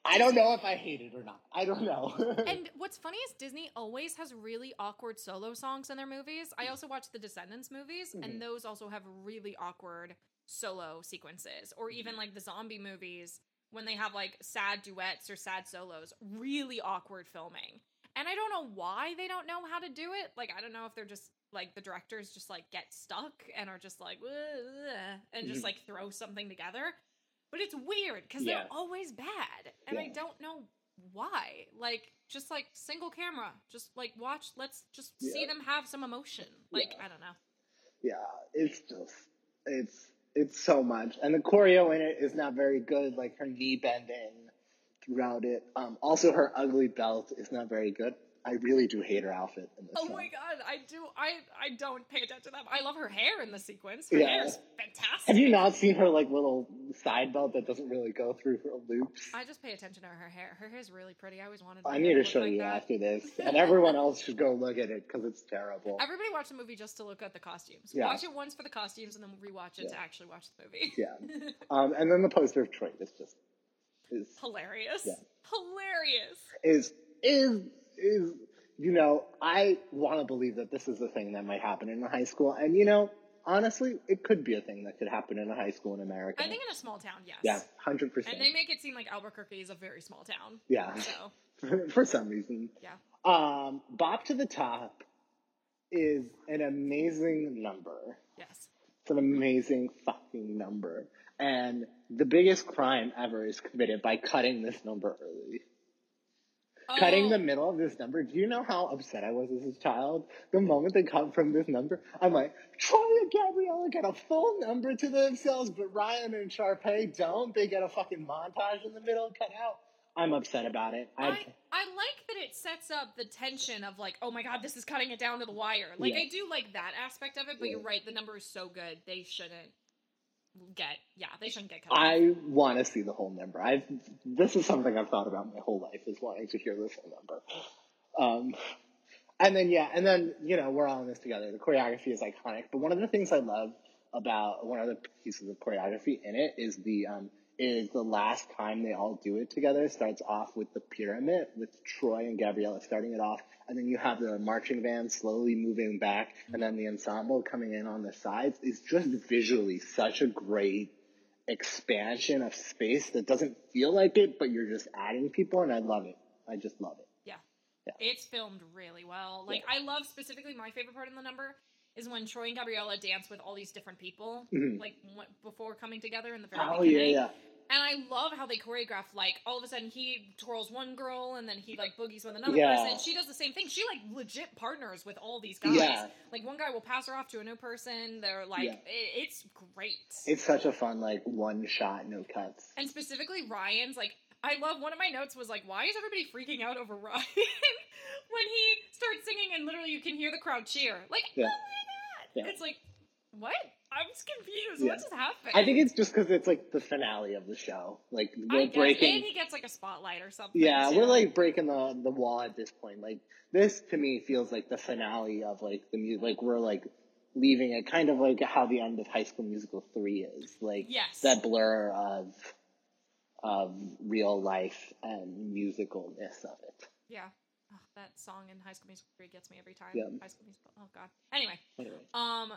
I don't know if I hate it or not. I don't know. *laughs* And what's funny is Disney always has really awkward solo songs in their movies. I also watch the Descendants movies, Mhm. and those also have really awkward solo sequences. Or even like the zombie movies, when they have like sad duets or sad solos, really awkward filming. And I don't know why they don't know how to do it. Like, I don't know if they're just like the directors just like get stuck and are just like, and just Mhm. like throw something together. But it's weird because Yeah. they're always bad, and I don't know why. Like, just like single camera, just like watch. Let's just see them have some emotion. Like, Yeah. I don't know. Yeah, it's just it's it's so much, and the choreo in it is not very good. Like her knee bending throughout it. Um, also, her ugly belt is not very good. I really do hate her outfit in this Oh film. my god, I do. I I don't pay attention to that. I love her hair in the sequence. Her Yeah. hair's fantastic. Have you not seen her like little side belt that doesn't really go through her loops? I just pay attention to her hair. Her hair is really pretty. I always wanted. I need to show like you that. after this, *laughs* and everyone else should go look at it because it's terrible. Everybody watch the movie just to look at the costumes. Yeah. Watch it once for the costumes, and then rewatch it Yeah. to actually watch the movie. Yeah, *laughs* um, and then the poster of Troy is just is Hilarious. Yeah. Hilarious. is is is you know I want to believe that this is a thing that might happen in a high school, and you know honestly, it could be a thing that could happen in a high school in America. I think in a small town, yes. yeah, hundred percent. And they make it seem like Albuquerque is a very small town. Yeah, So *laughs* for some reason. yeah. Um, Bop to the Top is an amazing number. Yes. It's an amazing fucking number. And the biggest crime ever is committed by cutting this number early. Cutting Oh, the middle of this number. Do you know how upset I was as a child? The moment they cut from this number, I'm like, Troy and Gabriella get a full number to themselves, but Ryan and Sharpay don't. They get a fucking montage in the middle cut out. I'm upset about it. I, I, I like that it sets up the tension of like, oh my god, this is cutting it down to the wire. Like Yeah. I do like that aspect of it, but Yeah. you're right, the number is so good they shouldn't get yeah, they shouldn't get cut. I want to see the whole number. I've this is something I've thought about my whole life is wanting to hear this whole number. Um, and then yeah, and then you know we're all in this together. The choreography is iconic, but one of the things I love about one of the pieces of choreography in it is the um, is the last time they all do it together starts off with the pyramid with Troy and Gabriella starting it off, and then you have the marching band slowly moving back, and then the ensemble coming in on the sides. It's just visually such a great expansion of space that doesn't feel like it, but you're just adding people, and I love it. I just love it. Yeah. Yeah. It's filmed really well. Like I love specifically my favorite part in the number is when Troy and Gabriella dance with all these different people, Mhm. like before coming together in the very Oh yeah, beginning. yeah, And I love how they choreograph. Like all of a sudden, he twirls one girl, and then he like boogies with another Yeah. person. She does the same thing. She like legit partners with all these guys. Yeah. Like one guy will pass her off to a new person. They're like, Yeah. it, it's great. It's such a fun like one shot, no cuts. And specifically Ryan's like I love one of my notes was like, why is everybody freaking out over *laughs* Ryan when he starts singing and literally you can hear the crowd cheer? Like, Yeah. oh my god. Yeah. It's like, what? I'm just confused. Yeah. What just happened? I think it's just because it's like the finale of the show. Like we're breaking. and he gets like a spotlight or something. Yeah, too. we're like breaking the the wall at this point. Like this to me feels like the finale of like the music. Like we're like leaving it kind of like how the end of High School Musical three is. Like Yes. that blur of of real life and musicalness of it. Yeah. Oh, that song in High School Musical 3 gets me every time. Yeah. High School Musical. Oh god. Anyway, Anyway. um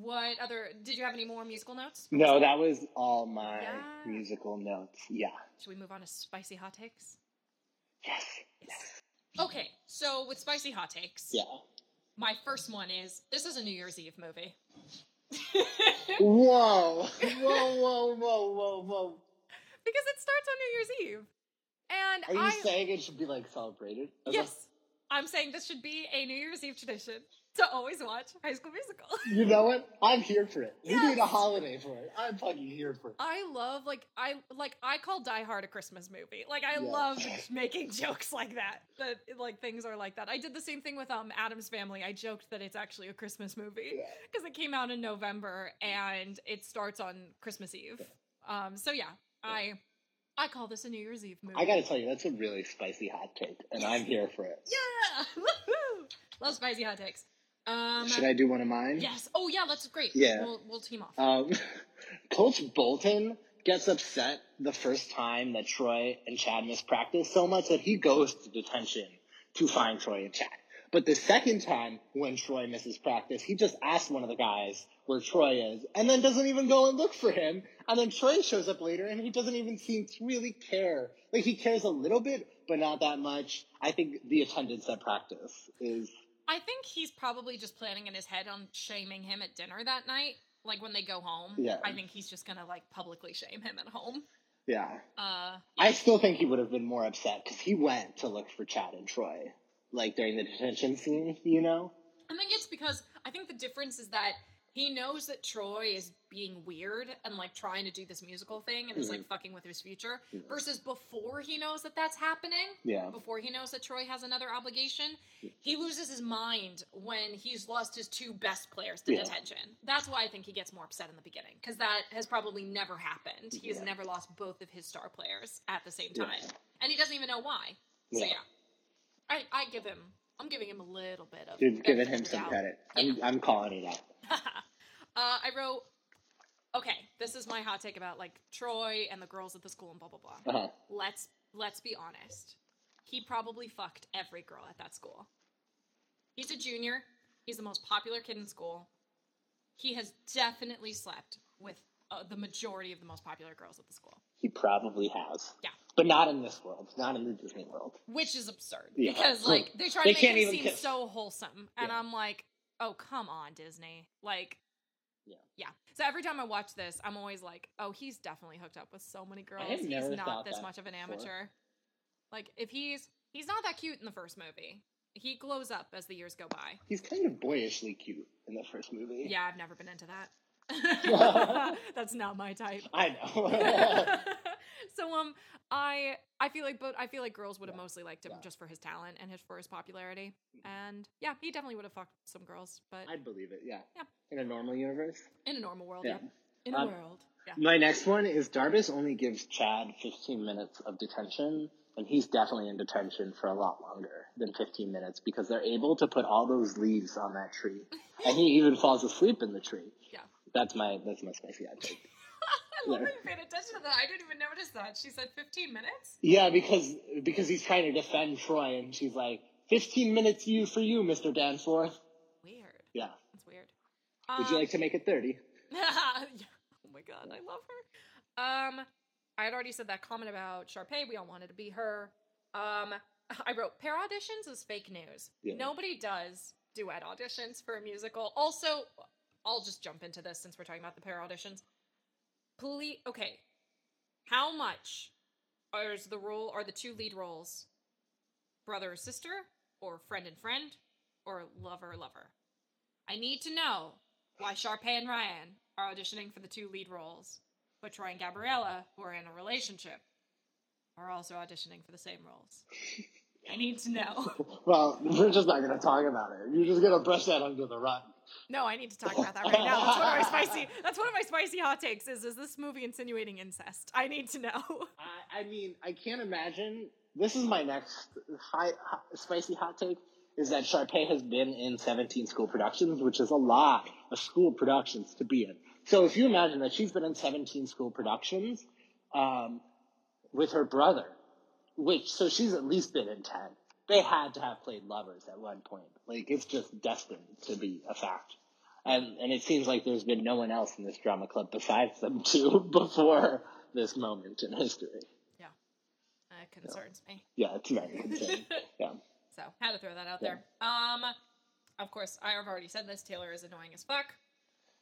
what other did you have any more musical notes? No, that was all my Yeah. musical notes. Yeah. Should we move on to spicy hot takes? Yes. Yes. Okay, so with spicy hot takes, Yeah. my first one is this is a New Year's Eve movie. Whoa. *laughs* Whoa, whoa, whoa, whoa, whoa. because it starts on New Year's Eve. And Are you I saying it should be like celebrated? a- yes, I'm saying this should be a New Year's Eve tradition to always watch High School Musical. *laughs* You know what? I'm here for it. We need a holiday for it. I'm fucking here for it. I love like I like I call Die Hard a Christmas movie. Like I Yeah. love *laughs* making jokes like that. That like things are like that. I did the same thing with um Addams Family. I joked that it's actually a Christmas movie Yeah. because it came out in November and it starts on Christmas Eve. Um so yeah, I I call this a New Year's Eve movie. I gotta tell you, that's a really spicy hot take, and I'm here for it. Yeah. *laughs* Woohoo! Love spicy hot takes. Um Should I do one of mine? Yes. Oh yeah, that's great. Yeah. We'll we'll team off. Um, *laughs* Coach Bolton gets upset the first time that Troy and Chad miss practice so much that he goes to detention to find Troy and Chad. But the second time when Troy misses practice, he just asks one of the guys where Troy is and then doesn't even go and look for him. And then Troy shows up later and he doesn't even seem to really care. Like he cares a little bit, but not that much. I think the attendance at practice is I think he's probably just planning in his head on shaming him at dinner that night. Like when they go home, Yeah. I think he's just gonna like publicly shame him at home. Yeah. Uh, I still think he would have been more upset because he went to look for Chad and Troy, like during the detention scene, you know? I think it's because I think the difference is that he knows that Troy is being weird and like trying to do this musical thing and is like mm-hmm. fucking with his future Yeah. versus before he knows that that's happening, Yeah. before he knows that Troy has another obligation, he loses his mind when he's lost his two best players to Yeah. detention. That's why I think he gets more upset in the beginning because that has probably never happened. He has never lost both of his star players at the same time, and he doesn't even know why. So Yeah. yeah, I I give him. I'm giving him a little bit of. You're giving him some doubt. credit. I'm, I'm calling it out. I wrote, okay, this is my hot take about like Troy and the girls at the school and blah blah blah. Uh-huh. Let's let's be honest. He probably fucked every girl at that school. He's a junior. He's the most popular kid in school. He has definitely slept with uh, the majority of the most popular girls at the school, He probably has. Yeah. But not in this world. Not in the Disney world. which is absurd Yeah. because like they try They to make him seem kiss. so wholesome, and Yeah. I'm like, oh come on, Disney, like. Yeah. Yeah. So every time I watch this, I'm always like, oh, he's definitely hooked up with so many girls. have He's never not this much of an before. amateur. Like if he's he's not that cute in the first movie. He glows up as the years go by. He's kind of boyishly cute in the first movie. Yeah, I've never been into that. *laughs* *laughs* That's not my type. I know. *laughs* so um I I feel like but I feel like girls would have Yeah. mostly liked him Yeah. just for his talent and his for his popularity. And yeah, he definitely would have fucked some girls, but I'd believe it, yeah. Yeah. In a normal universe. in a normal world, Yeah. yeah. In a Um, world. Yeah. My next one is Darbus only gives Chad 15 minutes of detention, and he's definitely in detention for a lot longer than 15 minutes because they're able to put all those leaves on that tree, *laughs* and he even falls asleep in the tree. Yeah. That's my that's my spicy hot take. *laughs* I love Yeah. that you paid attention to that. I didn't even notice that. She said 15 minutes? Yeah, because because he's trying to defend Troy, and she's like, 15 minutes you for you, Mr. Danforth. Weird. Yeah. That's weird. Would you Um, like to make it 30? *laughs* yeah. Oh my god, I love her. Um, I had already said that comment about Sharpay. We all wanted to be her. Um, I wrote pair auditions is fake news. Yeah. Nobody does duet auditions for a musical. Also, I'll just jump into this since we're talking about the pair auditions. Please, okay. How much is the role? Are the two lead roles brother or sister, or friend and friend, or lover lover? I need to know why Sharpay and Ryan are auditioning for the two lead roles, but Troy and Gabriella, who are in a relationship, are also auditioning for the same roles. *laughs* I need to know. Well, we're just not going to talk about it. You're just going to brush that under the rug. No, I need to talk about that right now. That's one of my *laughs* spicy. That's one of my spicy hot takes. Is is this movie insinuating incest? I need to know. *laughs* I, I mean, I can't imagine. This is my next high, hot, spicy hot take. Is that Sharpay has been in 17 school productions, which is a lot of school productions to be in. So if you imagine that she's been in 17 school productions um, with her brother, which so she's at least been in 10. They had to have played lovers at one point. Like it's just destined to be a fact. And and it seems like there's been no one else in this drama club besides them *laughs* two before this moment in history. Yeah. That concerns me. Yeah, it's very *laughs* concerning. yeah. So had to throw that out Yeah. there. Um, of course, I have already said this. Taylor is annoying as fuck.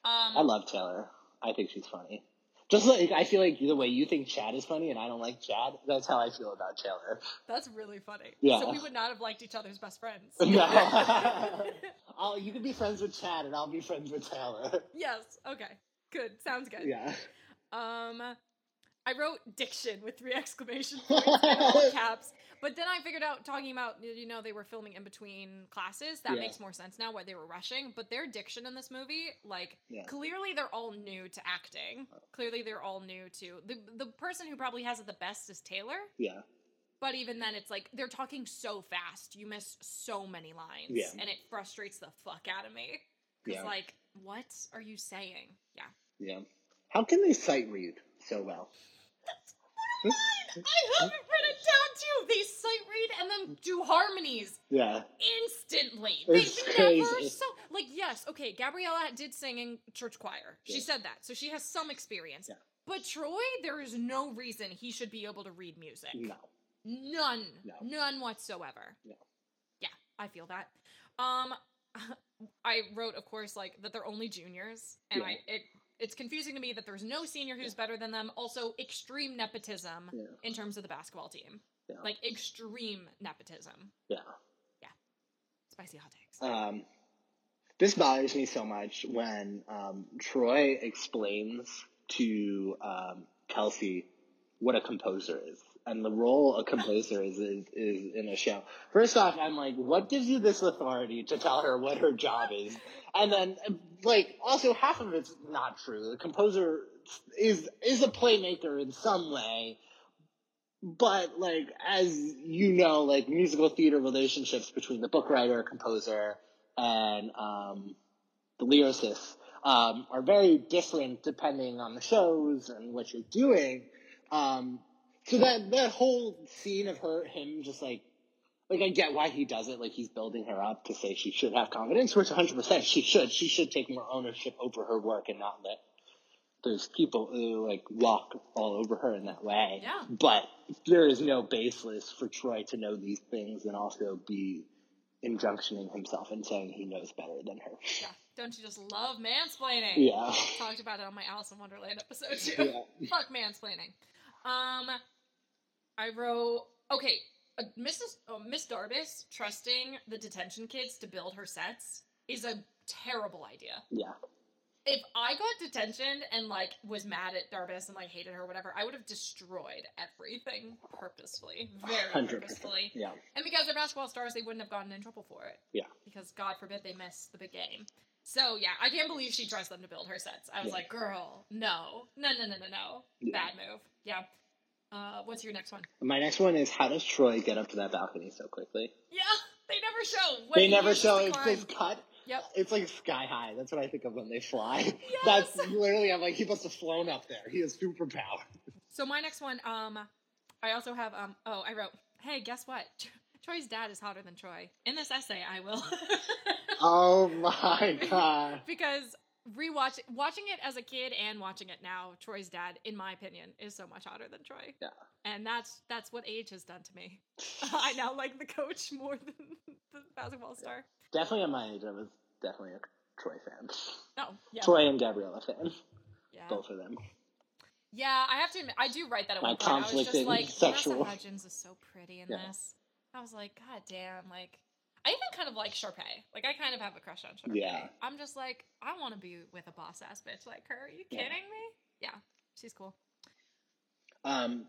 Um, I love Taylor. I think she's funny. Just like I feel like the way you think Chad is funny and I don't like Chad, that's how I feel about Taylor. that's really funny. Yeah. So we would not have liked each other's best friends. *laughs* No. *laughs* I'll, you can be friends with Chad and I'll be friends with Taylor. yes. Okay. Good. Sounds good. Yeah. Um, I wrote diction with three *laughs* exclamation points in all caps, but then I figured out talking about you know they were filming in between classes. That Yeah. makes more sense now why they were rushing. But their diction in this movie, like Yeah. clearly they're all new to acting. Clearly they're all new to the the person who probably has it the best is Taylor. Yeah. But even then, it's like they're talking so fast, you miss so many lines, Yeah. and it frustrates the fuck out of me. Because Yeah. like, what are you saying? Yeah. Yeah. How can they sight read so well? Fine, I have it written down too. They sight read and then do harmonies Yeah. instantly. It's they never crazy. so like yes, okay. Gabriella did sing in church choir. She Yeah. said that, so she has some experience. Yeah. But Troy, there is no reason he should be able to read music. No. None. No. None whatsoever. No. Yeah, I feel that. Um *laughs* I wrote, of course, like that they're only juniors, and Yeah. I it it's confusing to me that there's no senior who's better than them. Also, extreme nepotism Yeah. in terms of the basketball team, Yeah. like extreme nepotism. Yeah. Yeah. Spicy hot takes. Um, this bothers me so much when um, Troy explains to um, Kelsey what a composer is and the role a composer is, is is in a show. First off, I'm like, what gives you this authority to tell her what her job is? And then, like, also half of it's not true. The composer is is a playmaker in some way, but like as you know, like musical theater relationships between the book writer, composer, and um, the lyricist um, are very different depending on the shows and what you're doing. Um, so that that whole scene of her, him, just like. Like I get why he does it. Like he's building her up to say she should have confidence, which 100 percent she should. She should take more ownership over her work and not let those people who like walk all over her in that way. Yeah. But there is no basis for Troy to know these things and also be injunctioning himself and saying he knows better than her. Yeah, don't you just love mansplaining? Yeah. Talked about it on my Alice in Wonderland episode too. Yeah. *laughs* Fuck mansplaining. Um, I wrote okay. Uh, Mrs. Oh, Miss Darbus trusting the detention kids to build her sets is a terrible idea. Yeah. If I got detention and like was mad at Darbus and like hated her, or whatever, I would have destroyed everything purposefully, very 100%. purposefully. Yeah. And because they're basketball stars, they wouldn't have gotten in trouble for it. Yeah. Because God forbid they miss the big game. So yeah, I can't believe she trusts them to build her sets. I was Yeah. like, girl, no, no, no, no, no, no, Yeah. bad move. Yeah. Uh, what's your next one? My next one is how does Troy get up to that balcony so quickly? Yeah, they never show. They never show It's it cut. Yep. It's like sky high. That's what I think of when they fly. Yes! That's literally I'm like he must have flown up there. He has superpower. So my next one, um, I also have um. Oh, I wrote. Hey, guess what? Troy's dad is hotter than Troy. In this essay, I will. *laughs* Oh my *laughs* god. because rewatch watching it as a kid and watching it now, Troy's dad, in my opinion, is so much hotter than Troy. Yeah. And that's that's what age has done to me. *laughs* I now like the coach more than *laughs* the basketball star. Definitely at my age, I was definitely a Troy fan. Oh, yeah. *laughs* Troy and Gabriella fan. yeah. Both of them. Yeah, I have to admit, I do write that at My one point. I was just like, sexual- Vanessa Hudgens is so pretty in Yeah. this. I was like, God damn, like I even kind of like Sharpay. Like I kind of have a crush on Sharpay. Yeah. I'm just like, I want to be with a boss ass bitch like her. Are you Yeah. kidding me? Yeah, she's cool. Um,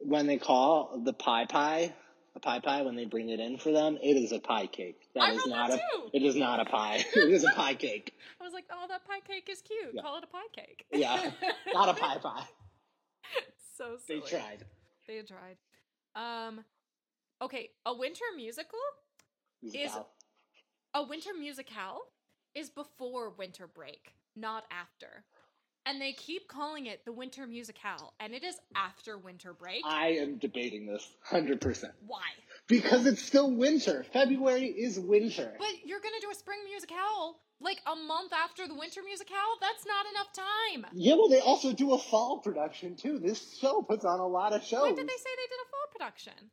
when they call the pie pie a pie pie when they bring it in for them, it is a pie cake. That I is not that a. It is not a pie. *laughs* it is a pie cake. I was like, oh, that pie cake is cute. Yeah. Call it a pie cake. Yeah, *laughs* not a pie pie. so silly. They tried. They tried. Um, okay, a winter musical. Musical. A winter musicale is before winter break, not after. And they keep calling it the winter musicale, and it is after winter break. I am debating this hundred percent Why? because it's still winter. February is winter. But you're gonna do a spring musicale like a month after the winter musicale? That's not enough time. Yeah, well, they also do a fall production too. This show puts on a lot of shows. When did they say they did a fall production?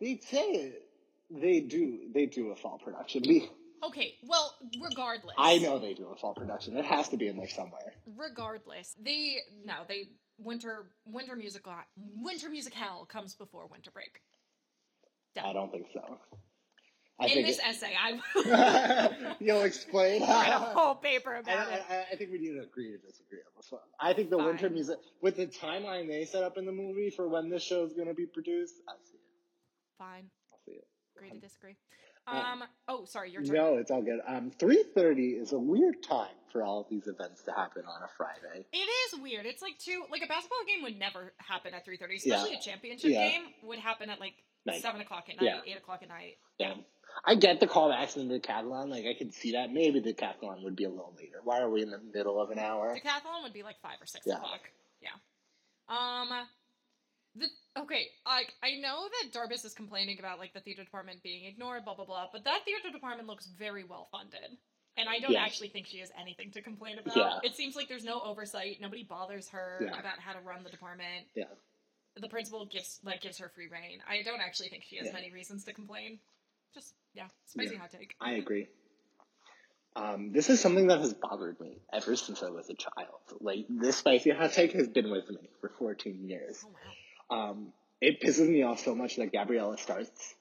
They say it. They do. They do a fall production. We, Okay, well, regardless. I know they do a fall production. It has to be in there somewhere. regardless they no they winter winter musical winter musicale comes before winter break I don't think so. I in think this it- essay i *laughs* You'll explain. write a whole paper I, about it I, I think we need to agree to disagree on this one. I think the Fine. winter music, with the timeline they set up in the movie for when this show is going to be produced, I see it. fine I. agree to disagree Uh, um oh sorry your turn No, it's all good. Um, three thirty is a weird time for all of these events to happen on a Friday. it is weird it's like two like a basketball game would never happen at 3.30 especially Yeah. a championship Yeah. game would happen at like Night. 7 o'clock at night Yeah. 8 o'clock at night Yeah. I get the call callbacks in the decathlon. Like I could see that. Maybe the decathlon would be a little later. Why are we in the middle of an hour? The decathlon would be like five or six o'clock. Yeah. Um. The okay, like I know that Darbus is complaining about like the theater department being ignored, blah blah blah. But that theater department looks very well funded, and I don't Yeah. actually think she has anything to complain about. Yeah. It seems like there's no oversight. Nobody bothers her Yeah. about how to run the department. Yeah. The principal gives like gives her free rein. I don't actually think she has Yeah. many reasons to complain. Just yeah, spicy hot take. I agree. Um, this is something that has bothered me ever since I was a child. Like this spicy hot take has been with me for 14 years. Oh wow. Um, it pisses me off so much that Gabriella starts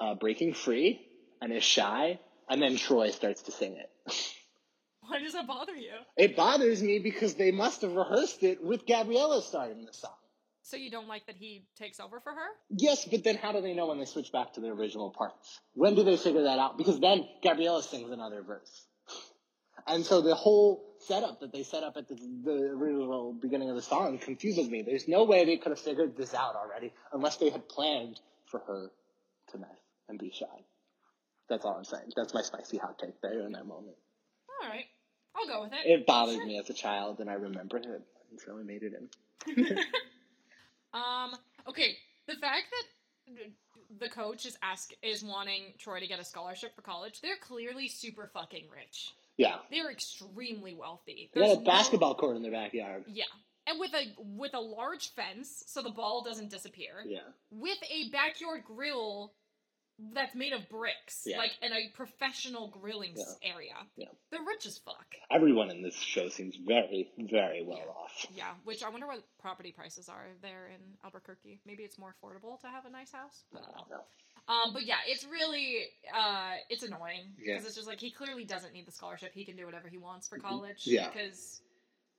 uh, breaking free and is shy, and then Troy starts to sing it. *laughs* Why does that bother you? It bothers me because they must have rehearsed it with Gabriella starting the song. So you don't like that he takes over for her? Yes, but then how do they know when they switch back to the original parts? When do they figure that out? Because then Gabriella sings another verse. And so the whole setup that they set up at the, the original beginning of the song confuses me. There's no way they could have figured this out already unless they had planned for her to mess and be shy. That's all I'm saying. That's my spicy hot take there in that moment. All right. I'll go with it. It bothered Sure. me as a child and I remembered it. And so I made it in. *laughs* *laughs* Um. Okay. The fact that the coach is ask is wanting Troy to get a scholarship for college, they're clearly super fucking rich. Yeah. They're extremely wealthy. They had There's a no- basketball court in their backyard. Yeah. And with a with a large fence so the ball doesn't disappear. Yeah. With a backyard grill that's made of bricks. Yeah. Like in a professional grilling s area. Yeah. They're rich as fuck. Everyone in this show seems very, very well Yeah. off. Yeah, which I wonder what property prices are there in Albuquerque. Maybe it's more affordable to have a nice house. I don't know. Um, but yeah, it's really uh, it's annoying because Yeah. it's just like he clearly doesn't need the scholarship. He can do whatever he wants for college. Mm-hmm. Yeah. Because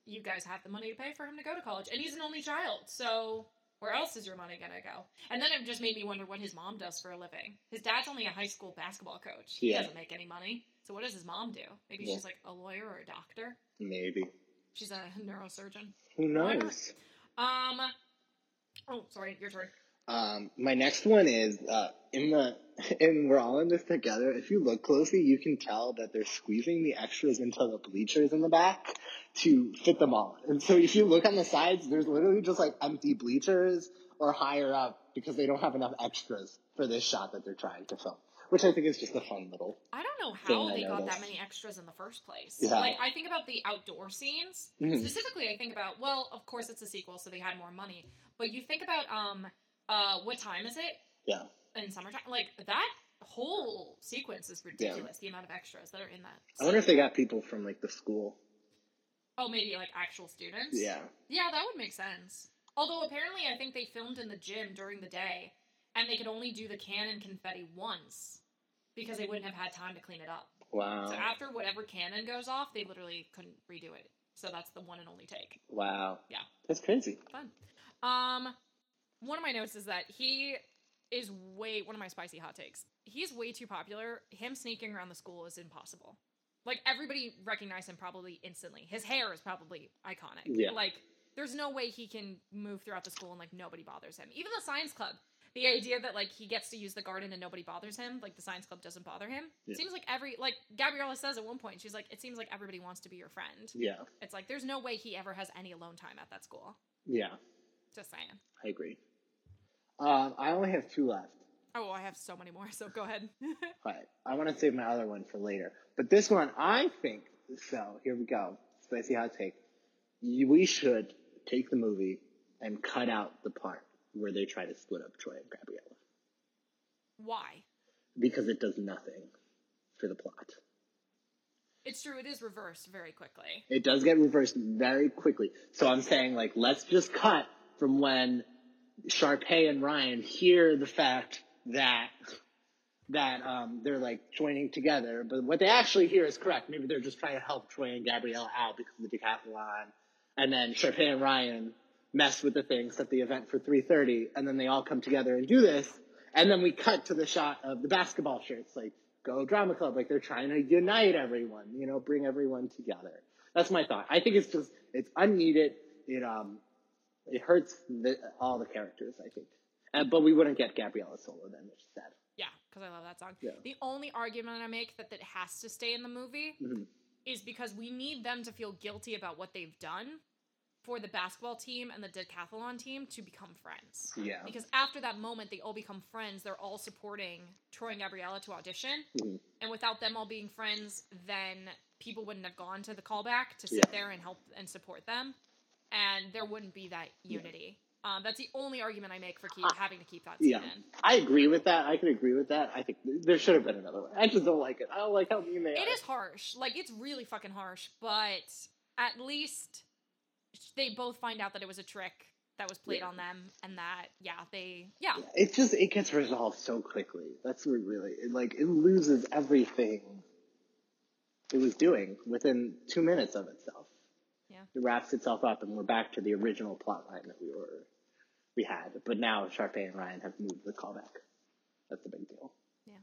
you guys have the money to pay for him to go to college, and he's an only child. So where else is your money gonna go? And then it just made me wonder what his mom does for a living. His dad's only a high school basketball coach. He Yeah. doesn't make any money. So what does his mom do? Maybe Yeah. she's like a lawyer or a doctor. Maybe. She's a neurosurgeon. Who knows? Um. Oh, sorry, your turn. Um, my next one is uh, in the *laughs* and we're all in this together. If you look closely, you can tell that they're squeezing the extras into the bleachers in the back to fit them all. And so if you look on the sides, there's literally just like empty bleachers or higher up because they don't have enough extras for this shot that they're trying to film. Which I think is just a fun little. I don't know how they got that many extras in the first place. Yeah. Like I think about the outdoor scenes. Mhm. Specifically, I think about well, of course it's a sequel, so they had more money. But you think about um, uh, what time is it Yeah. in summertime? Like that whole sequence is ridiculous. The amount of extras that are in that. I wonder if they got people from like the school. Oh, maybe like actual students. Yeah. Yeah, that would make sense. Although apparently, I think they filmed in the gym during the day, and they could only do the cannon confetti once because they wouldn't have had time to clean it up. Wow. So after whatever cannon goes off, they literally couldn't redo it. So that's the one and only take. Wow. Yeah. That's crazy. Fun. Um, one of my notes is that he is way one of my spicy hot takes. He's way too popular. Him sneaking around the school is impossible. Like everybody recognized him probably instantly. His hair is probably iconic. Yeah. Like there's no way he can move throughout the school and like nobody bothers him. Even the science club. The idea that like he gets to use the garden and nobody bothers him, like the science club doesn't bother him. Yeah. Seems like every like Gabriella says at one point, she's like, it seems like everybody wants to be your friend. Yeah. It's like there's no way he ever has any alone time at that school. Yeah. Just saying. I agree. Um, I only have two left. Oh, I have so many more, so go ahead. *laughs* But I want to save my other one for later. But this one, I think, so here we go. Spicy hot take. We should take the movie and cut out the part where they try to split up Troy and Gabriella. Why? Because it does nothing for the plot. It's true, it is reversed very quickly. It does get reversed very quickly. So I'm saying, like, let's just cut from when Sharpay and Ryan hear the fact that that um, they're like joining together, but what they actually hear is correct. Maybe they're just trying to help Troy and Gabrielle out because of the decathlon, and then Sharpay and Ryan mess with the thing, set the event for 3:30, and then they all come together and do this, and then we cut to the shot of the basketball shirts, like go drama club, like they're trying to unite everyone, you know, bring everyone together. That's my thought. I think it's just it's unneeded. It um it hurts the, all the characters. I think, uh, but we wouldn't get Gabriella solo then, which is sad. Yeah, because I love that song. Yeah. The only argument I make that that has to stay in the movie Mhm. is because we need them to feel guilty about what they've done for the basketball team and the decathlon team to become friends. Yeah. Because after that moment, they all become friends. They're all supporting Troy and Gabriella to audition. Mhm. And without them all being friends, then people wouldn't have gone to the callback to sit Yeah. there and help and support them. And there wouldn't be that unity. Um, that's the only argument I make for keep, Uh, having to keep that scene Yeah, in. I agree with that. I can agree with that. I think there should have been another one. I just don't like it. I don't like how mean they It are. is harsh. Like it's really fucking harsh, but at least they both find out that it was a trick that was played Yeah. on them and that yeah, they yeah. It just it gets resolved so quickly. That's what really it, like it loses everything it was doing within two minutes of itself. It wraps itself up, and we're back to the original plot line that we were we had. But now Sharpay and Ryan have moved the callback. That's the big deal. Yeah.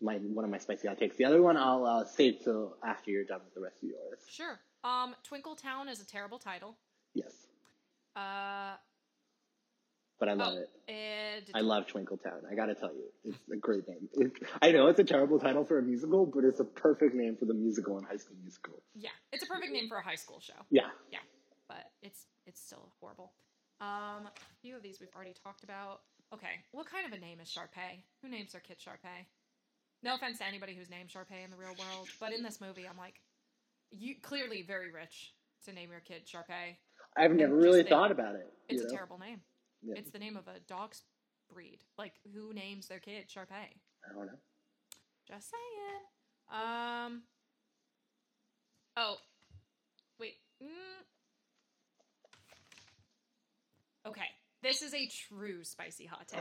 My one of my spicy hot takes. The other one I'll uh, save till after you're done with the rest of yours. Sure. Um Twinkle Town is a terrible title. Yes, Uh but I love oh, it. and I love Twinkle Town. I gotta tell you, it's a great name. It, I know it's a terrible title for a musical, but it's a perfect name for the musical in High School Musical. Yeah, it's a perfect name for a high school show. Yeah, yeah, but it's it's still horrible. Um, a few of these we've already talked about. Okay, what kind of a name is Sharpay? Who names their kid Sharpay? No offense to anybody who's named Sharpay in the real world, but in this movie, I'm like, you clearly very rich to name your kid Sharpay. I've never really thought about it. It's a terrible name. Yeah. It's the name of a dog's breed. Like, who names their kid Sharpay? I don't know. Just saying. Um. Oh, wait. Mm. Okay, this is a true spicy hot take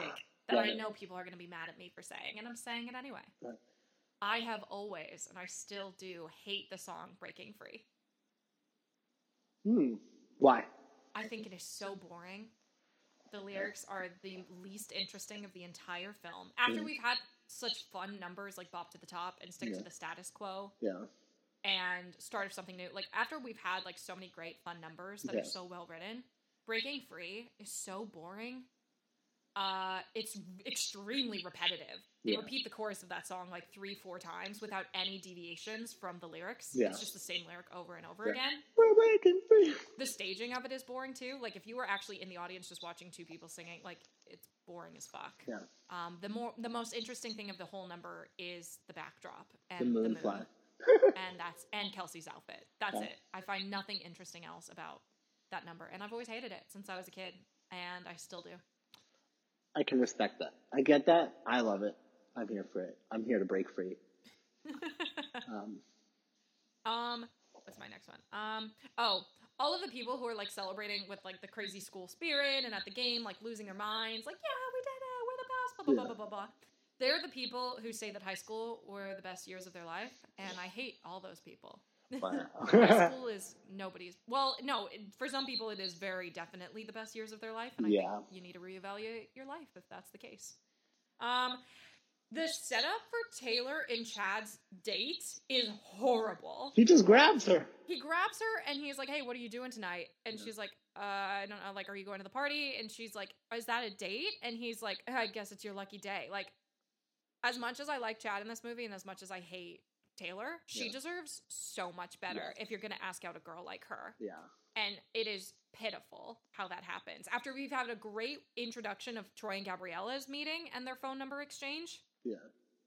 that I know people are going to be mad at me for saying, and I'm saying it anyway. Right. I have always, and I still do, hate the song "Breaking Free." Hmm. Why? I think it is so boring. The lyrics are the least interesting of the entire film. After Mm. we've had such fun numbers like Bop to the Top and Stick Yeah. to the Status Quo Yeah. and Start of Something New, like after we've had like so many great fun numbers that Yeah. are so well written, Breaking Free is so boring. Uh, it's extremely repetitive. They Yeah. repeat the chorus of that song like three, four times without any deviations from the lyrics. Yeah. It's just the same lyric over and over Yeah. again We're breaking free. the staging of it is boring too. Like if you were actually in the audience just watching two people singing, like it's boring as fuck. Yeah. Um, the more the most interesting thing of the whole number is the backdrop and The moon fly. *laughs* and that's and Kelsey's outfit. That's Yeah. it. I find nothing interesting else about that number, and I've always hated it since I was a kid, and I still do. I can respect that. I get that. I love it. I'm here for it. I'm here to break free. *laughs* Um, Um, what's my next one? Um, oh, all of the people who are like celebrating with like the crazy school spirit and at the game, like losing their minds, like, yeah, we did it, we're the best, blah, blah, Yeah. blah, blah, blah, blah. They're the people who say that high school were the best years of their life, and I hate all those people. *laughs* high *laughs* school is nobody's. Well, no, for some people, it is very definitely the best years of their life, and I Yeah. think you need to reevaluate your life if that's the case. Um, the setup for Taylor and Chad's date is horrible. he just grabs her. He grabs her and he's like, "Hey, what are you doing tonight?" And she's like, "Uh, I don't know. Like, are you going to the party?" And she's like, "Is that a date?" And he's like, "I guess it's your lucky day." Like, as much as I like Chad in this movie and as much as I hate Taylor, she Yeah. deserves so much better if you're gonna ask out a girl like her. Yeah. And it is pitiful how that happens. After we've had a great introduction of Troy and Gabriella's meeting and their phone number exchange, Yeah.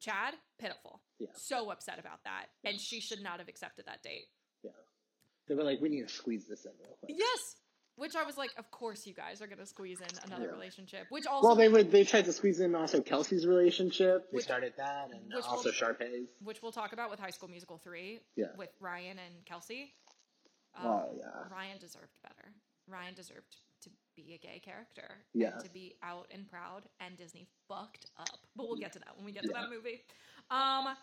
Chad, pitiful. Yeah. So upset about that. And she should not have accepted that date. Yeah. They were like, we need to squeeze this in real quick. Yes. Which I was like, of course you guys are gonna squeeze in another Yeah. relationship. Which also Well, they would. They tried to squeeze in also Kelsey's relationship. They Which- started that, and which also will- Sharpay's. which we'll talk about with High School Musical three Yeah. with Ryan and Kelsey. Oh, yeah. Ryan deserved better. Ryan deserved to be a gay character. Yeah. To be out and proud, and Disney fucked up. But we'll get to that when we get to Yeah. that movie. Um,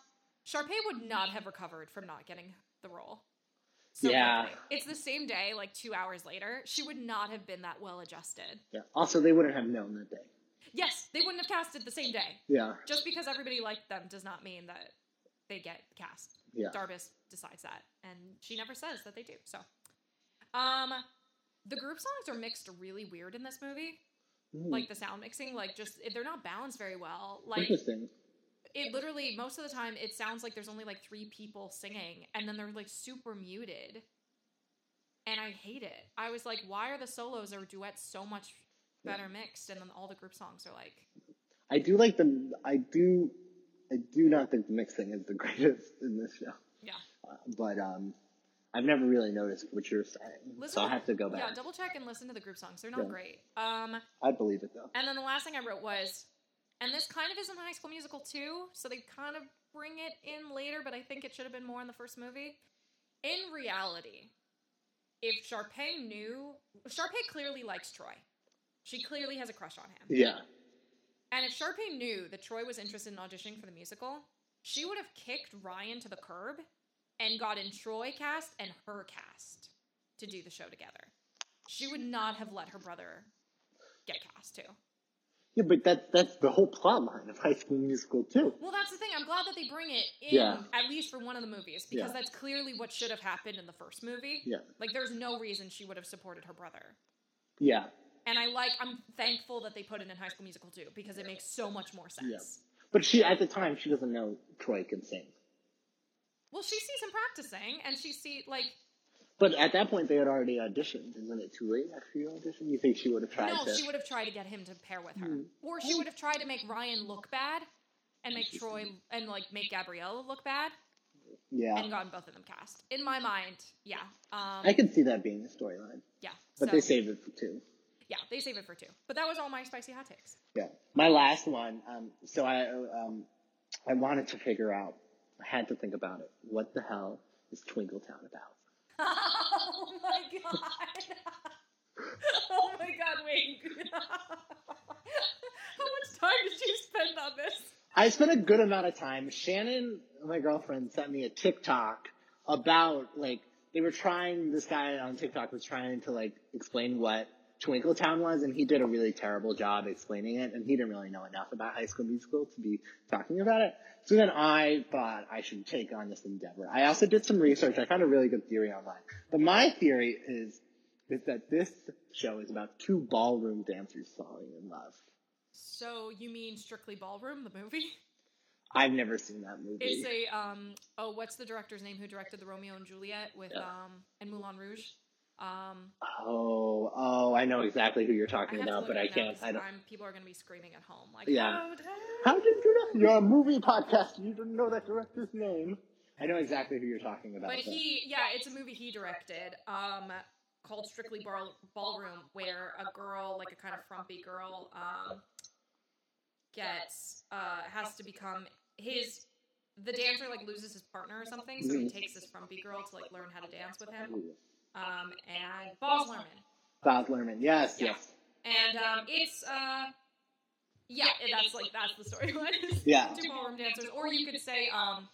Sharpay would not have recovered from not getting the role. So Yeah. quickly. It's the same day, like two hours later. She would not have been that well adjusted. Yeah. Also, they wouldn't have known that day. Yes, they wouldn't have casted the same day. Yeah. Just because everybody liked them does not mean that they get cast. Yeah. Darbus decides that, and she never says that they do. So, um, the group songs are mixed really weird in this movie. Hmm. Like the sound mixing, like just they're not balanced very well. Like Interesting. It literally most of the time it sounds like there's only like three people singing, and then they're like super muted. And I hate it. I was like, why are the solos or duets so much better mixed, and then all the group songs are like I do like the. I do. I do not think the mixing is the *laughs* greatest in this show. Yeah. Uh, but um, I've never really noticed what you're saying, Listen so I have to go back. Yeah, double check and listen to the group songs. They're not Yeah. great. Um, I believe it though. and then the last thing I wrote was, and this kind of is in High School Musical too, so they kind of bring it in later, but I think it should have been more in the first movie. In reality, if Sharpay knew, Sharpay clearly likes Troy. She clearly has a crush on him. Yeah, And if Sharpay knew that Troy was interested in auditioning for the musical, she would have kicked Ryan to the curb and gotten Troy cast and her cast to do the show together. She would not have let her brother get cast too. Yeah, but that's that's the whole plot line of *laughs* High School Musical too. Well, that's the thing. I'm glad that they bring it in Yeah. at least for one of the movies because Yeah. that's clearly what should have happened in the first movie. Yeah, Like, there's no reason she would have supported her brother. yeah, And I like, I'm thankful that they put it in High School Musical too because it makes so much more sense. Yeah. but she at the time she doesn't know Troy can sing. Well, she sees him practicing, and she see like But at that point, they had already auditioned. Isn't it too late after you audition? You think she would have tried no, to? she would have tried to get him to pair with her, Hmm. or she would have tried to make Ryan look bad and make Troy and like make Gabriella look bad yeah, and gotten both of them cast. In my mind, yeah, um, I could see that being the storyline. yeah. But so, they saved it for two. yeah, they save it for two. But that was all my spicy hot takes. Yeah. My last one. Um, so I um, I wanted to figure out. I had to think about it. What the hell is Twinkletown about? *laughs* oh my god! *laughs* oh my god! Wait, *laughs* how much time did you spend on this? I spent a good amount of time. Shannon, my girlfriend, sent me a TikTok about like they were trying. This guy on TikTok was trying to like explain what Twinkletown was, and he did a really terrible job explaining it, and he didn't really know enough about High School Musical to be talking about it. So then I thought I should take on this endeavor. I also did some research. I found a really good theory online. But my theory is is that this show is about two ballroom dancers falling in love. So you mean Strictly Ballroom, the movie? I've never seen that movie. It's a um oh what's the director's name who directed the Romeo and Juliet with Yeah. um and Moulin Rouge? Um Oh, oh, I know exactly who you're talking about, but I can't. I don't. I'm- people are gonna be screaming at home like Yeah. "Oh, How did you know? You're a movie podcast. You didn't know that director's name. I know exactly who you're talking about. But though. he yeah, it's a movie he directed um called Strictly Ball- Ballroom where a girl like a kind of frumpy girl um gets uh has to become his the dancer like loses his partner or something, so he Mhm. takes this frumpy girl to like learn how to dance with him. Um and Baz Luhrmann. Baz Luhrmann. Yes, Yeah. yes. And um, it's uh, yeah, and that's like that's the storyline. *laughs* *laughs* Yeah. two ballroom dancers, or you could say um,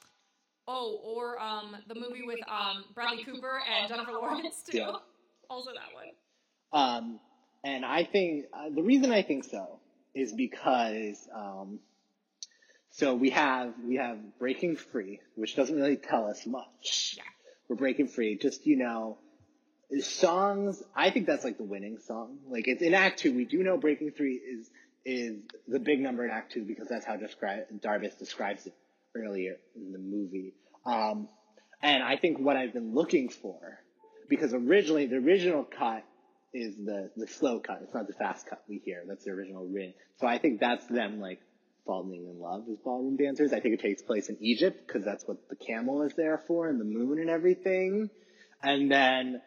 oh, or um, the movie with um Bradley Cooper and Jennifer Lawrence too. Yeah. Also that one. Um, and I think uh, the reason I think so is because um, so we have we have Breaking Free, which doesn't really tell us much. Yeah. We're breaking free. Just you know, songs. I think that's like the winning song. Like it's in Act Two. We do know Breaking Free is is the big number in Act Two because that's how describe Darbus describes it earlier in the movie. Um, and I think what I've been looking for, because originally the original cut is the the slow cut. It's not the fast cut we hear. That's the original written. So I think that's them like falling in love as ballroom dancers. I think it takes place in Egypt because that's what the camel is there for and the moon and everything. And then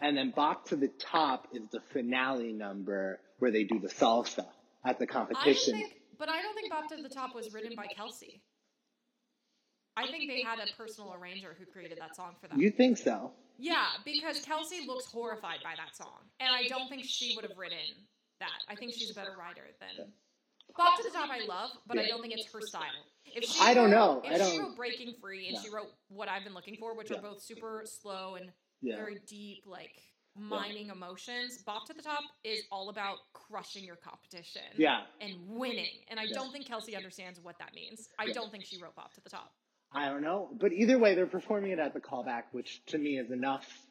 and then Bop to the Top is the finale number where they do the salsa at the I competition. think, but I don't think Bop to the Top was written by Kelsey. I think they had a personal arranger who created that song for them. You think so? Yeah, because Kelsey looks horrified by that song, and I don't think she would have written that. I think she's a better writer than Bop to the Top. I love, but I don't think it's her style. If she I don't wrote- know. If I she don't- wrote Breaking Free and Yeah. she wrote what I've been looking for, which Yeah. are both super slow and Yeah. very deep, like mining emotions, Bop to the Top is all about crushing your competition Yeah. and winning. And I Yeah. don't think Kelsey understands what that means. I Yeah. don't think she wrote Bop to the Top. I don't know. But either way, they're performing it at the callback, which to me is enough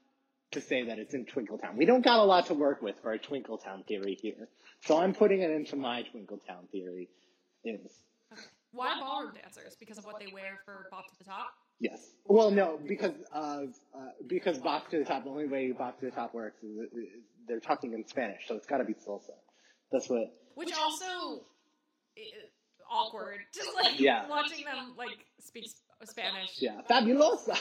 to say that it's in Twinkletown. We don't got a lot to work with for our Twinkletown theory here. So I'm putting it into my Twinkletown theory is Why ballroom dancers? Because of what they wear for Bop to the Top? Yes. Well, no, because of, uh, because Bop to the Top, the only way Bop to the Top works is, is they're talking in Spanish, so it's gotta be salsa. That's what, Which also i- awkward. *laughs* Just like Yeah. watching them like speak Spanish. yeah. Fabulosa!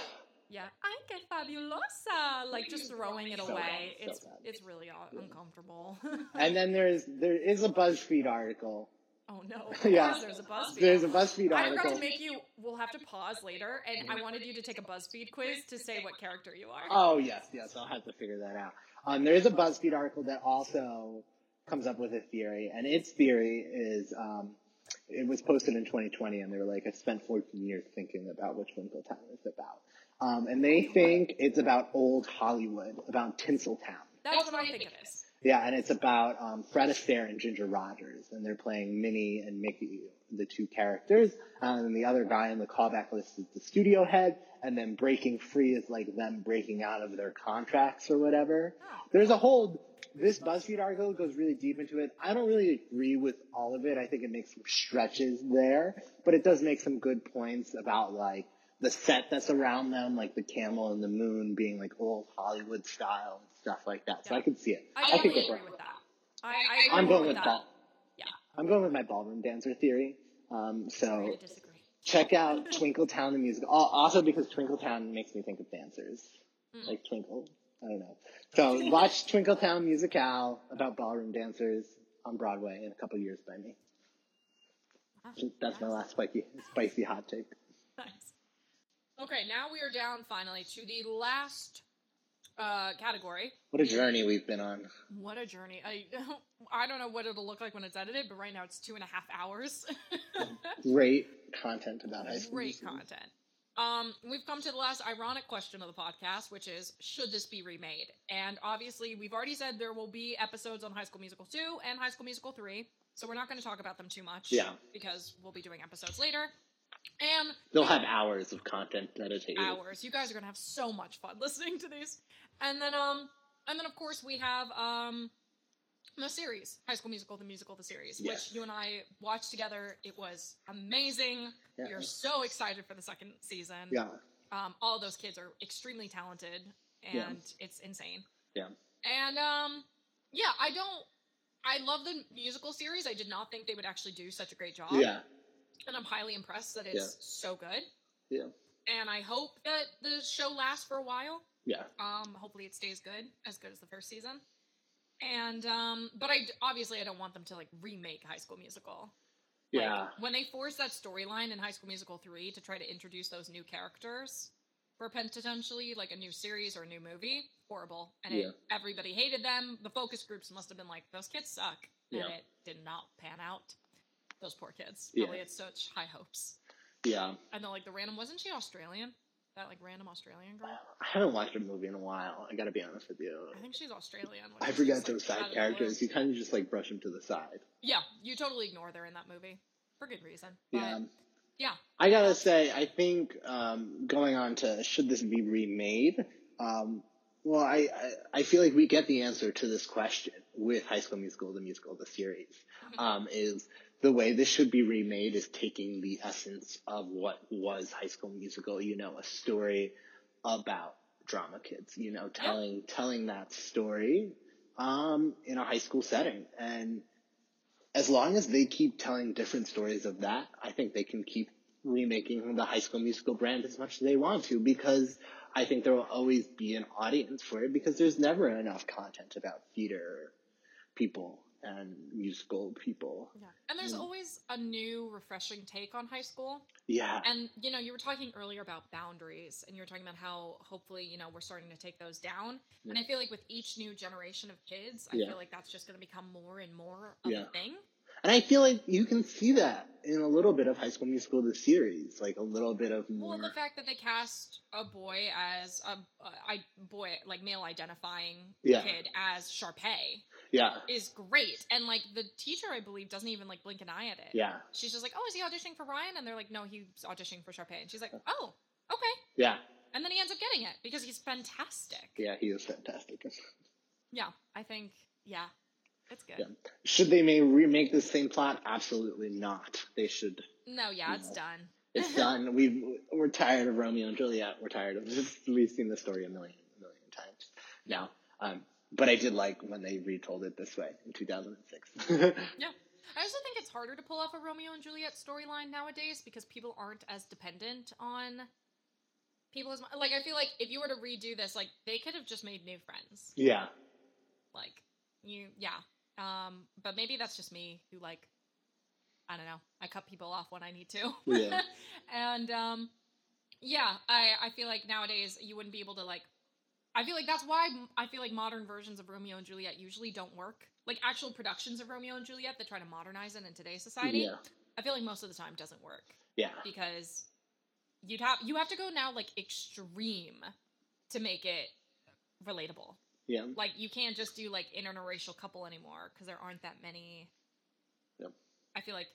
Yeah, I get fabulosa. Like just throwing it So away. bad, so it's bad. it's really uh, uncomfortable. *laughs* And then there's there is a BuzzFeed article. Oh no. *laughs* Yeah. There's a BuzzFeed. There's a BuzzFeed I forgot article. to make you. We'll have to pause later, and I wanted you to take a BuzzFeed quiz to say what character you are. Oh yes, yes, I'll have to figure that out. Um, there is a BuzzFeed article that also comes up with a theory, and its theory is um, it was posted in 2020, and they were like, "I spent 14 years thinking about what Twinkletown is about," um, and they think it's about old Hollywood, about Tinseltown. That's what I think it is. Yeah, and it's about um, Fred Astaire and Ginger Rogers, and they're playing Minnie and Mickey, the two characters. Um, and the other guy in the callback list is the studio head, and then Breaking Free is like them breaking out of their contracts or whatever. Oh. There's a whole. This BuzzFeed article goes really deep into it. I don't really agree with all of it. I think it makes some stretches there, but it does make some good points about like the set that's around them, like the camel and the moon being like old Hollywood style and stuff like that. So I can see it. I could definitely get agree that. with that. I, I agree I'm going with with that. Yeah. I'm going with my ballroom dancer theory. Um, so disagree. check out Twinkle Town the musical. Also because Twinkle Town makes me think of dancers, Mm. like Twinkle. I don't know. So *laughs* watch Twinkle Town Musical about ballroom dancers on Broadway in a couple years by me. Wow. That's my last spicy, spicy hot take. Nice. Okay, now we are down finally to the last uh, category. What a journey we've been on. What a journey! I *laughs* I don't know what it'll look like when it's edited, but right now it's two and a half hours. *laughs* Great content about high school. Great content. Um, we've come to the last ironic question of the podcast, which is should this be remade? And obviously, we've already said there will be episodes on High School Musical 2 and High School Musical 3, so we're not going to talk about them too much. Yeah. Because we'll be doing episodes later. And They'll have hours of content dedicated. hours. You guys are gonna have so much fun *laughs* listening to these. And then um and then of course we have um the series, High School Musical, the musical, the series, Yes. which you and I watched together. It was amazing. Yeah. We are so excited for the second season. Yeah. Um, all those kids are extremely talented, and Yeah. it's insane. Yeah. And um, yeah, I don't. I love the musical series. I did not think they would actually do such a great job. Yeah. And I'm highly impressed that it's Yeah. so good. Yeah. And I hope that the show lasts for a while. Yeah. Um, hopefully it stays good, as good as the first season. And um, but I obviously I don't want them to like remake High School Musical. Like, Yeah. when they forced that storyline in High School Musical three to try to introduce those new characters for potentially like a new series or a new movie, horrible. And Yeah. it, everybody hated them. The focus groups must have been like, those kids suck, and Yeah. it did not pan out. Those poor kids. Yeah. Probably had such high hopes. Yeah. And then like the random wasn't she Australian? That like random Australian girl? I haven't watched a movie in a while. I gotta be honest with you. I think she's Australian. I is forget those like, side characters. You kind of just like brush them to the side. Yeah, you totally ignore her in that movie for good reason. Yeah. But, yeah. I gotta say, I think um, going on to should this be remade? Um, well, I, I I feel like we get the answer to this question with High School Musical, the musical, the series. Um, is the way this should be remade is taking the essence of what was High School Musical. You know, a story about drama kids. You know, telling telling that story um, in a high school setting and as long as they keep telling different stories of that, I think they can keep remaking the High School Musical brand as much as they want to because I think there will always be an audience for it because there's never enough content about theater people and musical people. Yeah. And there's Mm. always a new, refreshing take on high school. Yeah. And, you know, you were talking earlier about boundaries, and you were talking about how hopefully, you know, we're starting to take those down. And I feel like with each new generation of kids, I Yeah. feel like that's just going to become more and more of Yeah. a thing. And I feel like you can see that in a little bit of High School Musical, the series, like a little bit of more. Well, the fact that they cast a boy as a, I, boy, like male identifying Yeah. kid as Sharpay yeah. is great. And like the teacher, I believe, doesn't even like blink an eye at it. Yeah. She's just like, "Oh, is he auditioning for Ryan?" And they're like, "No, he's auditioning for Sharpay." And she's like, "Oh, okay." Yeah. And then he ends up getting it because he's fantastic. Yeah. He is fantastic. *laughs* Yeah, I think yeah, it's good. Yeah. Should they may remake the same plot? Absolutely not. They should. No, yeah, it's No. done. It's *laughs* done. We've we're tired of Romeo and Juliet. We're tired of this. We've seen the story a million, a million times now. Um, but I did like when they retold it this way in 2006. *laughs* Yeah. I also think it's harder to pull off a Romeo and Juliet storyline nowadays because people aren't as dependent on people as mu- like I feel like if you were to redo this, like they could have just made new friends. Yeah. Like you, yeah. Um, but maybe that's just me who like I don't know. I cut people off when I need to. Yeah. *laughs* and um, yeah, I I feel like nowadays you wouldn't be able to like. I feel like that's why I feel like modern versions of Romeo and Juliet usually don't work. Like actual productions of Romeo and Juliet that try to modernize it in today's society, Yeah. I feel like most of the time doesn't work Yeah. because you'd have you have to go now like extreme to make it relatable. Yeah. Like you can't just do like interracial couple anymore because there aren't that many. Yep. I feel like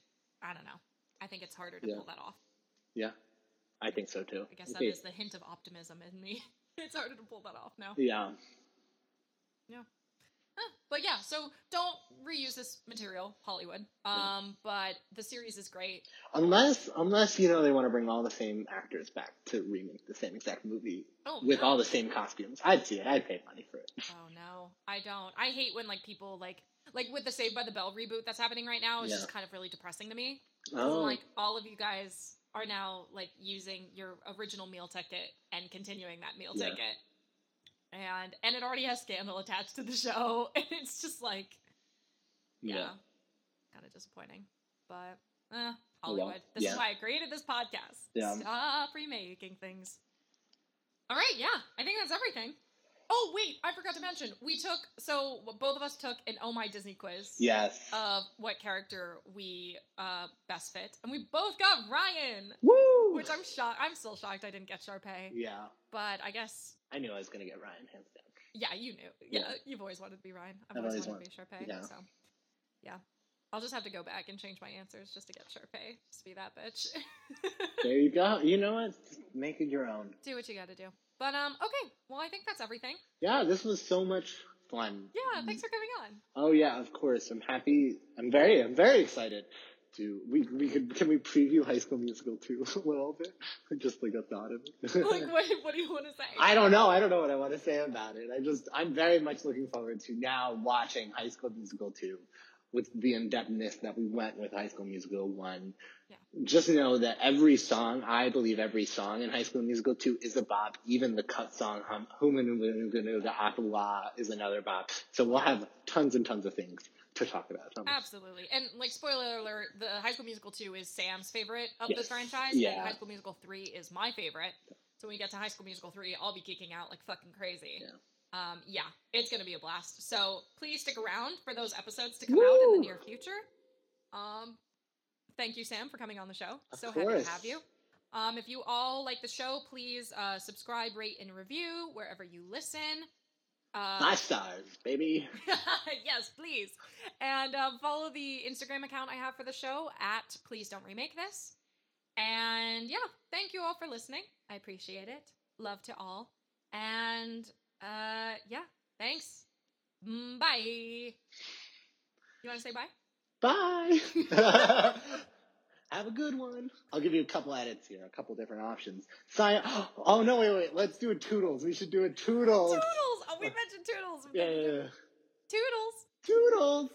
I don't know. I think it's harder to Yeah. pull that off. Yeah. I think so too. I guess that Okay. is the hint of optimism in me. *laughs* it's harder to pull that off now. Yeah. Huh. *laughs* But yeah, so don't reuse this material, Hollywood. Um, but the series is great. Unless, unless you know they want to bring all the same actors back to remake the same exact movie Oh, with no. all the same costumes, I'd see it. I'd pay money for it. *laughs* Oh no, I don't. I hate when like people like like with the Saved by the Bell reboot that's happening right now. It's Yeah. just kind of really depressing to me. Oh, Like all of you guys are now like using your original meal ticket and continuing that meal Yeah. ticket, and and it already has scandal attached to the show, *laughs* and it's just like yeah, yeah. kind of disappointing. But eh, Oh, Hollywood. This yeah. is why I created this podcast. Yeah. Stop remaking things. All right, yeah, I think that's everything. Oh wait, I forgot to mention we took so both of us took an Oh My Disney quiz Yes. of what character we uh, best fit, and we both got Ryan, Woo! which I'm shocked. I'm still shocked I didn't get Sharpay, yeah. but I guess I knew I was gonna get Ryan hands down. yeah, you knew. Yeah, Yeah. you've always wanted to be Ryan. I've, I've always, always wanted to be Sharpay. yeah. So yeah, I'll just have to go back and change my answers just to get Sharpay. Just be that bitch. *laughs* There you go. You know what? Make it your own. do what you got to do. But um, okay. Well, I think that's everything. Yeah, this was so much fun. Yeah, thanks for coming on. Oh yeah, of course. I'm happy. I'm very, I'm very excited to. We we could can we preview High School Musical two *laughs* a little bit? Just like a thought of it. *laughs* like, what, what do you want to say? I don't know. I don't know what I want to say about it. I just I'm very much looking forward to now watching High School Musical two with the in-depthness that we went with High School Musical one. Yeah. Just know that every song, I believe every song in High School Musical two is a bop. Even the cut song hum Humuhumunukunukuapua'a is another bop. So we'll have tons and tons of things to talk about. Um, Absolutely. And like spoiler alert, the High School Musical 2 is Sam's favorite of the franchise Yeah. and High School Musical 3 is my favorite. So when we get to High School Musical 3, I'll be kicking out like fucking crazy. Yeah. Um yeah, it's going to be a blast. So please stick around for those episodes to come out in the near future. Um thank you Sam for coming on the show. Of so happy to have you. Um, if you all like the show, please uh, subscribe, rate, and review wherever you listen. Uh, Five stars, baby. *laughs* yes, please. And um, follow the Instagram account I have for the show at Please Don't Remake This. And yeah, thank you all for listening. I appreciate it. Love to all. And uh, yeah, thanks. Mm, Bye. You want to say bye? Bye. *laughs* *laughs* Have a good one. I'll give you a couple edits here, a couple different options. Sign. *gasps* Oh no, wait, wait. Let's do a toodles. We should do a toodles. Toodles! Oh, we mentioned Toodles. Yeah, yeah, yeah. Toodles! Toodles.